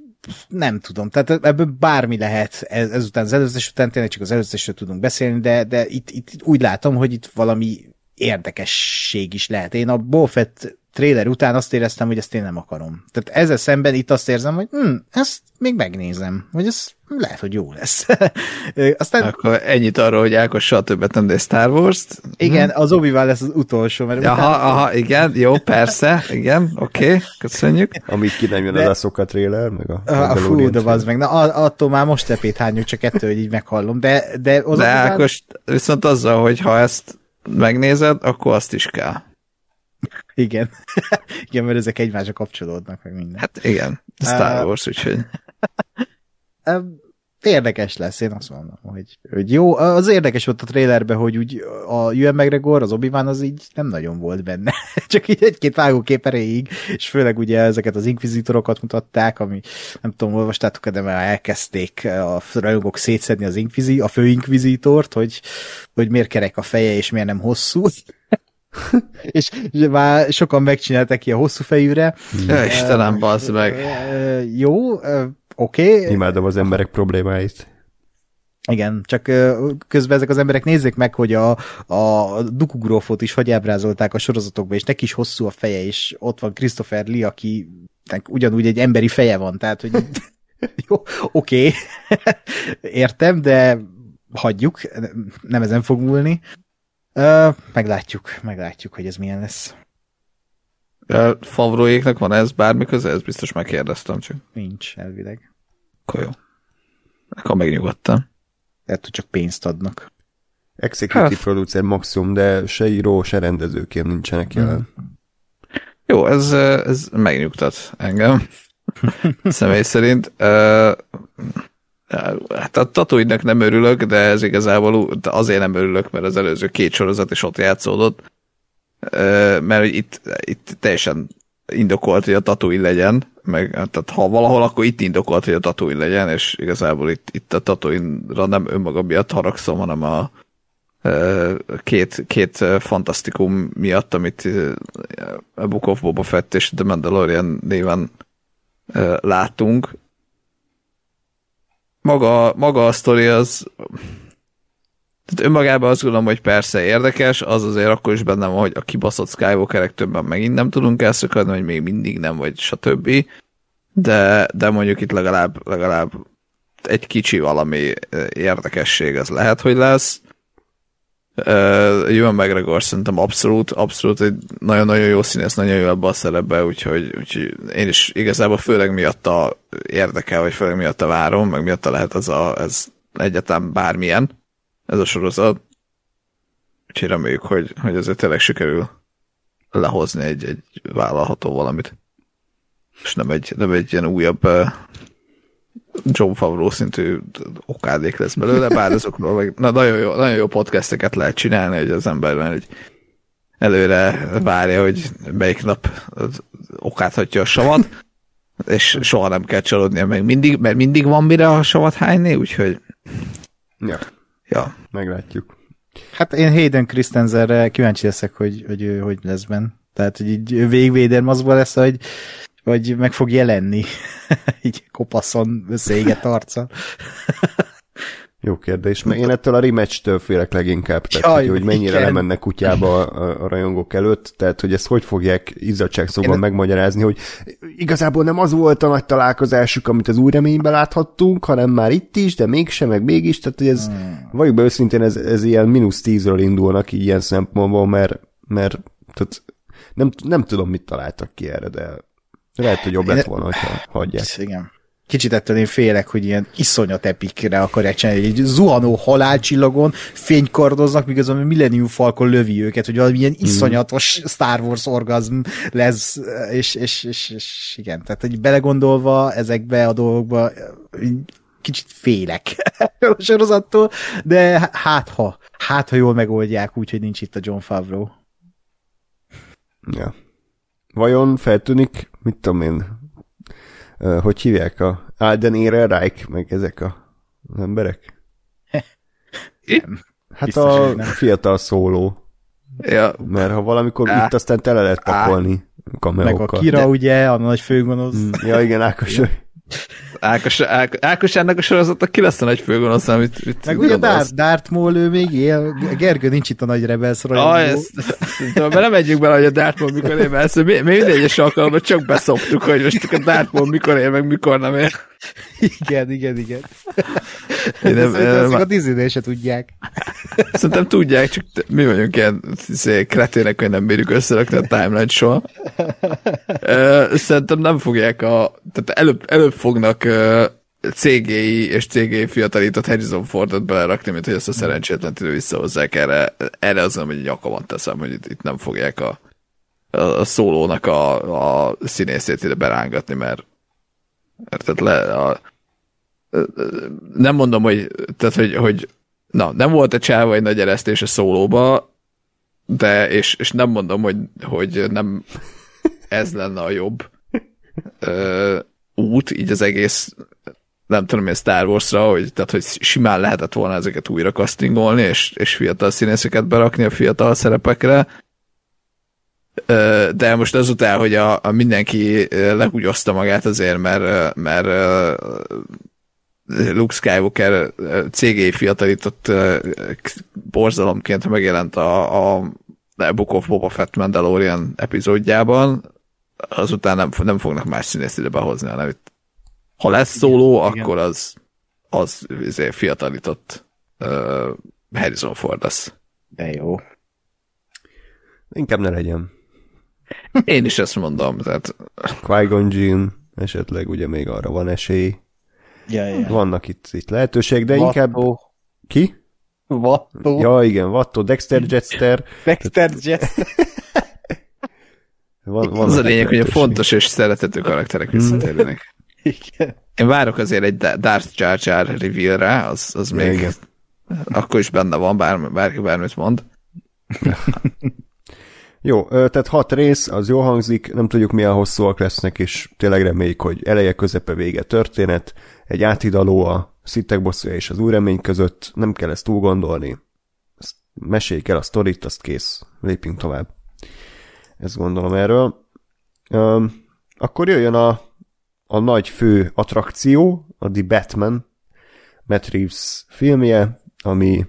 nem tudom, tehát ebből bármi lehet ez, ezután az előzetes után, tényleg csak az előzetesről tudunk beszélni, de, de itt, itt úgy látom, hogy itt valami érdekesség is lehet. Én a Bolfett trailer után azt éreztem, hogy ezt én nem akarom. Tehát ezzel szemben itt azt érzem, hogy hm, ezt még megnézem, vagy ez lehet, hogy jó lesz. Aztán... Akkor ennyit arról, hogy Ákos soha többet nem néz Star Wars-t. Igen, hm. az obi lesz az utolsó. Mert aha, utána... aha, igen, jó, persze, igen, oké, okay, köszönjük. Amíg ki nem jön de... az a trailer, meg a... a fú, de az meg, na attól már most tepét hányok, csak ettől, hogy így meghallom, de... De, az de Ákos, viszont azzal, hogy ha ezt megnézed, akkor azt is kell. Igen. igen, mert ezek egymásra kapcsolódnak, meg minden. Hát igen, Star Wars, uh, úgyhogy... érdekes lesz, én azt mondom, hogy, hogy jó. Az érdekes volt a trailerben, hogy úgy a Ewan McGregor, az obi az így nem nagyon volt benne. Csak így egy-két vágókép erejéig, és főleg ugye ezeket az inkvizitorokat mutatták, ami nem tudom, olvastátok de már elkezdték a rajongók szétszedni az inkvizi, a főinkvizitort, hogy, hogy miért kerek a feje, és miért nem hosszú. és, már sokan megcsinálták ki a hosszú fejűre. Ja, Istenem, bazd meg. Jó, oké. Okay. Imádom az emberek problémáit. Igen, csak közben ezek az emberek nézzék meg, hogy a, a Dukugrófot is hogy ábrázolták a sorozatokban, és neki is hosszú a feje, és ott van Christopher Lee, aki ugyanúgy egy emberi feje van, tehát, hogy jó, oké, okay. értem, de hagyjuk, nem ezen fog múlni. Uh, meglátjuk, meglátjuk, hogy ez milyen lesz. Favroéknak van ez bármi köze? Ez biztos megkérdeztem csak. Nincs, elvileg. Akkor jó. Akkor megnyugodtam. Lehet, hogy csak pénzt adnak. Executive hát. producer maximum, de se író, se rendezőként nincsenek jelen. Hmm. Jó, ez, ez megnyugtat engem. Személy szerint. Uh, Hát a Tatooine-nek nem örülök, de ez igazából azért nem örülök, mert az előző két sorozat is ott játszódott. Mert itt, itt teljesen indokolt, hogy a Tatooine legyen, meg tehát ha valahol, akkor itt indokolt, hogy a Tatooine legyen, és igazából itt, itt a Tatooine-ra nem önmaga miatt haragszom, hanem a két, két fantasztikum miatt, amit a Book of Boba Fett és The Mandalorian néven látunk, maga, maga a sztori az tehát önmagában azt gondolom, hogy persze érdekes, az azért akkor is bennem van, hogy a kibaszott Skywalkerek többen megint nem tudunk elszakadni, hogy még mindig nem, vagy stb. De, de mondjuk itt legalább, legalább egy kicsi valami érdekesség az lehet, hogy lesz. Uh, Ewan McGregor szerintem abszolút, abszolút egy nagyon-nagyon jó színész, nagyon jó ebbe a szerepbe, úgyhogy, úgyhogy én is igazából főleg miatta érdekel, vagy főleg miatta várom, meg miatta lehet ez, a, ez egyáltalán bármilyen, ez a sorozat. Úgyhogy reméljük, hogy, hogy ezért tényleg sikerül lehozni egy, egy vállalható valamit. És nem egy, nem egy ilyen újabb John Favreau szintű okádék lesz belőle, bár azokról meg na, nagyon, jó, nagyon jó podcasteket lehet csinálni, hogy az ember egy előre várja, hogy melyik nap okádhatja a savat, és soha nem kell csalódnia, meg mindig, mert mindig van mire a savat hányni, úgyhogy ja. ja. Meglátjuk. Hát én Hayden Christensenre kíváncsi leszek, hogy, hogy ő hogy lesz benne. Tehát, hogy így végvéder mazba lesz, hogy vagy meg fog jelenni, így kopaszon összeégett arca. Jó kérdés, mert én ettől a rematch-től félek leginkább, tehát Jaj, hogy, hogy mennyire igen. lemennek kutyába a, a rajongók előtt, tehát hogy ezt hogy fogják izzadságszóban Én- megmagyarázni, hogy igazából nem az volt a nagy találkozásuk, amit az új reményben láthattunk, hanem már itt is, de mégsem, meg mégis, tehát hogy ez, hmm. valljuk be őszintén, ez, ez ilyen mínusz tízről indulnak így ilyen szempontból, mert, mert tehát nem, nem tudom, mit találtak ki erre, de lehet, hogy jobb lett volna, hogyha hagyják. Igen. Kicsit ettől én félek, hogy ilyen iszonyat epikre akarják csinálni, egy zuhanó halálcsillagon fénykardoznak, míg az a Millennium Falcon lövi őket, hogy valami ilyen iszonyatos Star Wars orgazm lesz, és, és, és, és igen, tehát hogy belegondolva ezekbe a dolgokba kicsit félek a sorozattól, de hát ha, hát ha jól megoldják úgy, hogy nincs itt a John Favreau. Ja. Vajon feltűnik, mit tudom én, hogy hívják a Alden Ehrenreich, meg ezek a az emberek? Hát Biztos, a nem. fiatal szóló, Ja, mert ha valamikor Á. itt aztán tele lehet pakolni Meg a kameókkal. Kira, ugye, a nagy főgonosz. Mm, Ja, igen, Ákos, Ákos, Ákos, ennek a sorozatnak ki lesz a nagy főgonosz, amit mit Meg ugye? Darth, Darth Maul, ő még él. Gergő nincs itt a nagy Rebels rajongó. Ah, ezt, de belemegyünk bele, hogy a Darth Maul mikor él, mert ezt mi, mi minden egyes alkalommal csak beszoptuk, hogy most a Darth Maul mikor él, meg mikor nem él. Igen, igen, igen. Én nem- Szerintem ezt még a Disney-nél se tudják. Szerintem tudják, csak mi vagyunk ilyen kretének, hogy nem bírjuk összerakni a timeline soha. Ö, Szerintem nem fogják a... Tehát előbb, előbb fognak ö, CGI és CGI fiatalított Harrison Fordot belerakni, mint hogy ezt a szerencsétlen idő visszahozzák erre. Erre azon, hogy nyakamat teszem, hogy itt, itt nem fogják a, a, a szólónak a, a színészét ide berángatni, mert tehát le, a, nem mondom, hogy, tehát, hogy, hogy na, nem volt a csáva egy nagy eresztés a szólóba, de, és, és nem mondom, hogy, hogy nem ez lenne a jobb ö, út, így az egész nem tudom, én Star Wars-ra, hogy, tehát, hogy simán lehetett volna ezeket újra castingolni, és, és fiatal színészeket berakni a fiatal szerepekre, de most azután, hogy a, a mindenki ö, legúgyozta magát azért, mert, mert Luke Skywalker CGI fiatalított borzalomként megjelent a, a The Book of Boba Fett Mandalorian epizódjában, azután nem, nem fognak más színészt ide behozni, hanem itt, ha lesz szóló, igen. akkor az, az izé, fiatalított uh, Harrison Ford lesz. De jó. Inkább ne legyen. Én is ezt mondom, tehát Qui-Gon Jinn, esetleg ugye még arra van esély. Ja, ja. Vannak itt, itt lehetőség, de inkább... Vattó. Ki? Vattó. Ja, igen, Vattó, Dexter Jetster. Dexter Jets. Van, az a lényeg, hogy a fontos és szeretető karakterek visszatérnek. Igen. Én várok azért egy Da- Darth Jar Jar reveal-re, az, az még igen. akkor is benne van, bármi, bárki bármit mond. Jó, tehát hat rész, az jó hangzik, nem tudjuk milyen hosszúak lesznek, és tényleg reméljük, hogy eleje, közepe, vége történet, egy átidaló a szitek bosszúja és az új remény között, nem kell ezt túl gondolni. Ezt meséljük el a sztorit, azt kész, lépjünk tovább. Ezt gondolom erről. Öm, akkor jöjjön a, a nagy fő attrakció, a The Batman, Matt Reeves filmje, ami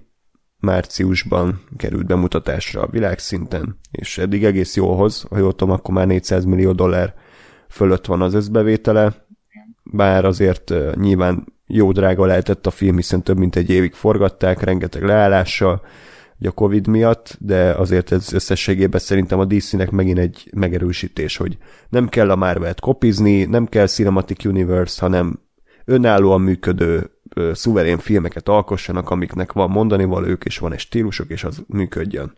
márciusban került bemutatásra a világszinten, és eddig egész jól hoz, ha jól tudom, akkor már 400 millió dollár fölött van az összbevétele, bár azért nyilván jó drága lehetett a film, hiszen több mint egy évig forgatták, rengeteg leállással, a Covid miatt, de azért ez összességében szerintem a DC-nek megint egy megerősítés, hogy nem kell a Marvel-t kopizni, nem kell Cinematic Universe, hanem önállóan működő, szuverén filmeket alkossanak, amiknek van mondani valók, és van egy stílusok, és az működjön.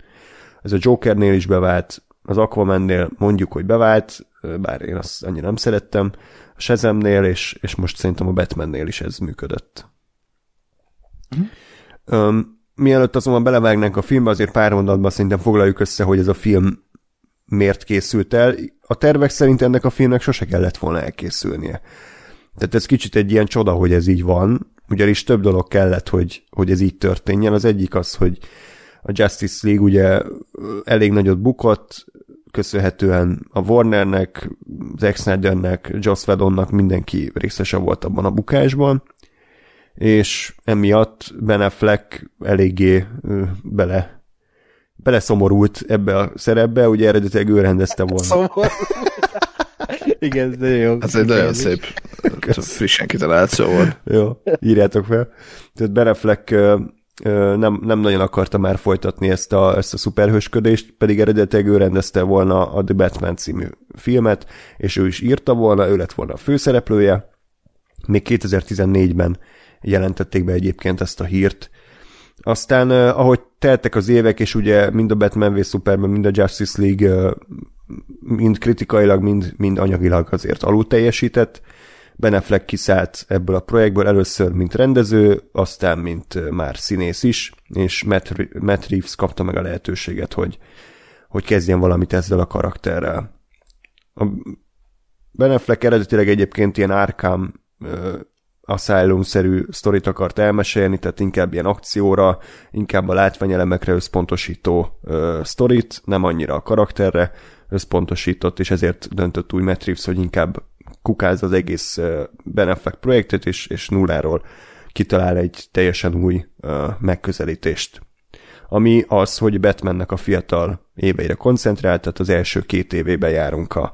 Ez a Jokernél is bevált, az Aquamannél mondjuk, hogy bevált, bár én azt annyira nem szerettem, a Shazamnél, és, és most szerintem a Batmannél is ez működött. Öm, mielőtt azonban belevágnánk a filmbe, azért pár mondatban szerintem foglaljuk össze, hogy ez a film miért készült el. A tervek szerint ennek a filmnek sose kellett volna elkészülnie. Tehát ez kicsit egy ilyen csoda, hogy ez így van, ugyanis több dolog kellett, hogy, hogy ez így történjen. Az egyik az, hogy a Justice League ugye elég nagyot bukott, köszönhetően a Warnernek, Zack Snydernek, Joss Whedonnak mindenki részese volt abban a bukásban, és emiatt Ben Affleck eléggé bele beleszomorult ebbe a szerepbe, ugye eredetileg ő rendezte volna. Szóval... Igen, de jó. Ez egy nagyon szép, frissen kitalált szó volt. Jó, írjátok fel. Tehát ö, nem, nem nagyon akarta már folytatni ezt a, ezt a szuperhősködést, pedig eredetileg ő rendezte volna a The Batman című filmet, és ő is írta volna, ő lett volna a főszereplője. Még 2014-ben jelentették be egyébként ezt a hírt. Aztán, ahogy teltek az évek, és ugye mind a Batman v Superman, mind a Justice League mind kritikailag, mind, mind anyagilag azért alul teljesített. Ben Affleck kiszállt ebből a projektből először, mint rendező, aztán, mint már színész is, és Matt, Matt Reeves kapta meg a lehetőséget, hogy, hogy kezdjen valamit ezzel a karakterrel. A Ben Affleck eredetileg egyébként ilyen Arkham Asylum-szerű sztorit akart elmesélni, tehát inkább ilyen akcióra, inkább a látványelemekre összpontosító ö, sztorit, nem annyira a karakterre összpontosított, és ezért döntött úgy Matt Reeves, hogy inkább kukáz az egész ö, Ben Affleck projektet, és, és nulláról kitalál egy teljesen új megközelítést. Ami az, hogy Batmannek a fiatal éveire koncentrált, tehát az első két évében járunk a,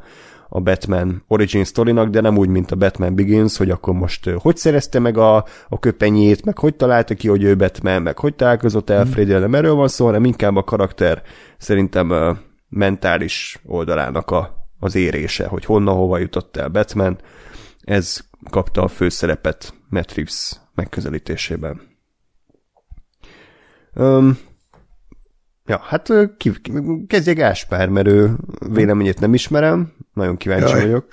a Batman origin storynak, de nem úgy, mint a Batman Begins, hogy akkor most hogy szerezte meg a, a köpenyét, meg hogy találta ki, hogy ő Batman, meg hogy találkozott alfred mm. erről van szó, hanem inkább a karakter szerintem mentális oldalának a, az érése, hogy honnan hova jutott el Batman. Ez kapta a főszerepet Matt Reeves megközelítésében. Um, Ja, hát ki, kezdje Gáspár, mert ő véleményét nem ismerem, nagyon kíváncsi Jaj. vagyok,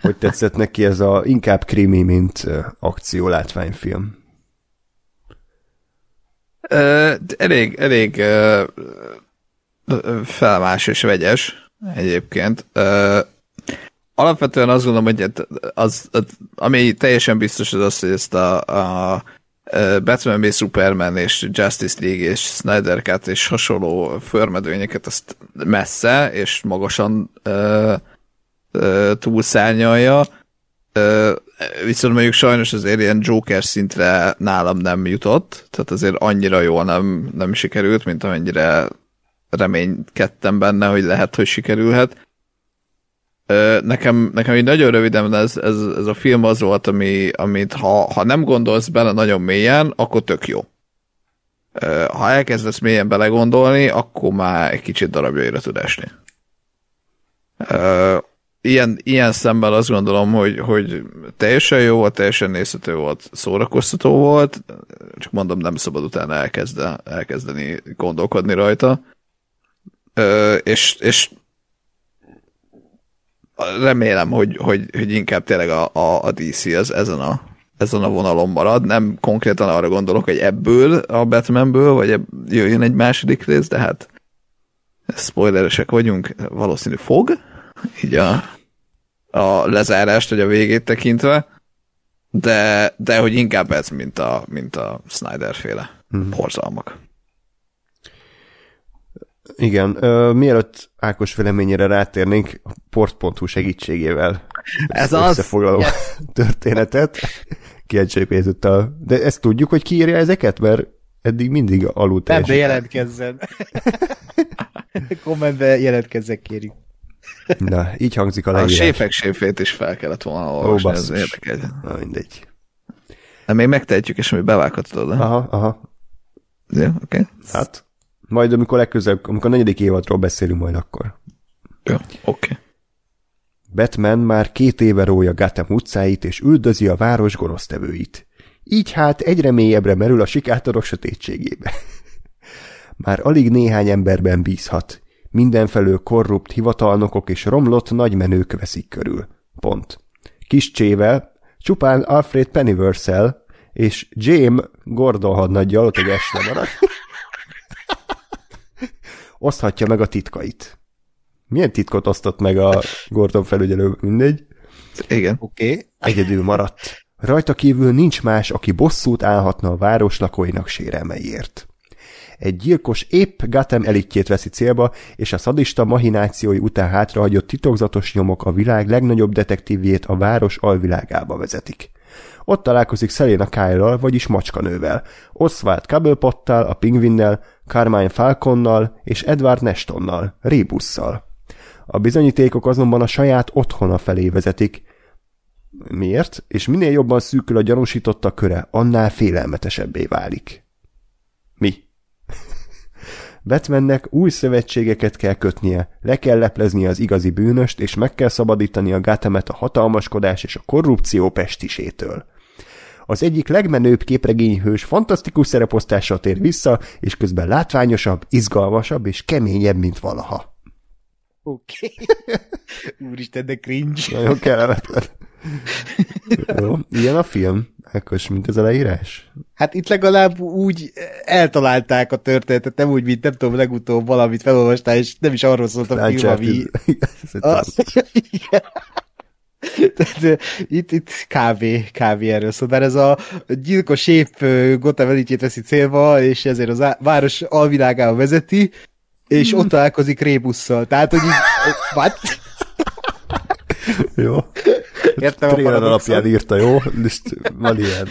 hogy tetszett neki ez a inkább krimi, mint akció látványfilm. Uh, elég, elég uh, felmás és vegyes egyébként. Alapvetően azt gondolom, hogy az, az, ami teljesen biztos az az, hogy ezt a, a Batman v Superman és Justice League és Snyder Cut és hasonló förmedőnyeket azt messze és magasan uh, uh, túlszárnyalja. Uh, viszont mondjuk sajnos azért ilyen Joker szintre nálam nem jutott, tehát azért annyira jól nem, nem sikerült, mint amennyire reménykedtem benne, hogy lehet, hogy sikerülhet. Nekem, nekem így nagyon röviden ez, ez, ez a film az volt, ami, amit ha, ha nem gondolsz bele nagyon mélyen, akkor tök jó. Ha elkezdesz mélyen belegondolni, akkor már egy kicsit darabjaira tud esni. Ilyen, ilyen szemben azt gondolom, hogy, hogy teljesen jó volt, teljesen nézhető volt, szórakoztató volt, csak mondom, nem szabad utána elkezde, elkezdeni gondolkodni rajta. És, és remélem, hogy, hogy, hogy inkább tényleg a, a, a DC az ezen a, ezen a vonalon marad. Nem konkrétan arra gondolok, hogy ebből a Batmanből, vagy ebb, jöjjön egy második rész, de hát spoileresek vagyunk, valószínű fog, így a, a lezárást, vagy a végét tekintve, de, de hogy inkább ez, mint a, mint a Snyder féle hmm. horzalmak. Igen, ö, mielőtt Ákos véleményére rátérnénk, a port.hu segítségével Ez az összefoglaló yes. történetet. Kiegységézett a... De ezt tudjuk, hogy ki írja ezeket? Mert eddig mindig alul Nem, de jelentkezzen. Kommentbe jelentkezzek, kérjük. Na, így hangzik a leírás. A séfek séfét is fel kellett volna olvasni, Ó, ez érdekes. Na, mindegy. De még megtehetjük, és mi bevághatod Aha, aha. Jó, oké. Okay. Hát, majd amikor legközelebb, amikor a negyedik évadról beszélünk majd akkor. Jó, oké. Okay. Batman már két éve rója Gotham utcáit és üldözi a város gonosztevőit. Így hát egyre mélyebbre merül a sikátorok sötétségébe. már alig néhány emberben bízhat. Mindenfelől korrupt hivatalnokok és romlott nagymenők veszik körül. Pont. Kis csével, csupán Alfred pennyworth és James Gordon hadnaggyal ott egy esre maradt oszthatja meg a titkait. Milyen titkot osztott meg a Gordon felügyelő? Mindegy. Igen. Oké. Okay. Egyedül maradt. Rajta kívül nincs más, aki bosszút állhatna a város lakóinak sérelmeiért. Egy gyilkos épp Gatem elitjét veszi célba, és a szadista mahinációi után hátrahagyott titokzatos nyomok a világ legnagyobb detektívjét a város alvilágába vezetik. Ott találkozik Selena Kyle-ral, vagyis macskanővel, Oswald Cobblepottal, a pingvinnel, Carmine Falconnal és Edward Nestonnal, Rébusszal. A bizonyítékok azonban a saját otthona felé vezetik. Miért? És minél jobban szűkül a gyanúsította köre, annál félelmetesebbé válik. Mi? Batmannek új szövetségeket kell kötnie, le kell lepleznie az igazi bűnöst, és meg kell szabadítani a Gothamet a hatalmaskodás és a korrupció pestisétől. Az egyik legmenőbb képregényhős fantasztikus szereposztással tér vissza, és közben látványosabb, izgalmasabb és keményebb, mint valaha. Oké. Okay. Úristen, de cringe. Nagyon kellemetlen. Jó, ilyen a film. Ekkos, mint ez a leírás? Hát itt legalább úgy eltalálták a történetet, nem úgy, mint nem tudom, legutóbb valamit felolvastál, és nem is arról szólt a film, ami... Tehát, itt, itt kávé, kávé erről szól, mert ez a gyilkos épp Gotham elitjét veszi célba, és ezért az város alvilágába vezeti, és ott találkozik Rébusszal. Tehát, hogy így... What? Jó. Értem Trailer alapján írta, jó? List, van ilyen.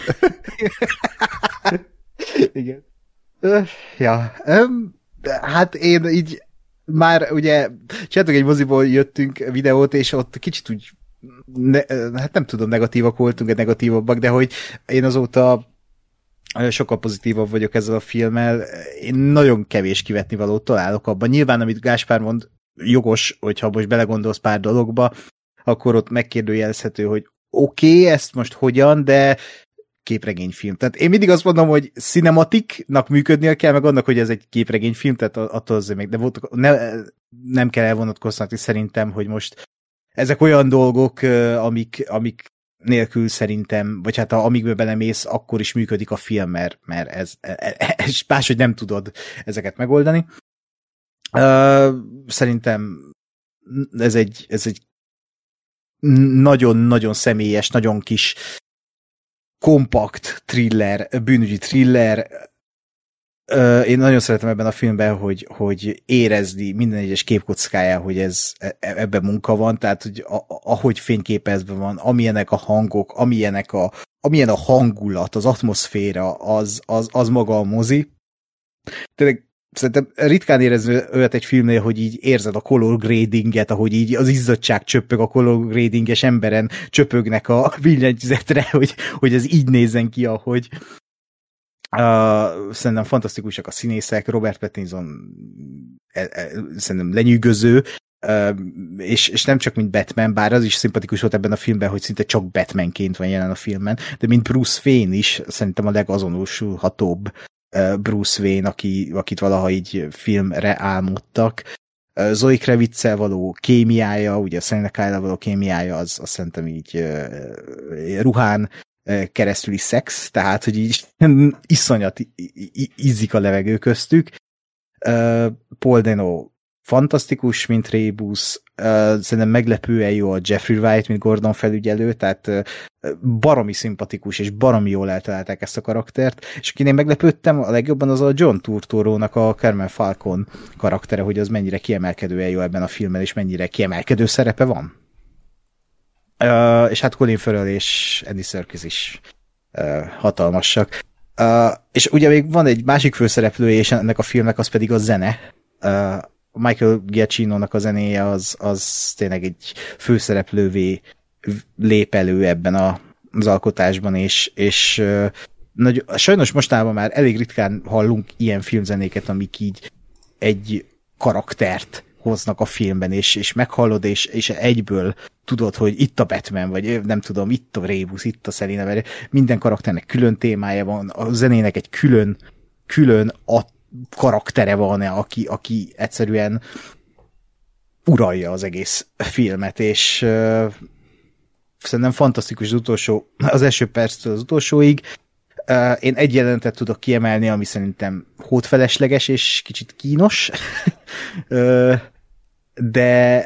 Igen. Ja, hát én így már ugye csináltuk egy moziból jöttünk videót, és ott kicsit úgy ne, hát nem tudom, negatívak voltunk, negatívabbak, de hogy én azóta sokkal pozitívabb vagyok ezzel a filmmel. Én nagyon kevés kivetni valót találok abban. Nyilván, amit Gáspár mond, jogos, hogyha most belegondolsz pár dologba, akkor ott megkérdőjelezhető, hogy oké, okay, ezt most hogyan, de képregényfilm. Tehát én mindig azt mondom, hogy cinematiknak működnie kell, meg annak, hogy ez egy képregényfilm, tehát attól azért még, de voltak, ne, nem kell elvonatkoztatni szerintem, hogy most ezek olyan dolgok, amik, amik nélkül szerintem, vagy hát ha amikbe belemész, akkor is működik a film, mert, mert ez, ez, e, e, ez máshogy nem tudod ezeket megoldani. Szerintem ez egy, ez egy nagyon-nagyon személyes, nagyon kis kompakt thriller, bűnügyi thriller. Én nagyon szeretem ebben a filmben, hogy, hogy érezni minden egyes képkockájá, hogy ez e, e, ebben munka van, tehát hogy ahogy fényképezve van, amilyenek a hangok, amilyenek a, amilyen a hangulat, az atmoszféra, az, az, az maga a mozi. Tényleg szerintem ritkán érezni olyat egy filmnél, hogy így érzed a color gradinget, ahogy így az izzadság csöpög a color gradinges emberen, csöpögnek a billentyűzetre, hogy, hogy ez így nézzen ki, ahogy uh, szerintem fantasztikusak a színészek, Robert Pattinson e, e, szerintem lenyűgöző, Uh, és, és nem csak mint Batman, bár az is szimpatikus volt ebben a filmben, hogy szinte csak Batmanként van jelen a filmben, de mint Bruce Wayne is szerintem a legazonosulhatóbb Bruce Wayne, aki, akit valaha így filmre álmodtak. Zoe Kravitz való kémiája, ugye a Selena kyle való kémiája, az azt szerintem így ruhán keresztüli szex, tehát, hogy így iszonyat ízik a levegő köztük. Paul Dano fantasztikus, mint Rébus, szerintem meglepően jó a Jeffrey Wright, mint Gordon felügyelő, tehát baromi szimpatikus, és baromi jól eltalálták ezt a karaktert, és én meglepődtem a legjobban az a John Turturro-nak a Carmen Falcon karaktere, hogy az mennyire kiemelkedően jó ebben a filmben, és mennyire kiemelkedő szerepe van. Uh, és hát Colin Farrell és Andy Serkis is uh, hatalmasak. Uh, és ugye még van egy másik főszereplője, és ennek a filmnek az pedig a zene. Uh, Michael Giacchino-nak a zenéje az, az tényleg egy főszereplővé lép elő ebben a, az alkotásban, és, és nagy, sajnos mostában már elég ritkán hallunk ilyen filmzenéket, amik így egy karaktert hoznak a filmben, és, és meghallod, és, és egyből tudod, hogy itt a Batman, vagy nem tudom, itt a Rébus, itt a Selina, mert minden karakternek külön témája van, a zenének egy külön, külön at, karaktere van, aki, aki egyszerűen uralja az egész filmet, és uh, szerintem fantasztikus az utolsó, az első perctől az utolsóig. Én egy jelentet tudok kiemelni, ami szerintem hótfelesleges és kicsit kínos, de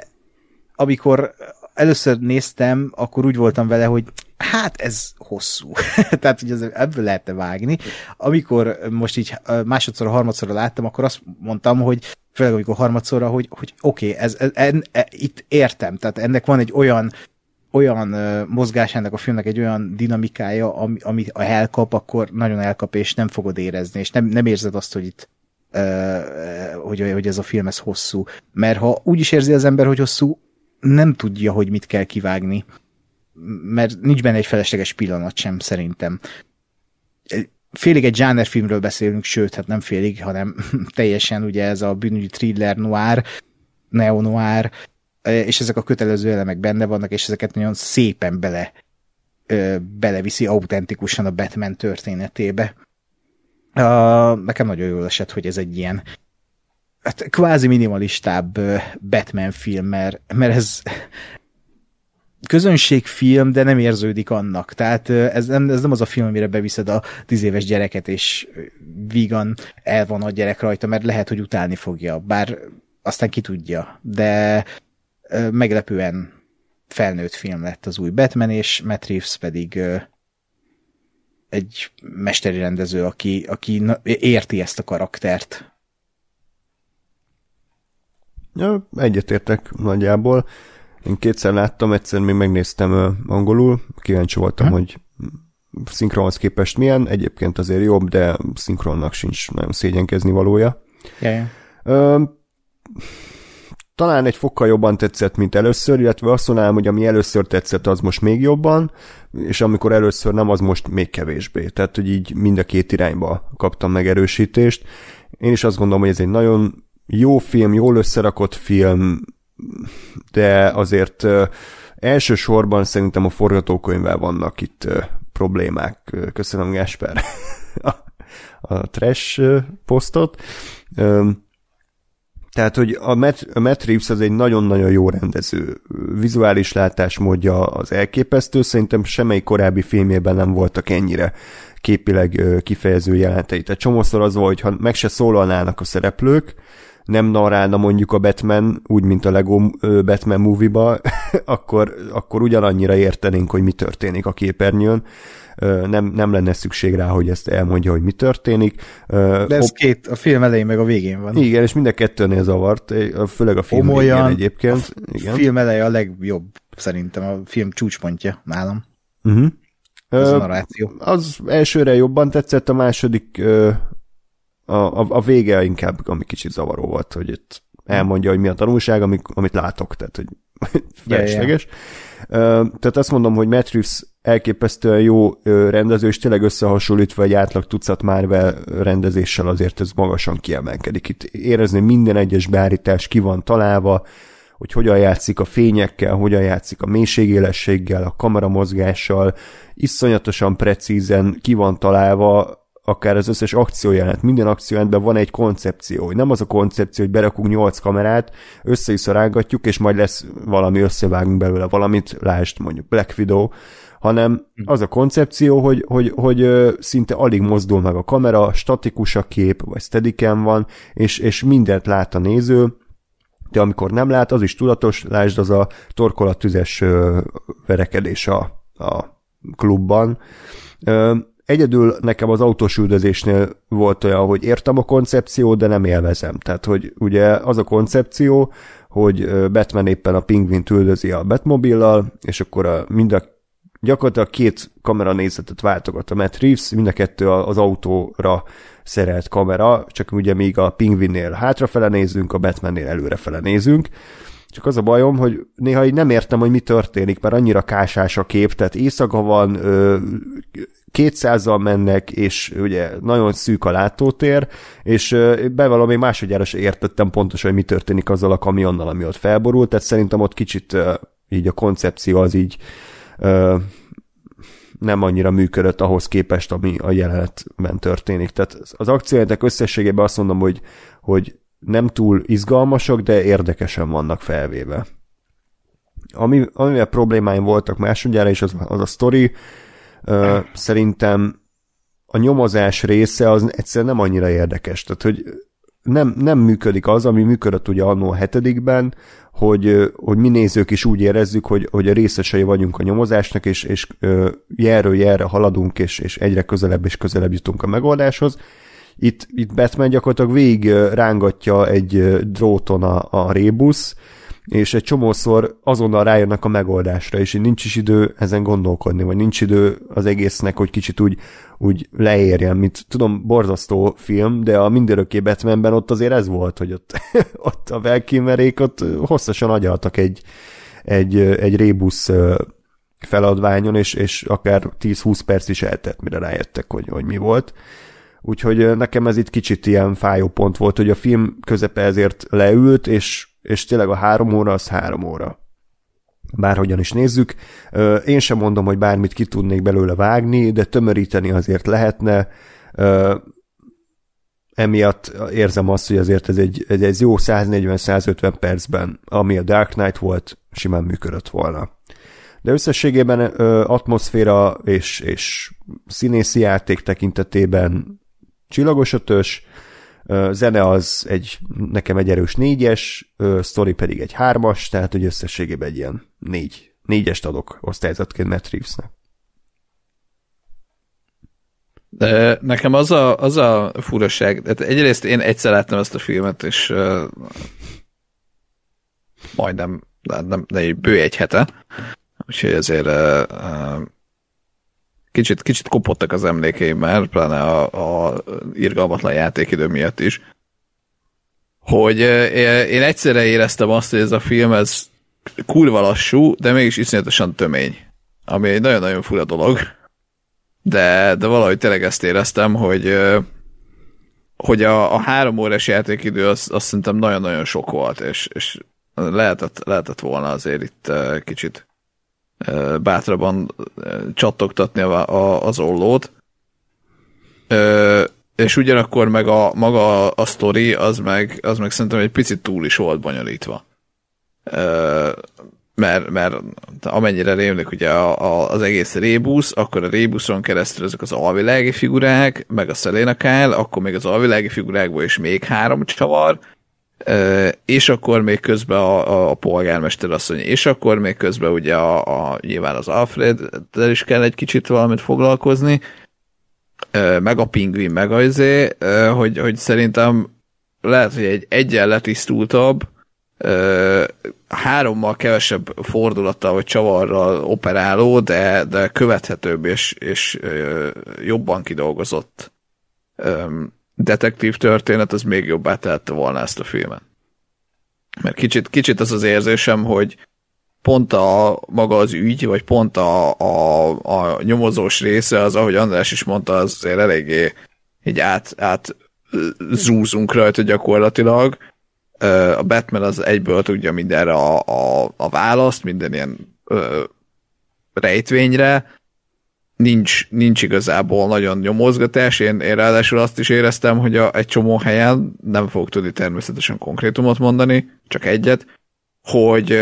amikor először néztem, akkor úgy voltam vele, hogy hát ez hosszú. Tehát, hogy ez, ebből lehetne vágni. Amikor most így másodszor, harmadszorra láttam, akkor azt mondtam, hogy főleg amikor harmadszorra, hogy, hogy oké, okay, ez, ez, ez, itt értem, tehát ennek van egy olyan olyan mozgásának a filmnek egy olyan dinamikája, ami, ami elkap, akkor nagyon elkap, és nem fogod érezni, és nem, nem érzed azt, hogy itt hogy, hogy ez a film ez hosszú. Mert ha úgy is érzi az ember, hogy hosszú, nem tudja, hogy mit kell kivágni. Mert nincs benne egy felesleges pillanat sem, szerintem. Félig egy filmről beszélünk, sőt, hát nem félig, hanem teljesen ugye ez a bűnügyi thriller noir, neo-noir, és ezek a kötelező elemek benne vannak, és ezeket nagyon szépen bele beleviszi autentikusan a Batman történetébe. Uh, nekem nagyon jól esett, hogy ez egy ilyen hát kvázi minimalistább Batman film, mert, mert ez közönségfilm, de nem érződik annak. Tehát ez nem, ez nem az a film, amire beviszed a tíz éves gyereket, és vígan el van a gyerek rajta, mert lehet, hogy utálni fogja, bár aztán ki tudja, de meglepően felnőtt film lett az új Batman, és Matt Reeves pedig egy mesteri rendező, aki, aki érti ezt a karaktert. Ja, egyetértek nagyjából. Én kétszer láttam, egyszer még megnéztem angolul, kíváncsi voltam, hmm. hogy szinkronhoz képest milyen, egyébként azért jobb, de szinkronnak sincs nagyon szégyenkezni valója. Yeah, yeah. Talán egy fokkal jobban tetszett, mint először, illetve azt mondanám, hogy ami először tetszett, az most még jobban, és amikor először nem, az most még kevésbé. Tehát, hogy így mind a két irányba kaptam megerősítést. Én is azt gondolom, hogy ez egy nagyon jó film, jól összerakott film, de azért elsősorban szerintem a forgatókönyvvel vannak itt problémák. Köszönöm, Gáspár, a, a trash posztot. Tehát, hogy a Matt, a Matt Reeves az egy nagyon-nagyon jó rendező. Vizuális látásmódja az elképesztő, szerintem semmelyik korábbi filmjében nem voltak ennyire képileg kifejező jelentei. Tehát csomószor az volt, hogy ha meg se szólalnának a szereplők, nem narálna mondjuk a Batman, úgy, mint a Lego Batman movie-ba, akkor, akkor ugyanannyira értenénk, hogy mi történik a képernyőn nem, nem lenne szükség rá, hogy ezt elmondja, hogy mi történik. De ez Op- két, a film elején meg a végén van. Igen, és mind a kettőnél zavart, főleg a film Omolyan, végén egyébként. Igen. A film eleje a legjobb, szerintem, a film csúcspontja nálam. Uh-huh. Ez a narráció. Az elsőre jobban tetszett, a második a, a, a vége inkább, ami kicsit zavaró volt, hogy itt elmondja, hogy mi a tanulság, amit, amit látok, tehát hogy felesleges. Yeah, yeah. Tehát azt mondom, hogy Matt Reeves elképesztően jó rendező, és tényleg összehasonlítva egy átlag tucat Marvel rendezéssel azért ez magasan kiemelkedik. Itt érezni minden egyes beállítás ki van találva, hogy hogyan játszik a fényekkel, hogyan játszik a mélységélességgel, a kameramozgással, iszonyatosan precízen ki van találva, akár az összes akciójelenet, minden akciójelenetben van egy koncepció, hogy nem az a koncepció, hogy berakunk nyolc kamerát, összeiszarágatjuk, és majd lesz valami, összevágunk belőle valamit, lásd mondjuk Black Widow, hanem az a koncepció, hogy, hogy, hogy szinte alig mozdul meg a kamera, statikus a kép, vagy steadicam van, és, és mindent lát a néző, de amikor nem lát, az is tudatos, lásd az a torkolattüzes verekedés a, a klubban. Egyedül nekem az autós üldözésnél volt olyan, hogy értem a koncepciót, de nem élvezem. Tehát, hogy ugye az a koncepció, hogy Batman éppen a pingvint üldözi a Batmobillal, és akkor a, mind a gyakorlatilag két kamera nézetet váltogat a Matt Reeves, mind a kettő az autóra szerelt kamera, csak ugye még a pingvinnél hátrafele nézünk, a Batmannél előrefele nézünk, csak az a bajom, hogy néha így nem értem, hogy mi történik, mert annyira kásás a kép, tehát éjszaka van, kétszázzal mennek, és ugye nagyon szűk a látótér, és bevallom, még másodjára sem értettem pontosan, hogy mi történik azzal a kamionnal, ami ott felborult, tehát szerintem ott kicsit így a koncepció az így nem annyira működött ahhoz képest, ami a jelenetben történik. Tehát az akciójelentek összességében azt mondom, hogy, hogy nem túl izgalmasak, de érdekesen vannak felvéve. Ami, amivel problémáim voltak másodjára is, az, az a story. Uh, szerintem a nyomozás része az egyszerűen nem annyira érdekes. Tehát, hogy nem, nem működik az, ami működött ugye annó a hetedikben, hogy, hogy mi nézők is úgy érezzük, hogy, hogy a részesei vagyunk a nyomozásnak, és, és jelről jelre haladunk, és, és egyre közelebb és közelebb jutunk a megoldáshoz. Itt, itt Batman gyakorlatilag végig rángatja egy dróton a, a rébusz, és egy csomószor azonnal rájönnek a megoldásra, és így nincs is idő ezen gondolkodni, vagy nincs idő az egésznek, hogy kicsit úgy, úgy leérjen, mint tudom, borzasztó film, de a mindörökké Batmanben ott azért ez volt, hogy ott, ott a Velkimmerék ott hosszasan agyaltak egy, egy, egy rébusz feladványon, és, és akár 10-20 perc is eltett, mire rájöttek, hogy, hogy mi volt. Úgyhogy nekem ez itt kicsit ilyen fájó pont volt, hogy a film közepe ezért leült, és, és tényleg a három óra az három óra. Bárhogyan is nézzük. Én sem mondom, hogy bármit ki tudnék belőle vágni, de tömöríteni azért lehetne. Emiatt érzem azt, hogy azért ez egy, egy, egy jó 140-150 percben, ami a Dark Knight volt, simán működött volna. De összességében atmoszféra és, és színészi játék tekintetében csillagos ötös, zene az egy, nekem egy erős négyes, sztori pedig egy hármas, tehát hogy összességében egy ilyen négy, négyest adok osztályzatként Matt Reevesnek. De nekem az a, az a furaság, tehát egyrészt én egyszer láttam ezt a filmet, és uh, majdnem, nem, nem, bő egy hete, úgyhogy ezért uh, uh, kicsit, kicsit kopottak az emlékeim már, pláne a, a irgalmatlan játékidő miatt is, hogy én egyszerre éreztem azt, hogy ez a film, ez kurva lassú, de mégis iszonyatosan tömény. Ami egy nagyon-nagyon fura dolog. De, de valahogy tényleg ezt éreztem, hogy hogy a, a három órás játékidő az, azt szerintem nagyon-nagyon sok volt, és, és lehetett, lehetett volna azért itt kicsit bátrabban csattogtatni a, az ollót. És ugyanakkor meg a maga a, a sztori, az meg, az meg szerintem egy picit túl is volt bonyolítva. Mert, mert amennyire rémlik ugye a, a, az egész rébusz, akkor a rébuszon keresztül ezek az alvilági figurák, meg a Selena Kyle, akkor még az alvilági figurákból is még három csavar, és akkor még közben a, a polgármester asszony, és akkor még közben ugye a, a nyilván az Alfred, de is kell egy kicsit valamit foglalkozni, meg a pingvin, meg az izé, hogy, hogy szerintem lehet, hogy egy egyen hárommal kevesebb fordulattal vagy csavarral operáló, de, de követhetőbb és, és jobban kidolgozott detektív történet, az még jobbá tehette volna ezt a filmet. Mert kicsit, kicsit az az érzésem, hogy pont a maga az ügy, vagy pont a, a, a nyomozós része, az, ahogy András is mondta, az azért eléggé így át, át zúzunk rajta gyakorlatilag. A Batman az egyből tudja mindenre a, a, a választ, minden ilyen ö, rejtvényre, nincs, nincs igazából nagyon nyomozgatás. Én, én ráadásul azt is éreztem, hogy a, egy csomó helyen, nem fogok tudni természetesen konkrétumot mondani, csak egyet, hogy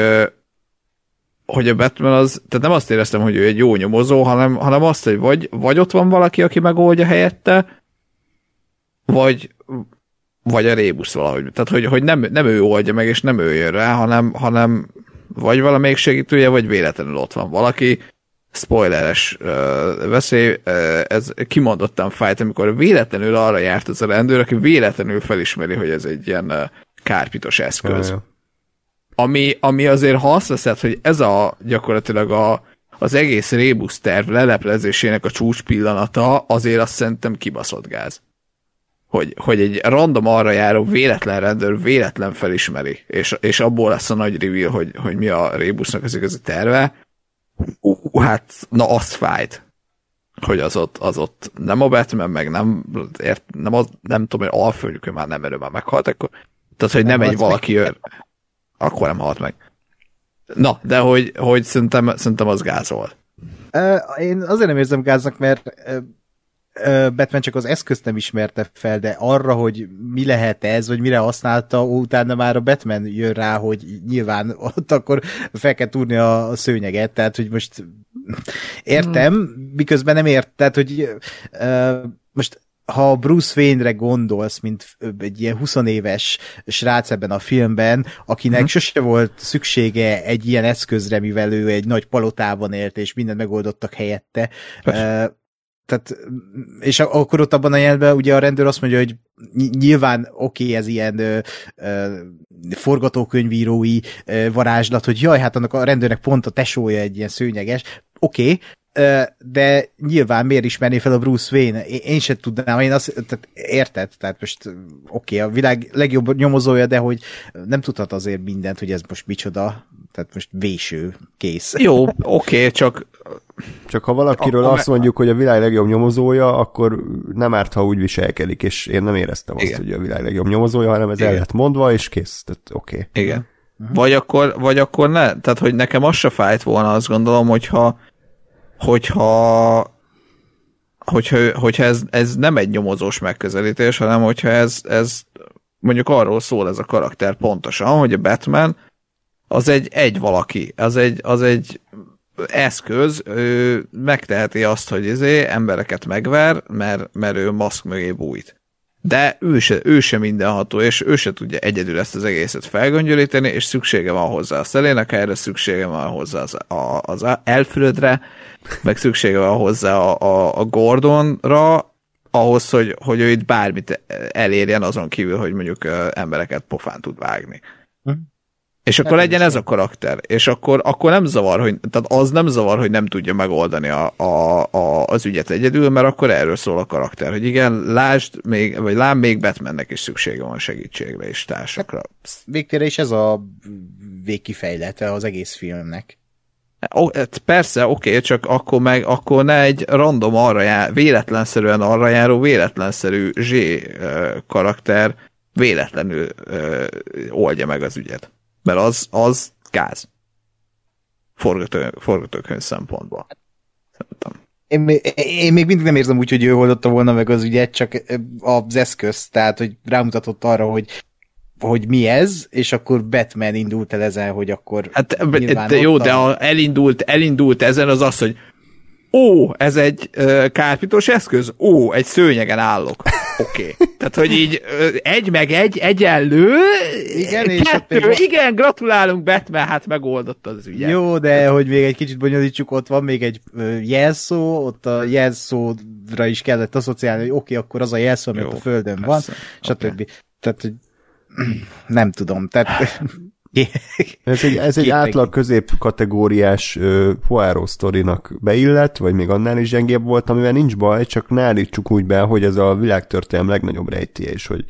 hogy a Batman az, tehát nem azt éreztem, hogy ő egy jó nyomozó, hanem, hanem azt, hogy vagy, vagy ott van valaki, aki megoldja helyette, vagy, vagy a rébusz valahogy. Tehát, hogy, hogy nem, nem ő oldja meg, és nem ő jön rá, hanem, hanem vagy valamelyik segítője, vagy véletlenül ott van valaki, spoileres uh, veszély, uh, ez kimondottan fájt, amikor véletlenül arra járt az a rendőr, aki véletlenül felismeri, hogy ez egy ilyen uh, kárpitos eszköz. Ami, ami azért, ha azt veszed, hogy ez a gyakorlatilag a, az egész rébusz terv leleplezésének a csúcs pillanata, azért azt szerintem kibaszott gáz. Hogy, hogy egy random arra járó véletlen rendőr véletlen felismeri, és, és abból lesz a nagy reveal, hogy, hogy mi a rébusznak az igazi terve, uh, hát na azt fájt, hogy az ott, az ott nem a Batman, meg nem, ért, nem, az, nem tudom, hogy alfőnök, már nem erő már meghalt, akkor, tehát, hogy nem, nem egy valaki jön, akkor nem halt meg. Na, de hogy, hogy szerintem, szerintem az gázol. Én azért nem érzem gáznak, mert Batman csak az eszközt nem ismerte fel, de arra, hogy mi lehet ez, vagy mire használta, utána már a Batman jön rá, hogy nyilván ott akkor fel kell túrni a, szőnyeget, tehát hogy most értem, miközben nem ért, tehát hogy most ha Bruce Wayne-re gondolsz, mint egy ilyen 20 éves srác ebben a filmben, akinek uh-huh. sose volt szüksége egy ilyen eszközre, mivel ő egy nagy palotában élt, és mindent megoldottak helyette, uh, tehát, és akkor ott abban a jelben ugye a rendőr azt mondja, hogy nyilván oké, okay, ez ilyen ö, ö, forgatókönyvírói ö, varázslat, hogy jaj, hát annak a rendőrnek pont a tesója egy ilyen szőnyeges, oké, okay, de nyilván miért ismerné fel a Bruce Wayne? Én, én sem tudnám, én azt, tehát érted, tehát most oké, okay, a világ legjobb nyomozója, de hogy nem tudhat azért mindent, hogy ez most micsoda, tehát most véső, kész. Jó, oké, okay, csak csak ha valakiről a, azt mondjuk, hogy a világ legjobb nyomozója, akkor nem árt, ha úgy viselkedik, és én nem éreztem azt, Igen. hogy a világ legjobb nyomozója, hanem ez Igen. el lett mondva, és kész. Tehát oké. Okay. Igen. Uh-huh. Vagy akkor, vagy akkor ne, tehát hogy nekem az se fájt volna, azt gondolom, hogyha hogyha hogyha, hogyha ez, ez nem egy nyomozós megközelítés, hanem hogyha ez, ez mondjuk arról szól ez a karakter pontosan, hogy a Batman az egy egy valaki, az egy, az egy eszköz, ő megteheti azt, hogy izé embereket megver, mert, mert ő maszk mögé bújt. De ő se, ő se mindenható, és ő se tudja egyedül ezt az egészet felgöngyölíteni, és szüksége van hozzá a szelének, erre szüksége van hozzá az, a, az elfülödre, meg szüksége van hozzá a, a, a Gordonra, ahhoz, hogy, hogy ő itt bármit elérjen azon kívül, hogy mondjuk embereket pofán tud vágni. És akkor nem legyen ez a karakter, és akkor, akkor nem zavar, hogy, tehát az nem zavar, hogy nem tudja megoldani a, a, a, az ügyet egyedül, mert akkor erről szól a karakter, hogy igen, lásd, még, vagy lám még Batmannek is szüksége van segítségre és társakra. Hát, végtére is ez a végkifejlete az egész filmnek. O, hát persze, oké, csak akkor meg, akkor ne egy random arra jár, véletlenszerűen arra járó, véletlenszerű Z karakter véletlenül ö, oldja meg az ügyet. Mert az, az gáz. Forgató, forgatókönyv szempontból. Szerintem. Én, én még mindig nem érzem úgy, hogy ő oldotta volna meg az ügyet, csak az eszköz, tehát hogy rámutatott arra, hogy hogy mi ez, és akkor Batman indult el ezen, hogy akkor Hát de jó, de a elindult, elindult ezen az az, hogy ó, ez egy uh, kárpitos eszköz, ó, egy szőnyegen állok. Oké. Okay. Tehát, hogy így egy meg egy egyenlő, igen, kettő, és igen, gratulálunk Batman, hát megoldott az ügyet. Jó, de hogy még egy kicsit bonyolítsuk, ott van még egy jelszó, ott a jelszóra is kellett asszociálni, hogy oké, okay, akkor az a jelszó, amit Jó, a földön persze. van, stb. Okay. Tehát, hogy nem tudom, tehát ez egy, ez egy átlag közép kategóriás uh, Poirot sztorinak beillett, vagy még annál is gyengébb volt, amivel nincs baj, csak ne állítsuk úgy be, hogy ez a világtörténelem legnagyobb rejtje, és hogy,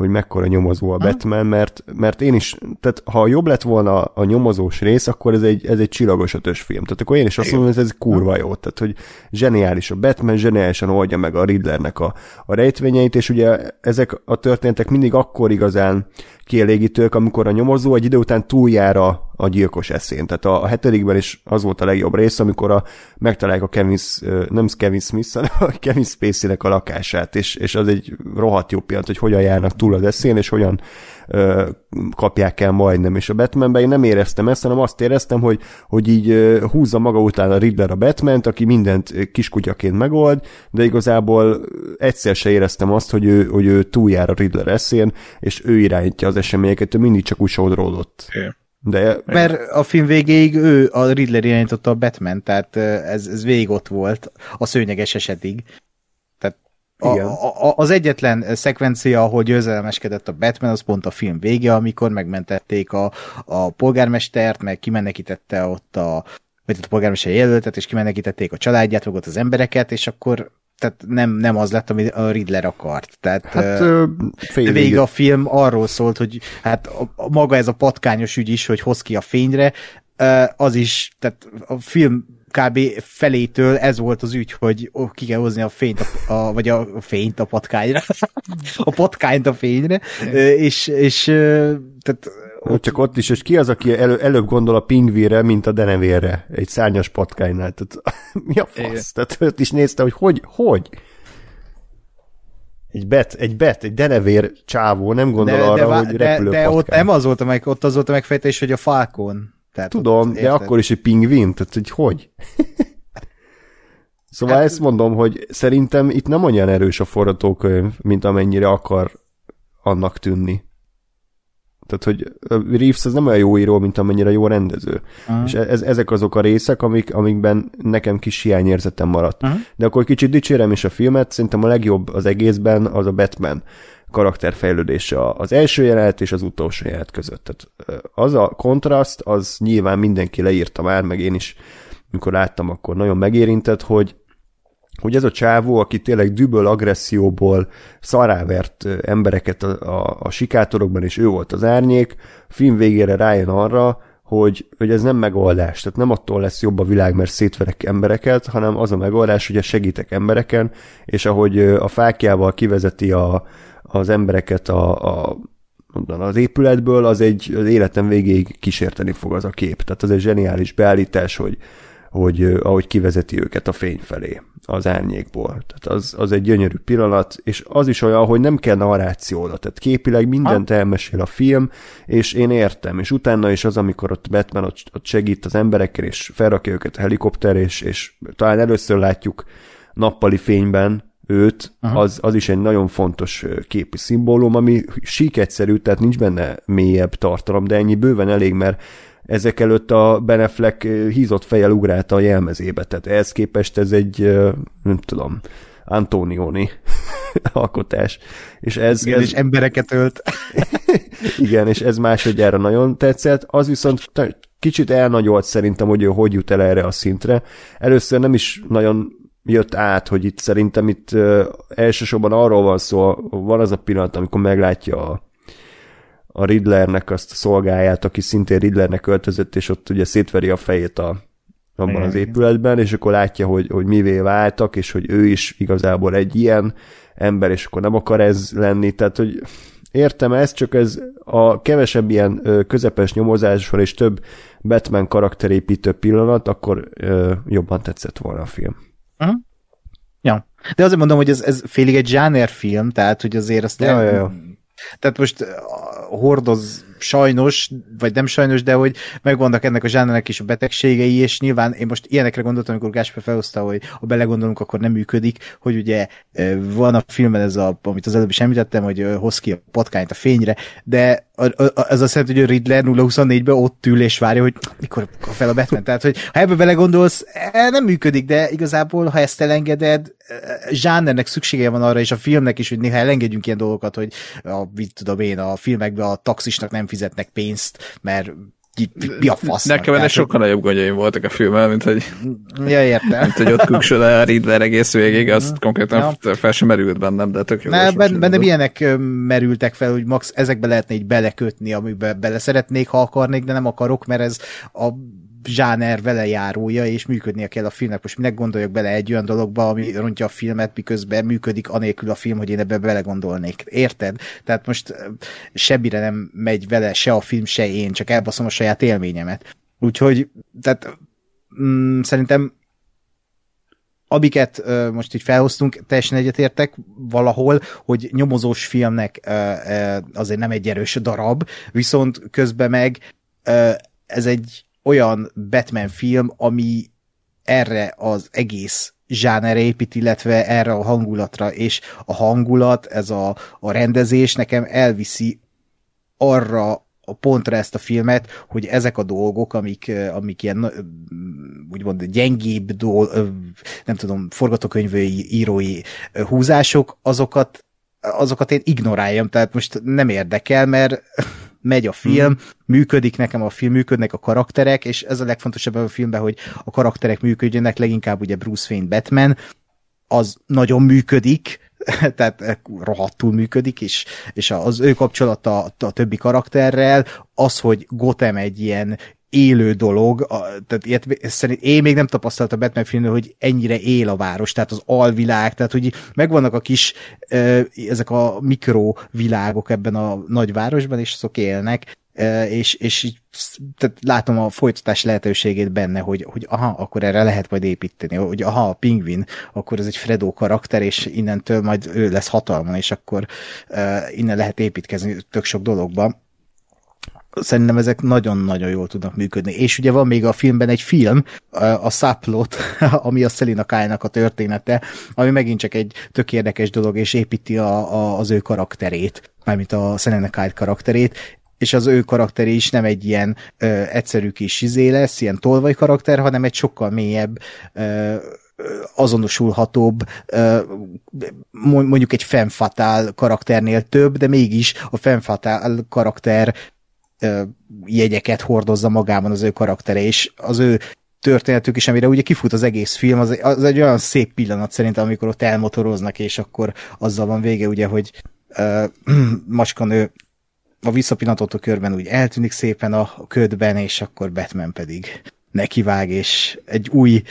hogy mekkora nyomozó a Batman, mert, mert én is, tehát ha jobb lett volna a nyomozós rész, akkor ez egy, ez egy csillagos ötös film. Tehát akkor én is azt mondom, hogy ez kurva jó. Tehát, hogy zseniális a Batman, zseniálisan oldja meg a Riddlernek a, a rejtvényeit, és ugye ezek a történetek mindig akkor igazán kielégítők, amikor a nyomozó egy idő után túljár a, a gyilkos eszén. Tehát a, a hetedikben is az volt a legjobb rész, amikor a, megtalálják a Kevin, nem Kevin Smith, hanem a Kevin Spacey-nek a lakását, és, és az egy rohadt jó pillanat, hogy hogyan járnak túl az eszén, és hogyan ö, kapják el majdnem. És a Batmanben én nem éreztem ezt, hanem azt éreztem, hogy, hogy így ö, húzza maga után a Riddler a Batman-t, aki mindent kiskutyaként megold, de igazából egyszer se éreztem azt, hogy ő, hogy ő túljár a Riddler eszén, és ő irányítja az eseményeket, ő mindig csak úgy sodródott. Yeah. De... Mert a film végéig ő, a Riddler irányította a Batman, tehát ez, ez végig ott volt a szőnyeges esetig. Tehát Igen. A, a, az egyetlen szekvencia, ahol győzelemeskedett a Batman, az pont a film vége, amikor megmentették a, a polgármestert, meg kimenekítette ott a, vagy a polgármester jelöltet, és kimenekítették a családját, meg ott az embereket, és akkor tehát nem, nem az lett, amit a Riddler akart. Tehát hát, uh, végig a film arról szólt, hogy hát a, a, maga ez a patkányos ügy is, hogy hoz ki a fényre, az is, tehát a film kb. felétől ez volt az ügy, hogy ki kell hozni a fényt, a, a, vagy a fényt a patkányra, a patkányt a fényre, és, és tehát ott... Csak ott is, és ki az, aki elő, előbb gondol a pingvére, mint a denevérre, egy szárnyas patkánynál. Tehát, mi a fasz? Igen. Tehát ott is nézte, hogy hogy, hogy? Egy bet, egy bet, egy denevér csávó nem gondol de, arra, de, hogy repülő De, de ott nem az volt a meg, ott az volt a megfejtés, hogy a falkon. Tehát Tudom, de akkor is egy pingvin, tehát hogy hogy? szóval hát, ezt mondom, hogy szerintem itt nem olyan erős a forgatókönyv, mint amennyire akar annak tűnni. Tehát, hogy Reeves az nem olyan jó író, mint amennyire jó rendező. Uh-huh. És ez, ezek azok a részek, amik, amikben nekem kis hiányérzetem maradt. Uh-huh. De akkor kicsit dicsérem is a filmet, szerintem a legjobb az egészben az a Batman karakterfejlődése az első jelenet és az utolsó jelenet között. Tehát az a kontraszt, az nyilván mindenki leírta már, meg én is, mikor láttam, akkor nagyon megérintett, hogy hogy ez a csávó, aki tényleg düböl agresszióból szarávert embereket a, a, a sikátorokban, és ő volt az árnyék, a film végére rájön arra, hogy, hogy ez nem megoldás, tehát nem attól lesz jobb a világ, mert szétverek embereket, hanem az a megoldás, hogy segítek embereken, és ahogy a fákjával kivezeti a, az embereket a, a mondan, az épületből, az egy az életem végéig kísérteni fog az a kép. Tehát az egy zseniális beállítás, hogy, hogy ahogy kivezeti őket a fény felé, az árnyékból. Tehát az, az egy gyönyörű pillanat, és az is olyan, hogy nem kell narráció oda, tehát képileg mindent ha. elmesél a film, és én értem, és utána is az, amikor ott Batman ott, ott segít az emberekkel, és felrakja őket a helikopter, és, és talán először látjuk nappali fényben őt, az, az is egy nagyon fontos képi szimbólum, ami sík egyszerű, tehát nincs benne mélyebb tartalom, de ennyi bőven elég, mert ezek előtt a Beneflek hízott fejjel ugrálta a jelmezébe, tehát ehhez képest ez egy, nem tudom, Antonioni alkotás. És ez, igen, ez... és embereket ölt. igen, és ez másodjára nagyon tetszett. Az viszont kicsit elnagyolt szerintem, hogy ő hogy jut el erre a szintre. Először nem is nagyon jött át, hogy itt szerintem itt elsősorban arról van szó, van az a pillanat, amikor meglátja a, a Riddlernek azt a szolgáját, aki szintén Riddlernek öltözött, és ott ugye szétveri a fejét a, abban Igen. az épületben, és akkor látja, hogy, hogy mivé váltak, és hogy ő is igazából egy ilyen ember, és akkor nem akar ez lenni, tehát hogy értem ezt, csak ez a kevesebb ilyen ö, közepes nyomozáson és több Batman karakterépítő pillanat, akkor ö, jobban tetszett volna a film. Uh-huh. Ja. De azért mondom, hogy ez, ez félig egy film, tehát hogy azért azt ja, ja, ja. Tehát most hordoz sajnos, vagy nem sajnos, de hogy megvannak ennek a zsánernek is a betegségei, és nyilván én most ilyenekre gondoltam, amikor Gásper felhozta, hogy ha belegondolunk, akkor nem működik, hogy ugye van a filmben ez a, amit az előbb is említettem, hogy hoz ki a patkányt a fényre, de ez azt jelenti, hogy a Riddler 024-ben ott ül és várja, hogy mikor fel a Batman. Tehát, hogy ha ebbe belegondolsz, e, nem működik, de igazából, ha ezt elengeded, zsánernek szüksége van arra, és a filmnek is, hogy néha elengedjünk ilyen dolgokat, hogy a, mit tudom én, a filmekben a taxisnak nem fizetnek pénzt, mert mi a fasz? Nekem ennek sokkal nagyobb gondjaim voltak a filmmel, mint hogy, ja, értem. mint hogy ott küksöd a Riddler egész végig, azt konkrétan ja. fel sem merült bennem, de tök jó. Ne, benne, bennem ilyenek merültek fel, hogy max ezekbe lehetne így belekötni, amiben bele szeretnék, ha akarnék, de nem akarok, mert ez a zsáner vele járója, és működnie kell a filmnek. Most minek gondoljak bele egy olyan dologba, ami rontja a filmet, miközben működik anélkül a film, hogy én ebbe belegondolnék. Érted? Tehát most sebbire nem megy vele se a film, se én, csak elbaszom a saját élményemet. Úgyhogy, tehát mm, szerintem amiket uh, most így felhoztunk, teljesen egyetértek valahol, hogy nyomozós filmnek uh, uh, azért nem egy erős darab, viszont közben meg uh, ez egy olyan Batman film, ami erre az egész zsánerre épít, illetve erre a hangulatra, és a hangulat, ez a, a rendezés nekem elviszi arra a pontra ezt a filmet, hogy ezek a dolgok, amik, amik ilyen úgymond gyengébb, dolg, nem tudom, forgatókönyvői, írói húzások, azokat azokat én ignoráljam, tehát most nem érdekel, mert megy a film, hmm. működik nekem a film, működnek a karakterek, és ez a legfontosabb a filmben, hogy a karakterek működjenek, leginkább ugye Bruce Wayne Batman, az nagyon működik, tehát rohadtul működik, és, és az ő kapcsolata a többi karakterrel, az, hogy Gotham egy ilyen élő dolog, a, tehát ilyet, szerint én még nem tapasztaltam a Batman filmnél, hogy ennyire él a város, tehát az alvilág, tehát hogy megvannak a kis, ezek a mikrovilágok ebben a nagyvárosban, és azok élnek, és, és tehát látom a folytatás lehetőségét benne, hogy, hogy aha, akkor erre lehet majd építeni, hogy aha, a pingvin, akkor ez egy Fredo karakter, és innentől majd ő lesz hatalma, és akkor uh, innen lehet építkezni tök sok dologba szerintem ezek nagyon-nagyon jól tudnak működni. És ugye van még a filmben egy film, a Subplot, ami a Selina Kyle-nak a története, ami megint csak egy tök érdekes dolog, és építi a, a, az ő karakterét, mármint a Selina Kyle karakterét, és az ő karakteri is nem egy ilyen ö, egyszerű kis izé lesz, ilyen tolvaj karakter, hanem egy sokkal mélyebb, ö, azonosulhatóbb, mondjuk egy fenfatál karakternél több, de mégis a fenfatál karakter jegyeket hordozza magában az ő karaktere, és az ő történetük is, amire ugye kifut az egész film, az, az egy olyan szép pillanat szerintem, amikor ott elmotoroznak, és akkor azzal van vége, ugye, hogy uh, macskanő a visszapillantotó körben úgy eltűnik szépen a ködben, és akkor Batman pedig nekivág, és egy új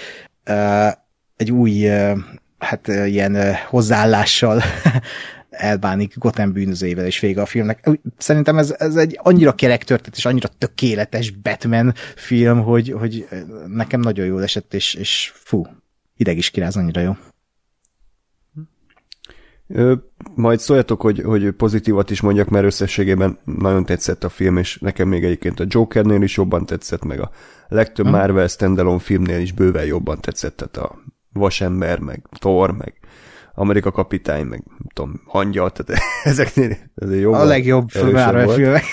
uh, egy új uh, hát uh, ilyen uh, hozzáállással elbánik Gotham bűnözőjével, és vége a filmnek. Szerintem ez, ez egy annyira kerek történet, és annyira tökéletes Batman film, hogy, hogy nekem nagyon jól esett, és, és fú, ideg is kiráz, annyira jó. Majd szóljatok, hogy, hogy pozitívat is mondjak, mert összességében nagyon tetszett a film, és nekem még egyébként a Jokernél is jobban tetszett, meg a legtöbb hmm. Marvel standalone filmnél is bőven jobban tetszett, tehát a Vasember, meg Thor, meg Amerika kapitány, meg tudom, hangya, tehát ezeknél ez jó. A legjobb filmek.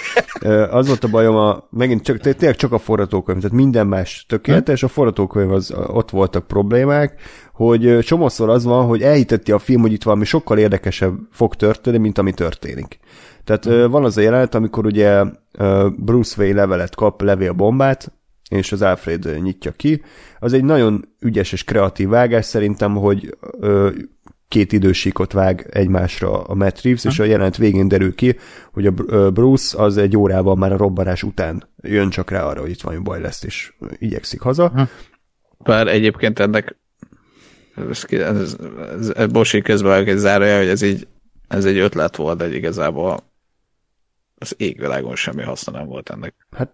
Az volt a bajom, a, megint csak, tényleg csak a forgatókönyv, tehát minden más tökéletes, a forgatókönyv az, ott voltak problémák, hogy csomószor az van, hogy elhitetti a film, hogy itt valami sokkal érdekesebb fog történni, mint ami történik. Tehát hmm. van az a jelenet, amikor ugye Bruce Wayne levelet kap, levél bombát, és az Alfred nyitja ki. Az egy nagyon ügyes és kreatív vágás szerintem, hogy két idősíkot vág egymásra a Matt Reeves, ha. és a jelent végén derül ki, hogy a Bruce az egy órával már a robbanás után jön csak rá arra, hogy itt valami baj lesz, és igyekszik haza. Ha. Bár egyébként ennek ez, ez, ez, Bosi közben egy zárója, hogy ez így ez egy ötlet volt, de igazából az égvilágon semmi haszna nem volt ennek. Hát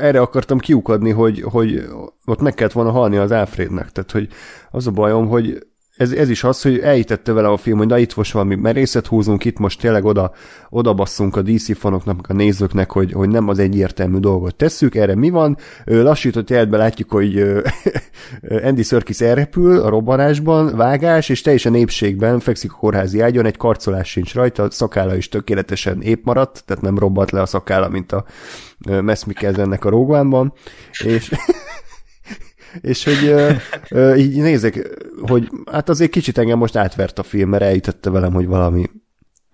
erre akartam kiukadni, hogy, hogy ott meg kellett volna halni az Alfrednek, tehát hogy az a bajom, hogy ez, ez is az, hogy elítette vele a film, hogy na itt most valami merészet húzunk, itt most tényleg oda, oda basszunk a DC fanoknak, a nézőknek, hogy, hogy nem az egyértelmű dolgot tesszük, erre mi van? Lassított jelentben látjuk, hogy Andy Serkis elrepül a robbanásban, vágás, és teljesen épségben fekszik a kórházi ágyon, egy karcolás sincs rajta, a szakála is tökéletesen épp maradt, tehát nem robbant le a szakála, mint a Mess ennek a rógvánban, és és hogy ö, ö, így nézek, hogy hát azért kicsit engem most átvert a film, mert elütötte velem, hogy valami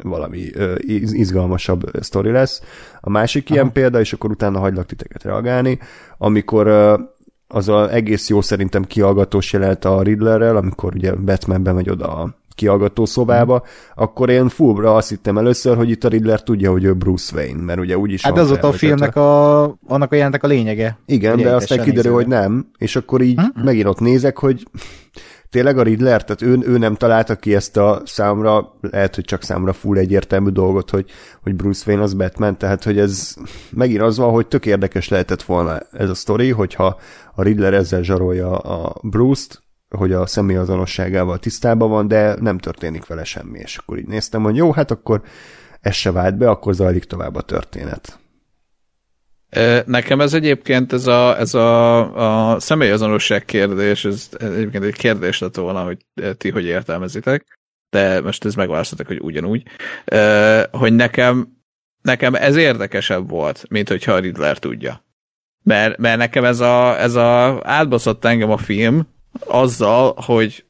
valami ö, izgalmasabb sztori lesz. A másik Aha. ilyen példa, és akkor utána hagylak titeket reagálni, amikor ö, az a egész jó szerintem kiallgatós jelent a Riddlerrel, amikor ugye Batman bemegy oda a kiallgató szobába, akkor én fullra azt hittem először, hogy itt a Riddler tudja, hogy ő Bruce Wayne, mert ugye úgyis Hát az ott a filmnek a, annak a jelentek a lényege. Igen, de aztán kiderül, hogy nem, és akkor így hm? megint ott nézek, hogy tényleg a Riddler, tehát ő, ő nem találta ki ezt a számra, lehet, hogy csak számra full egyértelmű dolgot, hogy, hogy Bruce Wayne az Batman, tehát hogy ez megint az van, hogy tök érdekes lehetett volna ez a sztori, hogyha a Riddler ezzel zsarolja a Bruce-t, hogy a személyazonosságával tisztában van, de nem történik vele semmi, és akkor így néztem, hogy jó, hát akkor ez se vált be, akkor zajlik tovább a történet. Nekem ez egyébként ez a, ez a, a személyazonosság kérdés, ez egyébként egy kérdés lett volna, hogy ti hogy értelmezitek, de most ez megválasztottak, hogy ugyanúgy, hogy nekem, nekem ez érdekesebb volt, mint hogyha a Riddler tudja. Mert, mert nekem ez a, ez a átbaszott engem a film, azzal, hogy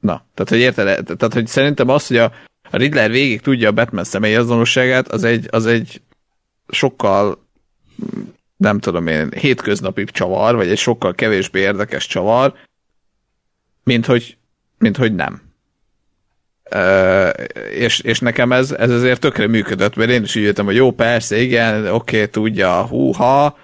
na, tehát hogy érted, tehát hogy szerintem az, hogy a, Riddler végig tudja a Batman személyi azonosságát, az egy, az egy sokkal nem tudom én, hétköznapi csavar, vagy egy sokkal kevésbé érdekes csavar, mint hogy, mint hogy nem. Uh, és, és nekem ez, ez azért tökre működött, mert én is úgy jöttem, hogy jó, persze, igen, oké, okay, tudja, húha,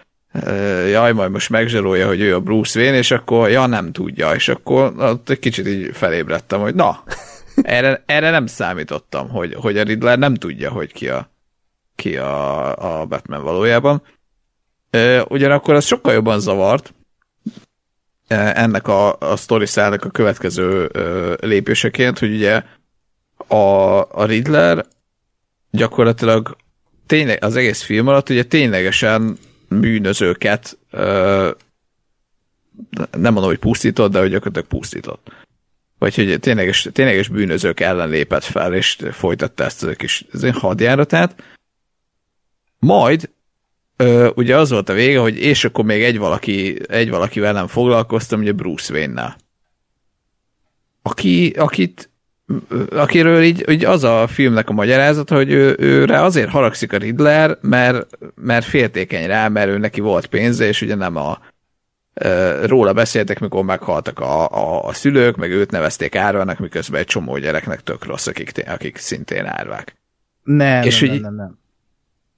jaj, majd most megzsarolja, hogy ő a Bruce Wayne, és akkor, ja, nem tudja, és akkor ott egy kicsit így felébredtem, hogy na, erre, erre nem számítottam, hogy, hogy a Riddler nem tudja, hogy ki a, ki a, a Batman valójában. Ugyanakkor az sokkal jobban zavart, ennek a, a story a következő lépéseként, hogy ugye a, a Riddler gyakorlatilag tényleg az egész film alatt ugye ténylegesen bűnözőket nem mondom, hogy pusztított, de hogy gyakorlatilag pusztított. Vagy hogy tényleges, tényleges bűnözők ellen lépett fel, és folytatta ezt a kis hadjáratát. Majd ö, ugye az volt a vége, hogy és akkor még egy valaki, egy valakivel nem foglalkoztam, ugye Bruce Wayne-nel. Aki, akit akiről így, így az a filmnek a magyarázata, hogy ő, őre azért haragszik a Riddler, mert, mert féltékeny rá, mert ő neki volt pénze, és ugye nem a róla beszéltek, mikor meghaltak a, a, a szülők, meg őt nevezték árvának, miközben egy csomó gyereknek tök rossz, akik, akik szintén árvák. Nem, És nem, hogy- nem, nem, nem.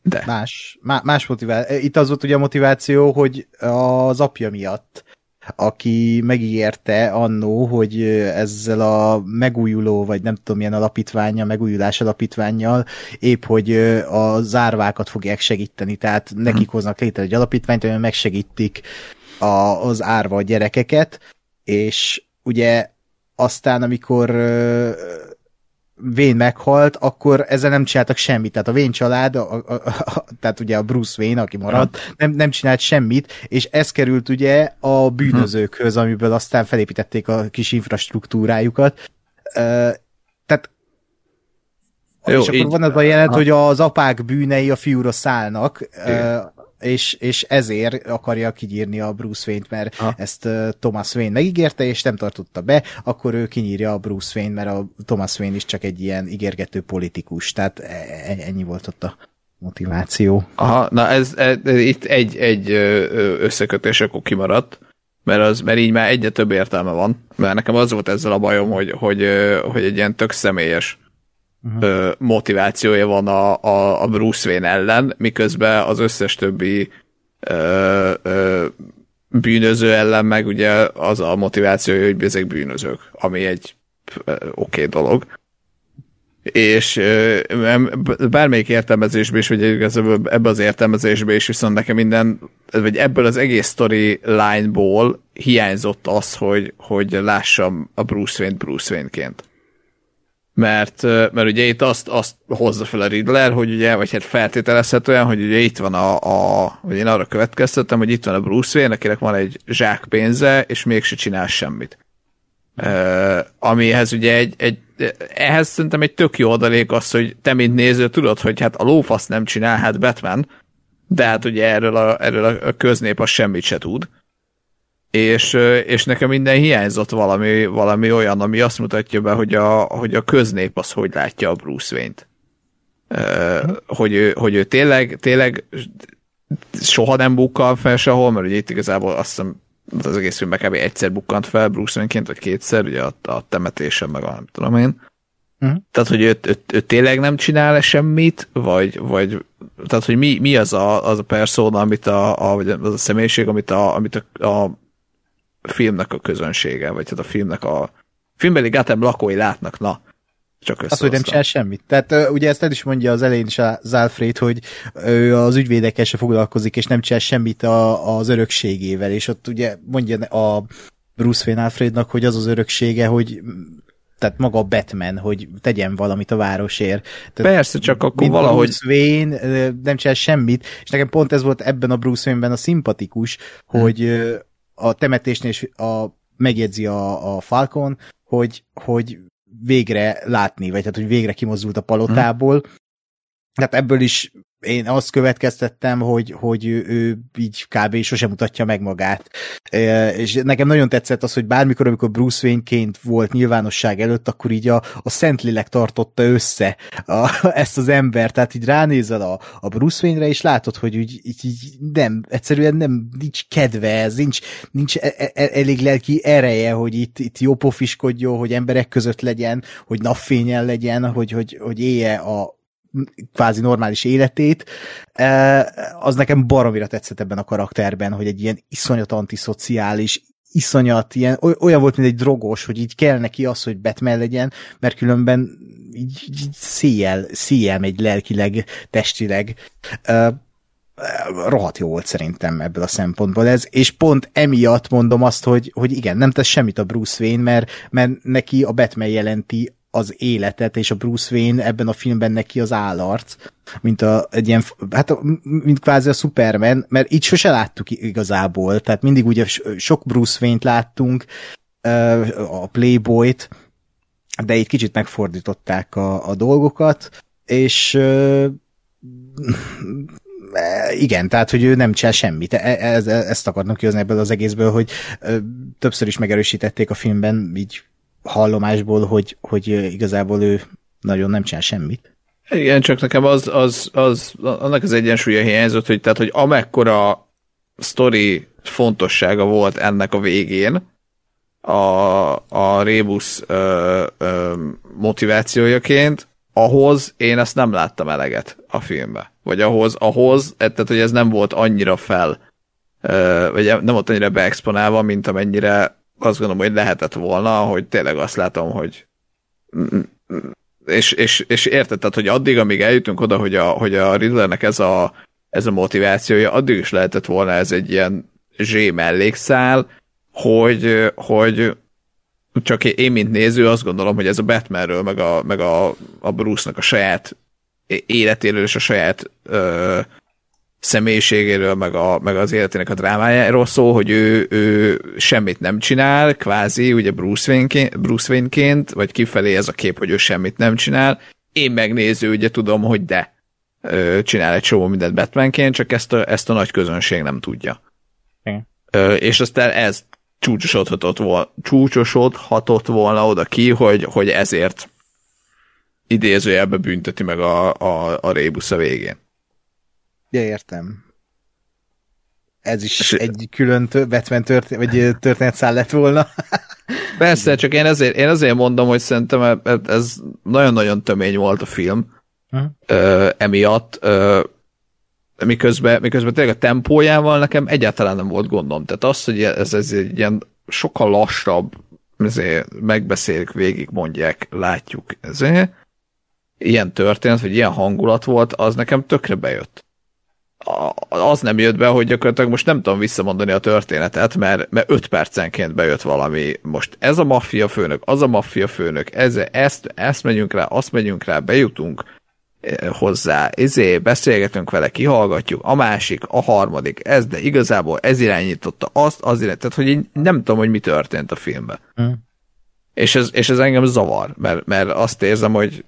De. Más, má, más motiváció. Itt az volt ugye a motiváció, hogy az apja miatt, aki megígérte annó, hogy ezzel a megújuló, vagy nem tudom milyen alapítványa, megújulás alapítványjal épp, hogy a zárvákat fogják segíteni, tehát nekik hoznak létre egy alapítványt, amivel megsegítik a, az árva gyerekeket, és ugye aztán, amikor Wayne meghalt, akkor ezzel nem csináltak semmit. Tehát a Wayne család, a, a, a, tehát ugye a Bruce Wayne, aki maradt, nem, nem csinált semmit, és ez került ugye a bűnözőkhöz, amiből aztán felépítették a kis infrastruktúrájukat. Ö, tehát Jó, és akkor így- van az a jelent, Aha. hogy az apák bűnei a fiúra szállnak, Igen. És, és ezért akarja kinyírni a Bruce Wayne-t, mert Aha. ezt Thomas Wayne megígérte, és nem tartotta be, akkor ő kinyírja a Bruce Wayne, mert a Thomas Wayne is csak egy ilyen ígérgető politikus, tehát e- e- ennyi volt ott a motiváció. Aha, na ez, ez, ez itt egy, egy összekötés akkor kimaradt, mert, az, mert így már egyre több értelme van, mert nekem az volt ezzel a bajom, hogy, hogy, hogy egy ilyen tök személyes uh-huh. motivációja van a, a, a Bruce Wayne ellen, miközben az összes többi ö, ö, bűnöző ellen meg ugye az a motivációja, hogy ezek bűnözők, ami egy oké okay dolog. És ö, bármelyik értelmezésben is, vagy igazából ebbe az értelmezésben is viszont nekem minden, vagy ebből az egész story line-ból hiányzott az, hogy, hogy lássam a Bruce Wayne Bruce Wayne-ként. Mert, mert ugye itt azt, azt hozza fel a Riddler, hogy ugye, vagy hát feltételezhetően, hogy ugye itt van a, a vagy én arra következtettem, hogy itt van a Bruce Wayne, akinek van egy zsák pénze, és mégse csinál semmit. Uh, amihez ugye egy, egy, ehhez szerintem egy tök jó adalék az, hogy te, mint néző, tudod, hogy hát a lófasz nem csinál, hát Batman, de hát ugye erről a, erről a köznép az semmit se tud. És, és nekem minden hiányzott valami, valami olyan, ami azt mutatja be, hogy a, hogy a köznép az hogy látja a Bruce Wayne-t. Hogy, ő, hogy ő tényleg, tényleg soha nem bukkal fel sehol, mert ugye itt igazából azt hiszem az egész filmben kb. egyszer bukkant fel Bruce Wayne-ként, vagy kétszer, ugye a, a temetésen, meg a nem tudom én. Mhm. Tehát, hogy ő, ő, ő, tényleg nem csinál -e semmit, vagy, vagy tehát, hogy mi, mi az, a, az a persona, amit a, a, vagy az a személyiség, amit a, amit a, a filmnek a közönsége, vagy hát a filmnek a filmbeli Gotham lakói látnak, na, csak Az, hogy nem csinál semmit. Tehát ugye ezt el is mondja az elején is az Alfred, hogy ő az ügyvédekkel se foglalkozik, és nem csinál semmit a, az örökségével, és ott ugye mondja a Bruce Wayne Alfrednak, hogy az az öröksége, hogy tehát maga a Batman, hogy tegyen valamit a városért. Tehát Persze, csak akkor valahogy Bruce Wayne nem csinál semmit, és nekem pont ez volt ebben a Bruce Wayne-ben a szimpatikus, hogy ö, a temetésnél is a, megjegyzi a, a Falcon, hogy, hogy végre látni, vagy tehát, hogy végre kimozdult a palotából. Tehát ebből is én azt következtettem, hogy, hogy ő, ő így kb. sosem mutatja meg magát. E, és nekem nagyon tetszett az, hogy bármikor, amikor Bruce Wayne-ként volt nyilvánosság előtt, akkor így a, a Szentlélek tartotta össze a, ezt az embert, tehát így ránézel a, a Bruce Wayne-re, és látod, hogy úgy, így, így nem, egyszerűen nem, nincs kedve nincs, nincs e- e- elég lelki ereje, hogy itt, itt jó pofiskodjon, hogy emberek között legyen, hogy napfényen legyen, hogy, hogy, hogy élje a, kvázi normális életét, Eh, az nekem baromira tetszett ebben a karakterben, hogy egy ilyen iszonyat antiszociális, iszonyat, ilyen, oly- olyan volt, mint egy drogos, hogy így kell neki az, hogy Batman legyen, mert különben így, így széjjel, széjjel megy lelkileg, testileg. Eh, rohadt jó volt szerintem ebből a szempontból ez, és pont emiatt mondom azt, hogy, hogy igen, nem tesz semmit a Bruce Wayne, mert, mert neki a Batman jelenti az életet, és a Bruce Wayne ebben a filmben neki az állarc, mint a, egy ilyen, hát a- mint kvázi a Superman, mert így sose láttuk igazából, tehát mindig ugye sok Bruce Wayne-t láttunk, a Playboy-t, de itt kicsit megfordították a, a dolgokat, és e, igen, tehát, hogy ő nem csinál semmit. E, ez, ezt akartam kihozni ebből az egészből, hogy többször is megerősítették a filmben, így hallomásból, hogy, hogy igazából ő nagyon nem csinál semmit. Igen, csak nekem az, az, az, annak az egyensúlya hiányzott, hogy tehát, hogy amekkora sztori fontossága volt ennek a végén, a, a Rebus ö, ö, motivációjaként, ahhoz én ezt nem láttam eleget a filmbe. Vagy ahhoz, ahhoz, tehát hogy ez nem volt annyira fel, ö, vagy nem volt annyira beexponálva, mint amennyire azt gondolom, hogy lehetett volna, hogy tényleg azt látom, hogy és, és, és érted, tehát, hogy addig, amíg eljutunk oda, hogy a, hogy a Riddlernek ez a, ez a motivációja, addig is lehetett volna ez egy ilyen zsé mellékszál, hogy, hogy csak én, mint néző, azt gondolom, hogy ez a Batmanről, meg a, meg a, a Bruce-nak a saját életéről és a saját ö, személyiségéről, meg, a, meg az életének a drámájáról szól, hogy ő, ő semmit nem csinál, kvázi, ugye Bruce Wayne-ként, Bruce Wayne-ként, vagy kifelé ez a kép, hogy ő semmit nem csinál. Én megnéző, ugye tudom, hogy de csinál egy csomó mindent Batmanként, csak ezt a, ezt a nagy közönség nem tudja. Ö, és aztán ez csúcsosodhatott volna, csúcsosodhatott volna oda ki, hogy, hogy ezért idézőjelbe bünteti meg a, a, a Rébusz a végén. Ja, értem. Ez is és egy külön Batman történet, vagy történetszál lett volna. Persze, csak én azért, én azért mondom, hogy szerintem ez nagyon-nagyon tömény volt a film. Uh-huh. Ö, emiatt ö, miközben, miközben tényleg a tempójával nekem egyáltalán nem volt gondom. Tehát az, hogy ez, ez egy ilyen sokkal lassabb, ezért megbeszélik, végig mondják, látjuk, ezért ilyen történet, vagy ilyen hangulat volt, az nekem tökre bejött. Az nem jött be, hogy gyakorlatilag most nem tudom visszamondani a történetet, mert, mert öt percenként bejött valami. Most ez a maffia főnök, az a maffia főnök, ez, ezt, ezt megyünk rá, azt megyünk rá, bejutunk, hozzá, ezé, beszélgetünk vele, kihallgatjuk, a másik, a harmadik, ez, de igazából ez irányította azt, az irány, tehát hogy én nem tudom, hogy mi történt a filmben. Mm. És, ez, és ez engem zavar, mert, mert azt érzem, hogy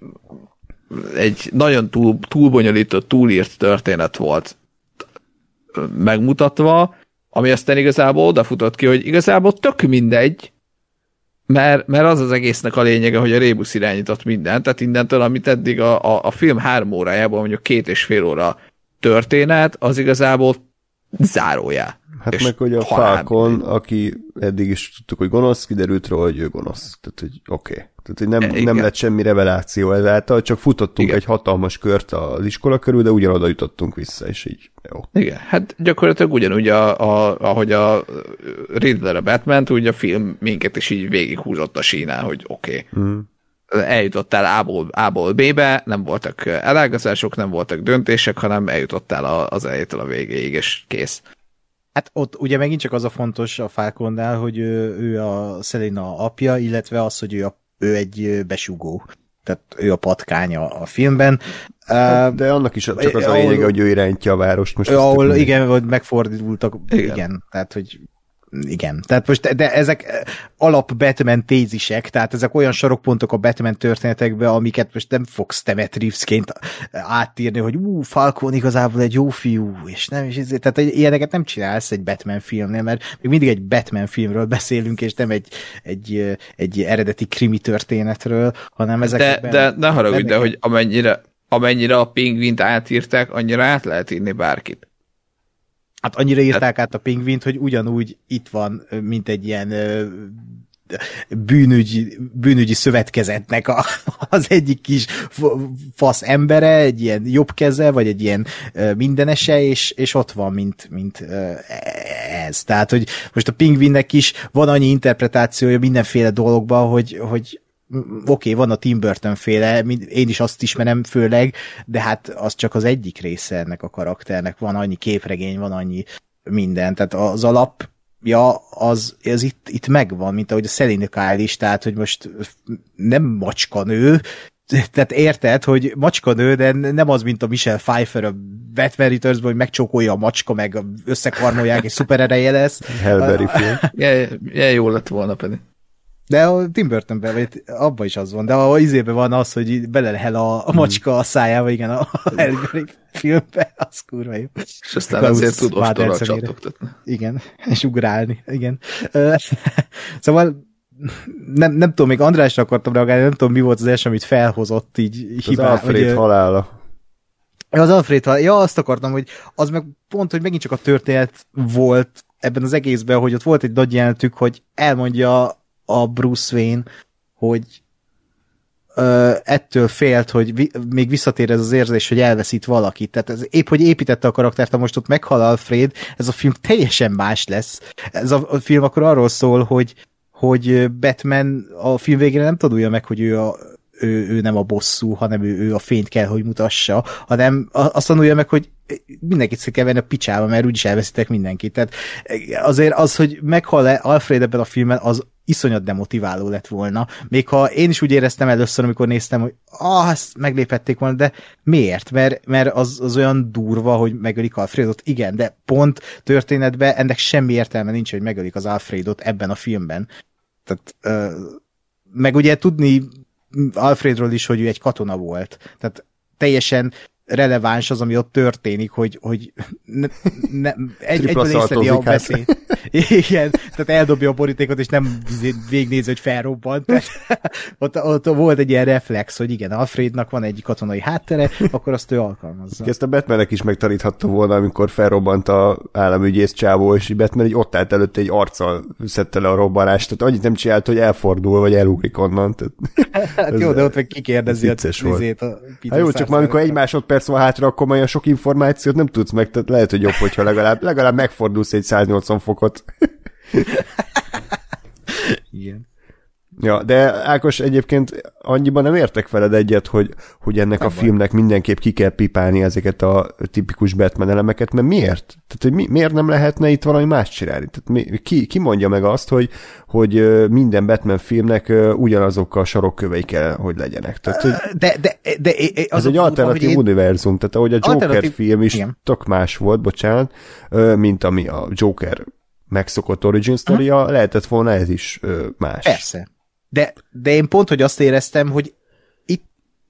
egy nagyon túl, túlbonyolított, túlírt történet volt megmutatva, ami aztán igazából odafutott ki, hogy igazából tök mindegy, mert, mert az az egésznek a lényege, hogy a Rébusz irányított mindent, tehát innentől, amit eddig a, a, a film három órájában, mondjuk két és fél óra történet, az igazából zárójá. Hát és meg, hogy a Falcon, aki eddig is tudtuk, hogy gonosz, kiderült róla, hogy ő gonosz. Tehát, hogy oké. Okay. Tehát, hogy nem, e, nem lett semmi reveláció ezáltal, csak futottunk Igen. egy hatalmas kört az iskola körül, de ugyanoda jutottunk vissza, és így jó. Igen, hát gyakorlatilag ugyanúgy, a, a, ahogy a Riddler a batman úgy a film minket is így végighúzott a sínál, hogy oké. Okay. Mm eljutottál A-ból, A-ból B-be, nem voltak elágazások, nem voltak döntések, hanem eljutottál az elejétől a végéig, és kész. Hát ott ugye megint csak az a fontos a Falconnál, hogy ő, ő a Selena apja, illetve az, hogy ő, a, ő egy besugó. Tehát ő a patkánya a filmben. De annak is csak az a lényege, hogy ő irányítja a várost. Most ahol igen, hogy megfordultak, igen. igen, tehát hogy igen. Tehát most, de ezek alap Batman tézisek, tehát ezek olyan sarokpontok a Batman történetekben, amiket most nem fogsz te Matt Reeves-ként átírni, hogy ú, Falcon igazából egy jó fiú, és nem, és ezért, tehát ilyeneket nem csinálsz egy Batman filmnél, mert még mindig egy Batman filmről beszélünk, és nem egy, egy, egy eredeti krimi történetről, hanem ezek. De, de ne haragudj, de hogy amennyire, amennyire a pingvint átírták, annyira át lehet írni bárkit. Hát annyira írták át a pingvint, hogy ugyanúgy itt van, mint egy ilyen bűnügyi, bűnügyi szövetkezetnek a, az egyik kis fasz embere, egy ilyen jobb keze, vagy egy ilyen mindenese, és, és ott van, mint, mint ez. Tehát, hogy most a pingvinnek is van annyi interpretációja mindenféle dologban, hogy, hogy oké, okay, van a Tim Burton féle, én is azt ismerem főleg, de hát az csak az egyik része ennek a karakternek, van annyi képregény, van annyi minden, tehát az alap ja, az, az itt, itt megvan, mint ahogy a Selina Kyle is, tehát, hogy most nem macska nő, tehát érted, hogy macska nő, de nem az, mint a Michelle Pfeiffer a Batman returns hogy megcsókolja a macska, meg összekarmolják, és szuper ereje lesz. Hellberry film. ja, ja, jó lett volna pedig. De a Tim Burtonben, vagy abban is az van, de a izébe van az, hogy belelehel a, a macska a szájába, igen, a Halle filmbe, az kurva jó. És aztán azért tud ostorral csatogtatni. Igen, és ugrálni, igen. szóval nem, nem tudom, még Andrásra akartam reagálni, nem tudom, mi volt az első, amit felhozott így hibá. Az Alfred hogy, halála. Az Alfred halála. Ja, azt akartam, hogy az meg pont, hogy megint csak a történet volt ebben az egészben, hogy ott volt egy nagy jelentük, hogy elmondja a Bruce Wayne, hogy ö, ettől félt, hogy vi, még visszatér ez az érzés, hogy elveszít valakit. Tehát ez épp, hogy építette a karaktert, most ott meghal Alfred, ez a film teljesen más lesz. Ez a, a film akkor arról szól, hogy hogy Batman a film végére nem tanulja meg, hogy ő a, ő, ő nem a bosszú, hanem ő, ő a fényt kell, hogy mutassa, hanem azt tanulja meg, hogy mindenkit kell venni a picsába, mert úgyis elveszítek mindenkit. Tehát azért az, hogy meghal -e Alfred ebben a filmben, az iszonyat demotiváló lett volna. Még ha én is úgy éreztem először, amikor néztem, hogy ah, ezt meglépették volna, de miért? Mert, mert az, az olyan durva, hogy megölik Alfredot. Igen, de pont történetben ennek semmi értelme nincs, hogy megölik az Alfredot ebben a filmben. Tehát, uh, meg ugye tudni Alfredról is, hogy ő egy katona volt. Tehát teljesen releváns az, ami ott történik, hogy, hogy ne, ne, egy, egyből észleli a veszélyt. Igen, tehát eldobja a borítékot, és nem végnéz, hogy felrobbant. Tehát, ott, ott, volt egy ilyen reflex, hogy igen, Alfrednak van egy katonai háttere, akkor azt ő alkalmazza. Ezt a Batmanek is megtaníthatta volna, amikor felrobbant a államügyész csávó, és Batman egy ott állt előtte egy arccal szedte le a robbanást, tehát annyit nem csinált, hogy elfordul, vagy elugrik onnan. Tehát hát jó, de ott meg kikérdezi a, a, a Hát jó, csak már amikor egy másodperc perc van hátra, akkor olyan sok információt nem tudsz meg, tehát lehet, hogy jobb, hogyha legalább, legalább megfordulsz egy 180 fokot. Igen. Ja, de Ákos egyébként annyiban nem értek veled egyet, hogy, hogy ennek nem a baj. filmnek mindenképp ki kell pipálni ezeket a tipikus Batman elemeket, mert miért? Tehát, hogy mi, miért nem lehetne itt valami más csinálni? Tehát mi, ki, ki mondja meg azt, hogy, hogy minden Batman filmnek ugyanazok a sarokkövei kell, hogy legyenek? Tehát, hogy de, de, de, de az egy alternatív én... univerzum, tehát ahogy a Joker alternatív... film is Igen. tök más volt, bocsánat, mint ami a Joker megszokott origin story lehetett volna ez is más. Persze. De, de én pont, hogy azt éreztem, hogy itt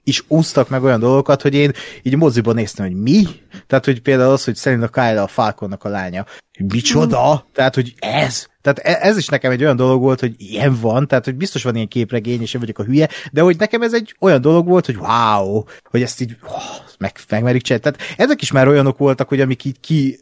is úsztak meg olyan dolgokat, hogy én így moziban néztem, hogy mi? Tehát, hogy például az, hogy szerint a Kyle a Falconnak a lánya. Micsoda? Tehát, hogy ez? Tehát e- ez is nekem egy olyan dolog volt, hogy ilyen van, tehát hogy biztos van ilyen képregény, és én vagyok a hülye, de hogy nekem ez egy olyan dolog volt, hogy wow, hogy ezt így oh, meg, megmerik csinálni. Tehát ezek is már olyanok voltak, hogy amik így ki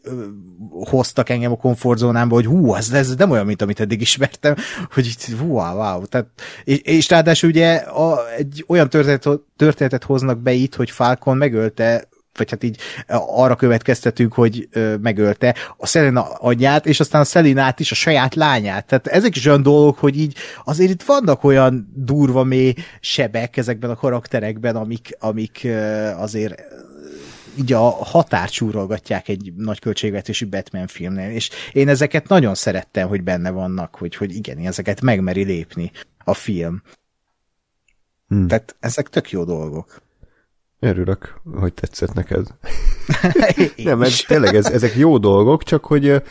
hoztak engem a komfortzónámba, hogy hú, ez, ez nem olyan, mint amit eddig ismertem, hogy így wow, wow. Tehát, és, és ráadásul ugye a, egy olyan történetet, történetet hoznak be itt, hogy Falcon megölte vagy hát így arra következtetünk, hogy megölte a Selena anyját, és aztán a Selinát is, a saját lányát. Tehát ezek is olyan dolgok, hogy így azért itt vannak olyan durva mély sebek ezekben a karakterekben, amik, amik azért így a határt súrolgatják egy nagy költségvetésű Batman filmnél, és én ezeket nagyon szerettem, hogy benne vannak, hogy, hogy igen, ezeket megmeri lépni a film. Hmm. Tehát ezek tök jó dolgok. Örülök, hogy tetszett neked. Nem, ez, tényleg ez, ezek jó dolgok, csak hogy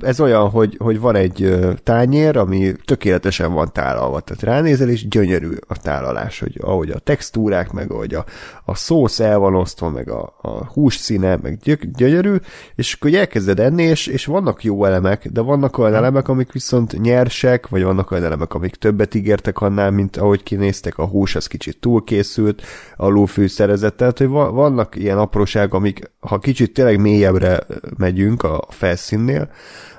ez olyan, hogy, hogy van egy tányér, ami tökéletesen van tálalva, tehát ránézel, és gyönyörű a tálalás, hogy ahogy a textúrák, meg ahogy a, a szósz el van osztva, meg a, a hús színe, meg gyönyörű, és akkor elkezded enni, és, és vannak jó elemek, de vannak olyan elemek, amik viszont nyersek, vagy vannak olyan elemek, amik többet ígértek annál, mint ahogy kinéztek, a hús az kicsit túlkészült, lófűszerezett, tehát hogy vannak ilyen apróságok, amik, ha kicsit tényleg mélyebbre megyünk a felszínnél,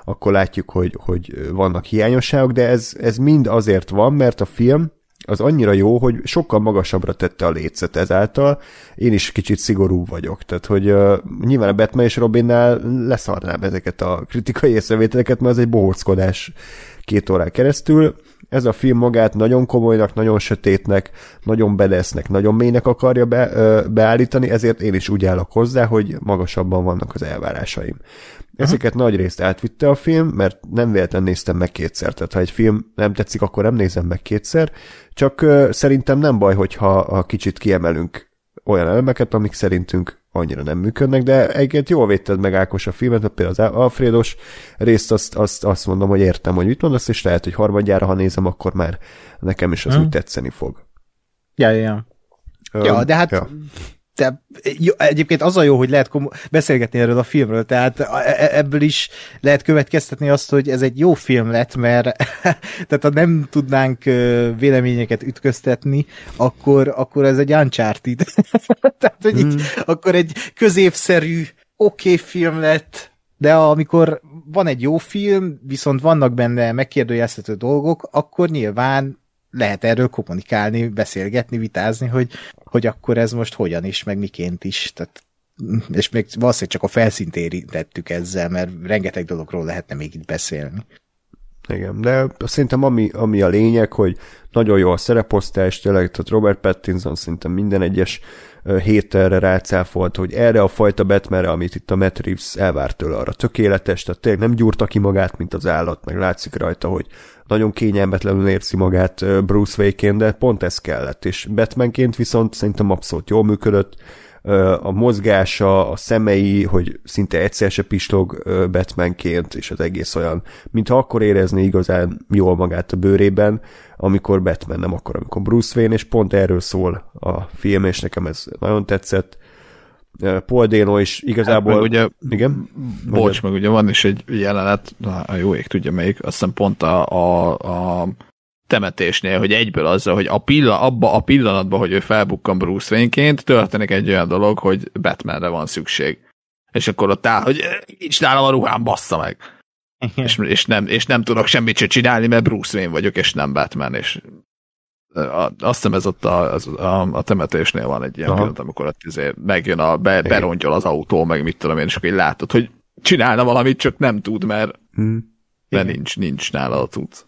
akkor látjuk, hogy, hogy vannak hiányosságok, de ez, ez mind azért van, mert a film az annyira jó, hogy sokkal magasabbra tette a lécet ezáltal. Én is kicsit szigorú vagyok. Tehát, hogy uh, nyilván a Batman és Robinnál leszarnám ezeket a kritikai észrevételeket, mert ez egy bohóckodás két órán keresztül. Ez a film magát nagyon komolynak, nagyon sötétnek, nagyon bedesznek, nagyon mélynek akarja be, ö, beállítani, ezért én is úgy állok hozzá, hogy magasabban vannak az elvárásaim. Ezeket Aha. nagy részt átvitte a film, mert nem véletlen néztem meg kétszer. Tehát ha egy film nem tetszik, akkor nem nézem meg kétszer. Csak uh, szerintem nem baj, hogyha ha kicsit kiemelünk olyan elemeket, amik szerintünk annyira nem működnek, de egyébként jól védted meg Ákos a filmet, mert például az Alfredos részt azt, azt, azt mondom, hogy értem, hogy mit mondasz, és lehet, hogy harmadjára, ha nézem, akkor már nekem is az hmm. úgy tetszeni fog. Ja, ja. Ja, de hát ja de jó, egyébként az a jó, hogy lehet komo- beszélgetni erről a filmről, tehát e, e, ebből is lehet következtetni azt, hogy ez egy jó film lett, mert tehát ha nem tudnánk véleményeket ütköztetni, akkor, akkor ez egy Uncharted. tehát, hogy hmm. így, akkor egy középszerű, oké okay film lett, de amikor van egy jó film, viszont vannak benne megkérdőjelezhető dolgok, akkor nyilván lehet erről kommunikálni, beszélgetni, vitázni, hogy, hogy akkor ez most hogyan is, meg miként is. Tehát, és még valószínűleg csak a felszínt érintettük ezzel, mert rengeteg dologról lehetne még itt beszélni. Igen, de szerintem ami, ami a lényeg, hogy nagyon jó a szereposztás, tényleg, tehát Robert Pattinson szerintem minden egyes héterre rácáfolt, hogy erre a fajta Batmanre, amit itt a Matt Reeves elvárt tőle, arra tökéletes, tehát tényleg nem gyúrta ki magát, mint az állat, meg látszik rajta, hogy nagyon kényelmetlenül érzi magát Bruce Wayne-ként, de pont ez kellett, és Batmanként viszont szerintem abszolút jól működött, a mozgása, a szemei, hogy szinte egyszer se pislog Batmanként, és az egész olyan, mintha akkor érezni igazán jól magát a bőrében, amikor Batman, nem akkor, amikor Bruce Wayne, és pont erről szól a film, és nekem ez nagyon tetszett. Paul Dano is igazából... Hát, ugye, igen? Bocs, meg ugye van is egy jelenet, a jó ég tudja melyik, azt hiszem pont a, a, a temetésnél, hogy egyből azzal, hogy a pillan, abba a pillanatban, hogy ő felbukkan Bruce Wayne-ként, történik egy olyan dolog, hogy Batmanre van szükség. És akkor ott áll, hogy nincs nálam a ruhám, bassza meg. és, és, nem, és nem tudok semmit sem csinálni, mert Bruce Wayne vagyok, és nem Batman, és azt hiszem ez ott a, a, a temetésnél van egy ilyen pillanat, amikor ott izé megjön a, be, berongyol az autó, meg mit tudom én, és akkor így látod, hogy csinálna valamit, csak nem tud, mert, hmm. mert nincs, nincs nála a tudsz.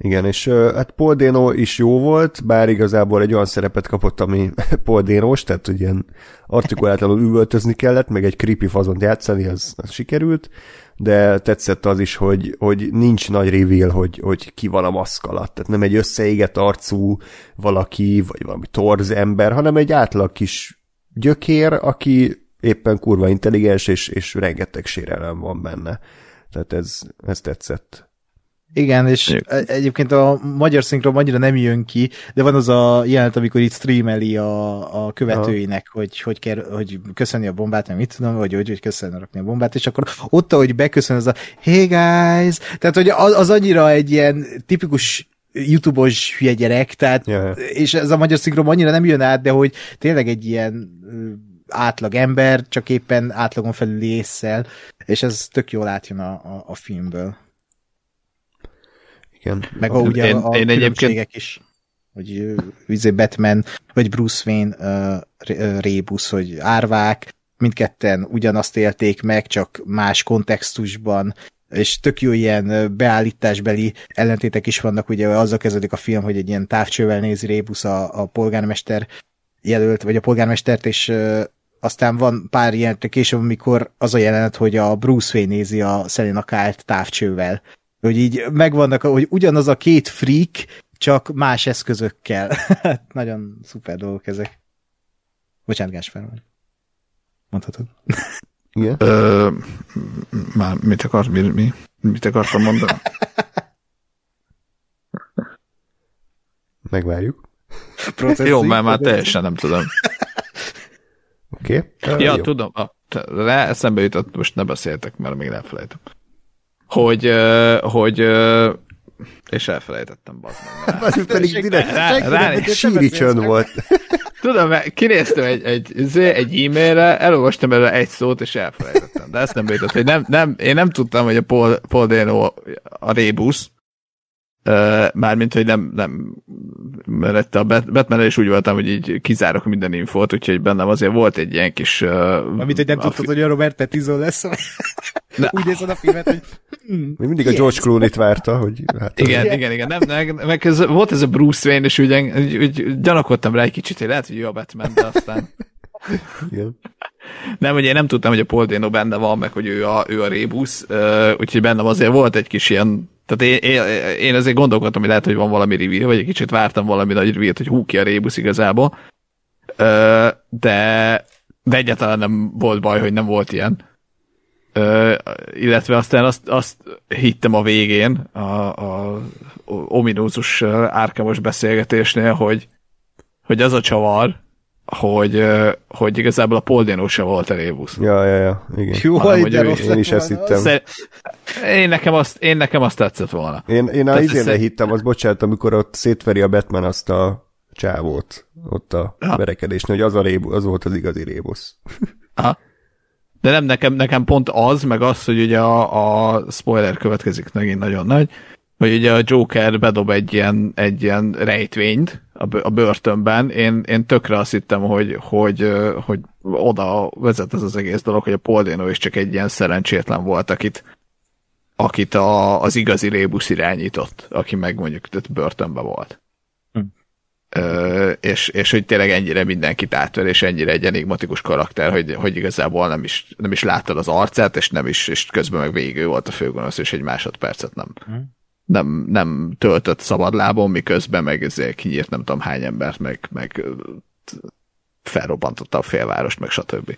Igen, és hát Paul Dano is jó volt, bár igazából egy olyan szerepet kapott, ami Paul Dano-s, tehát hogy ilyen artikulátlanul üvöltözni kellett, meg egy creepy fazont játszani, az, az sikerült, de tetszett az is, hogy, hogy nincs nagy reveal, hogy, hogy ki van a maszk alatt. Tehát nem egy összeégett arcú valaki, vagy valami torz ember, hanem egy átlag kis gyökér, aki éppen kurva intelligens, és, és rengeteg sérelem van benne. Tehát ez, ez tetszett. Igen, és Jük. egyébként a magyar szinkron annyira nem jön ki, de van az a jelenet, amikor itt streameli a, a követőinek, ha. hogy, hogy, kell, hogy köszönni a bombát, nem mit tudom, vagy hogy, hogy köszönni rakni a bombát, és akkor ott, ahogy beköszön, az a hey guys, tehát hogy az, az annyira egy ilyen tipikus YouTube-os hülye gyerek, tehát, yeah. és ez a magyar szinkron annyira nem jön át, de hogy tényleg egy ilyen átlag ember, csak éppen átlagon felüli észsel, és ez tök jól átjön a, a, a filmből. Igen. Meg a, ugye én, a, én egyébként... is hogy uh, Batman, vagy Bruce Wayne uh, rébusz, hogy árvák, mindketten ugyanazt élték meg, csak más kontextusban, és tök jó ilyen beállításbeli ellentétek is vannak, ugye azzal kezdődik a film, hogy egy ilyen távcsővel nézi Rébusz a, a polgármester jelölt, vagy a polgármestert, és uh, aztán van pár ilyen később, amikor az a jelenet, hogy a Bruce Wayne nézi a Selena Kyle-t távcsővel, hogy így megvannak, hogy ugyanaz a két freak, csak más eszközökkel. Hát nagyon szuper dolgok ezek. Bocsánat, Gásper, mondhatod. Igen? Ö, már mit akarsz, mi, mi, mit akartam mondani? Megvárjuk. Jó, mert már teljesen nem tudom. Oké. Okay. Ja, jó. tudom. Rá eszembe jutott, most ne beszéltek, mert még nem felejtem hogy, hogy és elfelejtettem, bazd meg. Az pedig direkt, rá, rá, rá síri csönd volt. Tudom, mert kinéztem egy, egy, egy e-mailre, elolvastam erre egy szót, és elfelejtettem. De ezt nem jutott, hogy nem, nem, én nem tudtam, hogy a Paul, Paul Dano a rébusz, Mármint, hogy nem, nem mert a batman is úgy voltam, hogy így kizárok minden infót, úgyhogy bennem azért volt egy ilyen kis... Uh, Mármint, hogy nem tudtad, fi- hogy a Robert Pattinson lesz. Úgy nézed a filmet, hogy... Hmm, mindig a George Clooney-t várta, hogy... Hát, igen, igen, igen, igen, nem, meg, meg ez, volt ez a Bruce Wayne, és úgy, úgy, úgy gyanakodtam rá egy kicsit, hogy lehet, hogy jó a Batman, de aztán... Igen. Nem, hogy én nem tudtam, hogy a Paul Dano benne van, meg hogy ő a, ő a rébusz, úgyhogy bennem azért volt egy kis ilyen tehát én, én, én azért gondolkodtam, hogy lehet, hogy van valami review, vagy egy kicsit vártam valami nagy review hogy hú ki a rébusz igazából. Ö, de, de egyáltalán nem volt baj, hogy nem volt ilyen. Ö, illetve aztán azt, azt hittem a végén, a, a ominózus árkamos beszélgetésnél, hogy, hogy az a csavar, hogy, hogy igazából a Poldénó se volt a Rébusz. Ja, ja, ja, igen. Jó, Hanem, hogy ő- Én is ezt hittem. Szer- én, nekem azt, én nekem azt tetszett volna. Én, én a ez- hittem, az bocsánat, amikor ott szétveri a Batman azt a csávót, ott a Ja. verekedésnél, hogy az, a rébu, az volt az igazi rébusz. Aha. De nem, nekem, nekem pont az, meg az, hogy ugye a, a spoiler következik megint nagyon nagy, hogy ugye a Joker bedob egy ilyen, egy ilyen rejtvényt a, bö- a börtönben. Én, én tökre azt hittem, hogy, hogy, hogy oda vezet ez az egész dolog, hogy a Poldino is csak egy ilyen szerencsétlen volt, akit, akit a, az igazi rébusz irányított, aki meg mondjuk börtönben volt. Hm. Ö, és, és hogy tényleg ennyire mindenkit átver, és ennyire egy enigmatikus karakter, hogy, hogy igazából nem is, nem is láttad az arcát, és nem is, és közben meg végig volt a főgonosz, és egy másodpercet nem, Hm. Nem, nem töltött szabadlábon, miközben meg ezért kinyírt nem tudom hány embert, meg, meg felrobbantotta a félvárost, meg stb.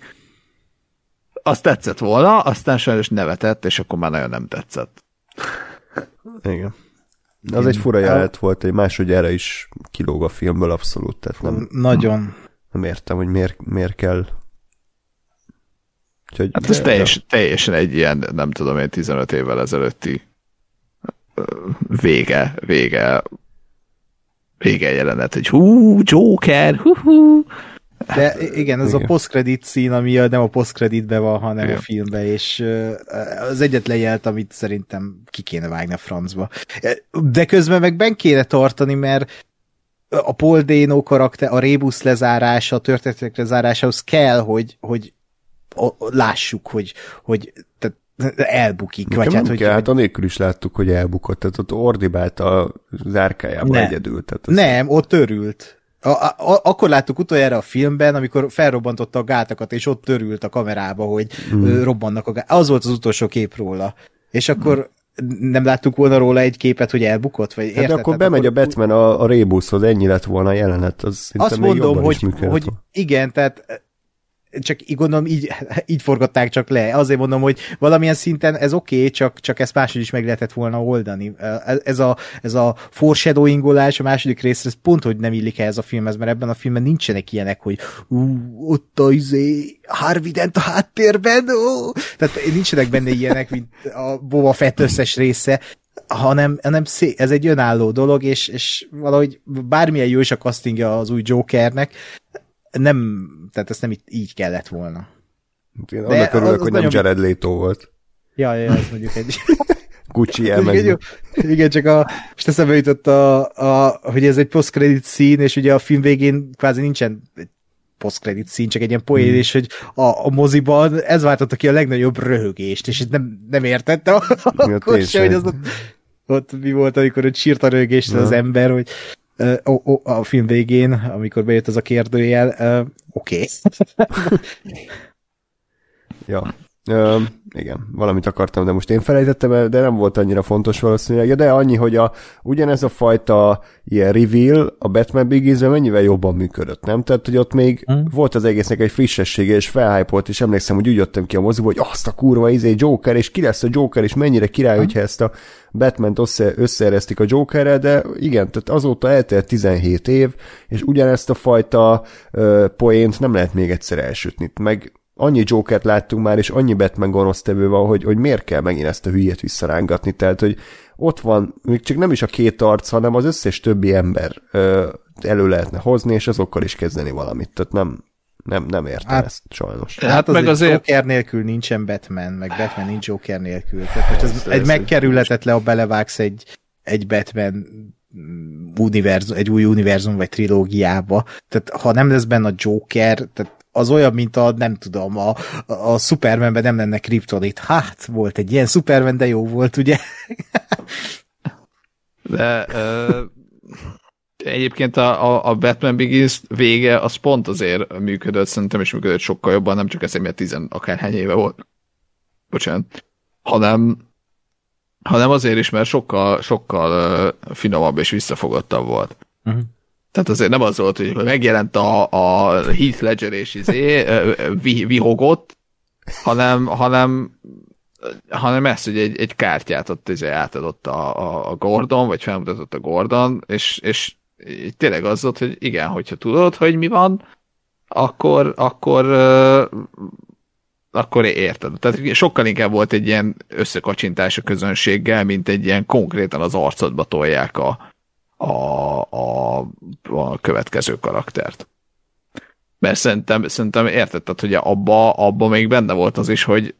Azt tetszett volna, aztán sajnos nevetett, és akkor már nagyon nem tetszett. Igen. Az egy fura jelenet volt, egy másodjára is kilóg a filmből abszolút, tehát nem, Nagyon. nem értem, hogy miért, miért kell. Úgyhogy, Hát ez teljes, teljesen egy ilyen, nem tudom én, 15 évvel ezelőtti vége, vége, vége jelenet, hogy hú, Joker, hú, hú. De igen, ez Igen. a post-credit szín, ami a- nem a post-creditben van, hanem Igen. a filmben, és az egyetlen jelt, amit szerintem ki kéne vágni a francba. De közben meg ben kéne tartani, mert a Paul Dano karakter, a Rébus lezárása, a történetek lezárásához kell, hogy, hogy a- lássuk, hogy, hogy tehát elbukik. Nekem vagy nem hát, hogy, kell, hát anélkül is láttuk, hogy elbukott, tehát ott ordibált a zárkájában Ne. egyedül. Tehát az, Nem, ott örült. A, a, a, akkor láttuk utoljára a filmben, amikor felrobbantotta a gátakat, és ott örült a kamerába, hogy mm. robbannak a gátak. Az volt az utolsó kép róla. És akkor nem láttuk volna róla egy képet, hogy elbukott? Vagy Hát érted? akkor Tehát bemegy a Batman a, a Rébuszhoz, ennyi lett volna a jelenet, az Azt mondom, hogy, hogy igen, tehát csak így gondolom, így, így forgatták csak le. Azért mondom, hogy valamilyen szinten ez oké, okay, csak, csak ezt máshogy is meg lehetett volna oldani. Ez a, ez a foreshadowingolás a második részre, ez pont, hogy nem illik ehhez a filmhez, mert ebben a filmben nincsenek ilyenek, hogy ú, ott a izé, Harvey Dent a háttérben, ó. Tehát nincsenek benne ilyenek, mint a Boba Fett összes része, hanem, hanem szé- ez egy önálló dolog, és, és valahogy bármilyen jó is a castingja az új Jokernek, nem, tehát ezt nem így, így kellett volna. Én De annak örülök, az hogy nem nagyon- Jared Leto volt. Ja, ja, ez mondjuk egy... Gucci jó. igen, csak a, most eszembe jutott, a, a, hogy ez egy post-credit szín, és ugye a film végén kvázi nincsen post-credit szín, csak egy ilyen poén, Hmm. és hogy a, a moziban ez váltotta ki a legnagyobb röhögést, és nem, nem értette akkor én se, hogy az ott, ott mi volt, amikor ott sírt a röhögést az ember, hogy a film végén, amikor bejött az a kérdőjel, oké. Ja. Ö, igen, valamit akartam, de most én felejtettem el, de nem volt annyira fontos valószínűleg. Ja, de annyi, hogy a, ugyanez a fajta ilyen reveal a Batman begins mennyivel jobban működött, nem? Tehát, hogy ott még Hmm. volt az egésznek egy frissessége, és felhypolt, és emlékszem, hogy úgy jöttem ki a moziba, hogy azt a kurva izé Joker, és ki lesz a Joker, és mennyire király, Hmm. hogyha ezt a Batman-t össze, összeeresztik a Jokerrel, de igen, tehát azóta eltelt 17 év, és ugyanezt a fajta ö, poént nem lehet még egyszer elsütni. Meg annyi Jokert láttunk már, és annyi Batman gonosztevő van, hogy, hogy miért kell megint ezt a hülyét visszarángatni. Tehát, hogy ott van, még csak nem is a két arc, hanem az összes többi ember ö, elő lehetne hozni, és azokkal is kezdeni valamit. Tehát nem, nem, nem értem hát, ezt sajnos. Hát Hát meg azért- Joker nélkül nincsen Batman, meg Batman nincs Joker nélkül. Tehát most ez Ez- egy megkerülhetetlen, ha belevágsz egy, egy Batman mm, univerzum, egy új univerzum vagy trilógiába. Tehát ha nem lesz benne a Joker, tehát az olyan, mint a, nem tudom, a, a Supermanben nem lenne kriptonit. Hát, volt egy ilyen Superman, de jó volt, ugye? De ö, egyébként a, a, a Batman Begins vége az pont azért működött, szerintem is működött sokkal jobban, nem csak ezért, mert tizen akárhány éve volt. Bocsánat. Hanem, hanem azért is, mert sokkal, sokkal ö, finomabb és visszafogottabb volt. Mhm. Tehát azért nem az volt, hogy megjelent a, a Heath Ledger és izé, vi, vihogott, hanem, hanem hanem ezt, hogy egy, egy kártyát ott izé átadott a, a, a Gordon, vagy felmutatott a Gordon, és, és tényleg az volt, hogy igen, hogyha tudod, hogy mi van, akkor, akkor, akkor érted. Tehát sokkal inkább volt egy ilyen összekacsintás a közönséggel, mint egy ilyen konkrétan az arcodba tolják a, a, a, a következő karaktert. Mert szerintem, szerintem érted, tehát, hogy abba, abba még benne volt az is, hogy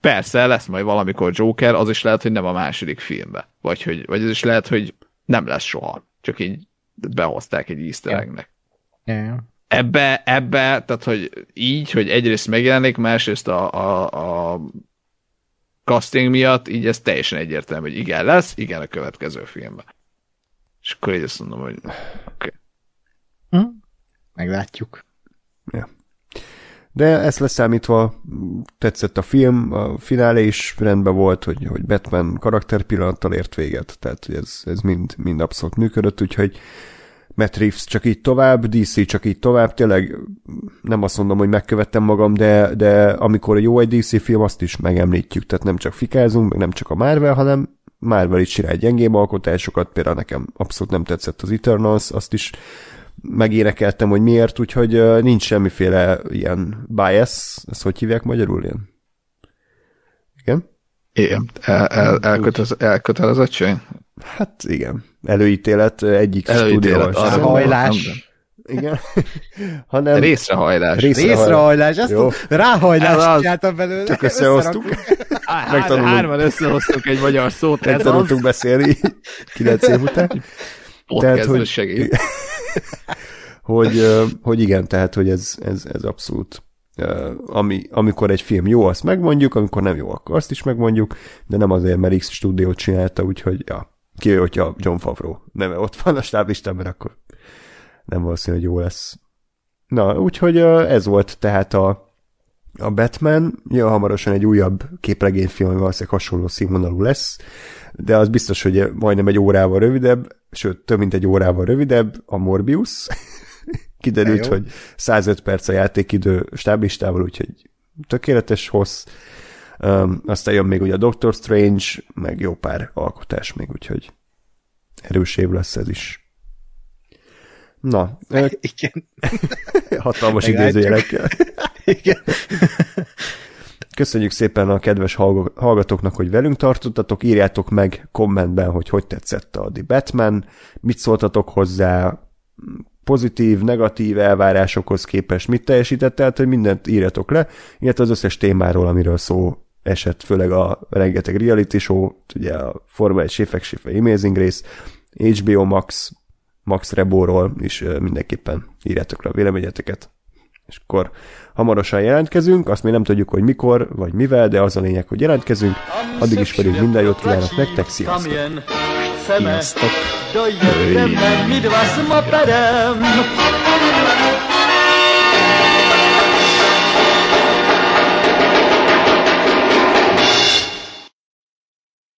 persze lesz majd valamikor Joker, az is lehet, hogy nem a második filmbe. Vagy, hogy, vagy az is lehet, hogy nem lesz soha. Csak így behozták egy easter egg-nek. Yeah. Yeah. Ebbe, ebbe, tehát hogy így, hogy egyrészt megjelenik, másrészt a, a, a casting miatt, így ez teljesen egyértelmű, hogy igen lesz, igen a következő filmben. És akkor így azt mondom, hogy oké. Okay. Hm? Meglátjuk. Ja. De ezt leszámítva tetszett a film, a finálé is rendben volt, hogy, hogy Batman karakter pillanattal ért véget, tehát hogy ez, ez mind, mind abszolút működött, úgyhogy Matt Reeves csak így tovább, DC csak így tovább, tényleg nem azt mondom, hogy megkövettem magam, de, de amikor jó egy DC film, azt is megemlítjük, tehát nem csak fikázunk, meg nem csak a Marvel, hanem Marvel is csinál gyengébb alkotásokat, például nekem abszolút nem tetszett az Eternals, azt is megénekeltem, hogy miért, úgyhogy nincs semmiféle ilyen bias, ezt hogy hívják magyarul ilyen? Igen? Igen, el, el, elkötez, elkötelezettség? Hát igen, előítélet egyik előítélet, stúdió. Hajlás. Igen. Hanem... Részrehajlás. Részrehajlás. Részrehajlás. Ezt Jó. ráhajlást csináltam belőle. Csak összehoztuk. Hárman összehoztuk egy magyar szót. Megtanultunk beszélni kilenc év után. Tehát, hogy, segít. hogy, hogy igen, tehát, hogy ez, ez, ez abszolút ami, amikor egy film jó, azt megmondjuk, amikor nem jó, akkor azt is megmondjuk, de nem azért, mert X stúdiót csinálta, úgyhogy ja, ki, hogyha John Favreau neve ott van a stáblistán, mert akkor nem valószínű, hogy jó lesz. Na, úgyhogy ez volt tehát a, a Batman, ja, hamarosan egy újabb képregényfilm, ami valószínűleg hasonló színvonalú lesz, de az biztos, hogy majdnem egy órával rövidebb, sőt, több mint egy órával rövidebb, a Morbius. Kiderült, hogy 105 perc a játékidő stáblistával, úgyhogy tökéletes hossz. Um, aztán jön még ugye a Doctor Strange, meg jó pár alkotás még, úgyhogy erős év lesz ez is. Na. Igen. Hatalmas idézőjelekkel. Köszönjük szépen a kedves hallgatóknak, hogy velünk tartottatok, írjátok meg kommentben, hogy hogy tetszett a The Batman, mit szóltatok hozzá, pozitív, negatív elvárásokhoz képest mit teljesített, tehát hogy mindent írjatok le, illetve az összes témáról, amiről szó esett, főleg a rengeteg reality show, ugye a Forma 1 Séfek Séfe Amazing rész, HBO Max, Max Rebóról is mindenképpen írjátok le a véleményeteket. És akkor hamarosan jelentkezünk, azt még nem tudjuk, hogy mikor, vagy mivel, de az a lényeg, hogy jelentkezünk. Addig is pedig minden jót kívánok nektek, sziasztok! Sziasztok! Dojedeme my dva motorem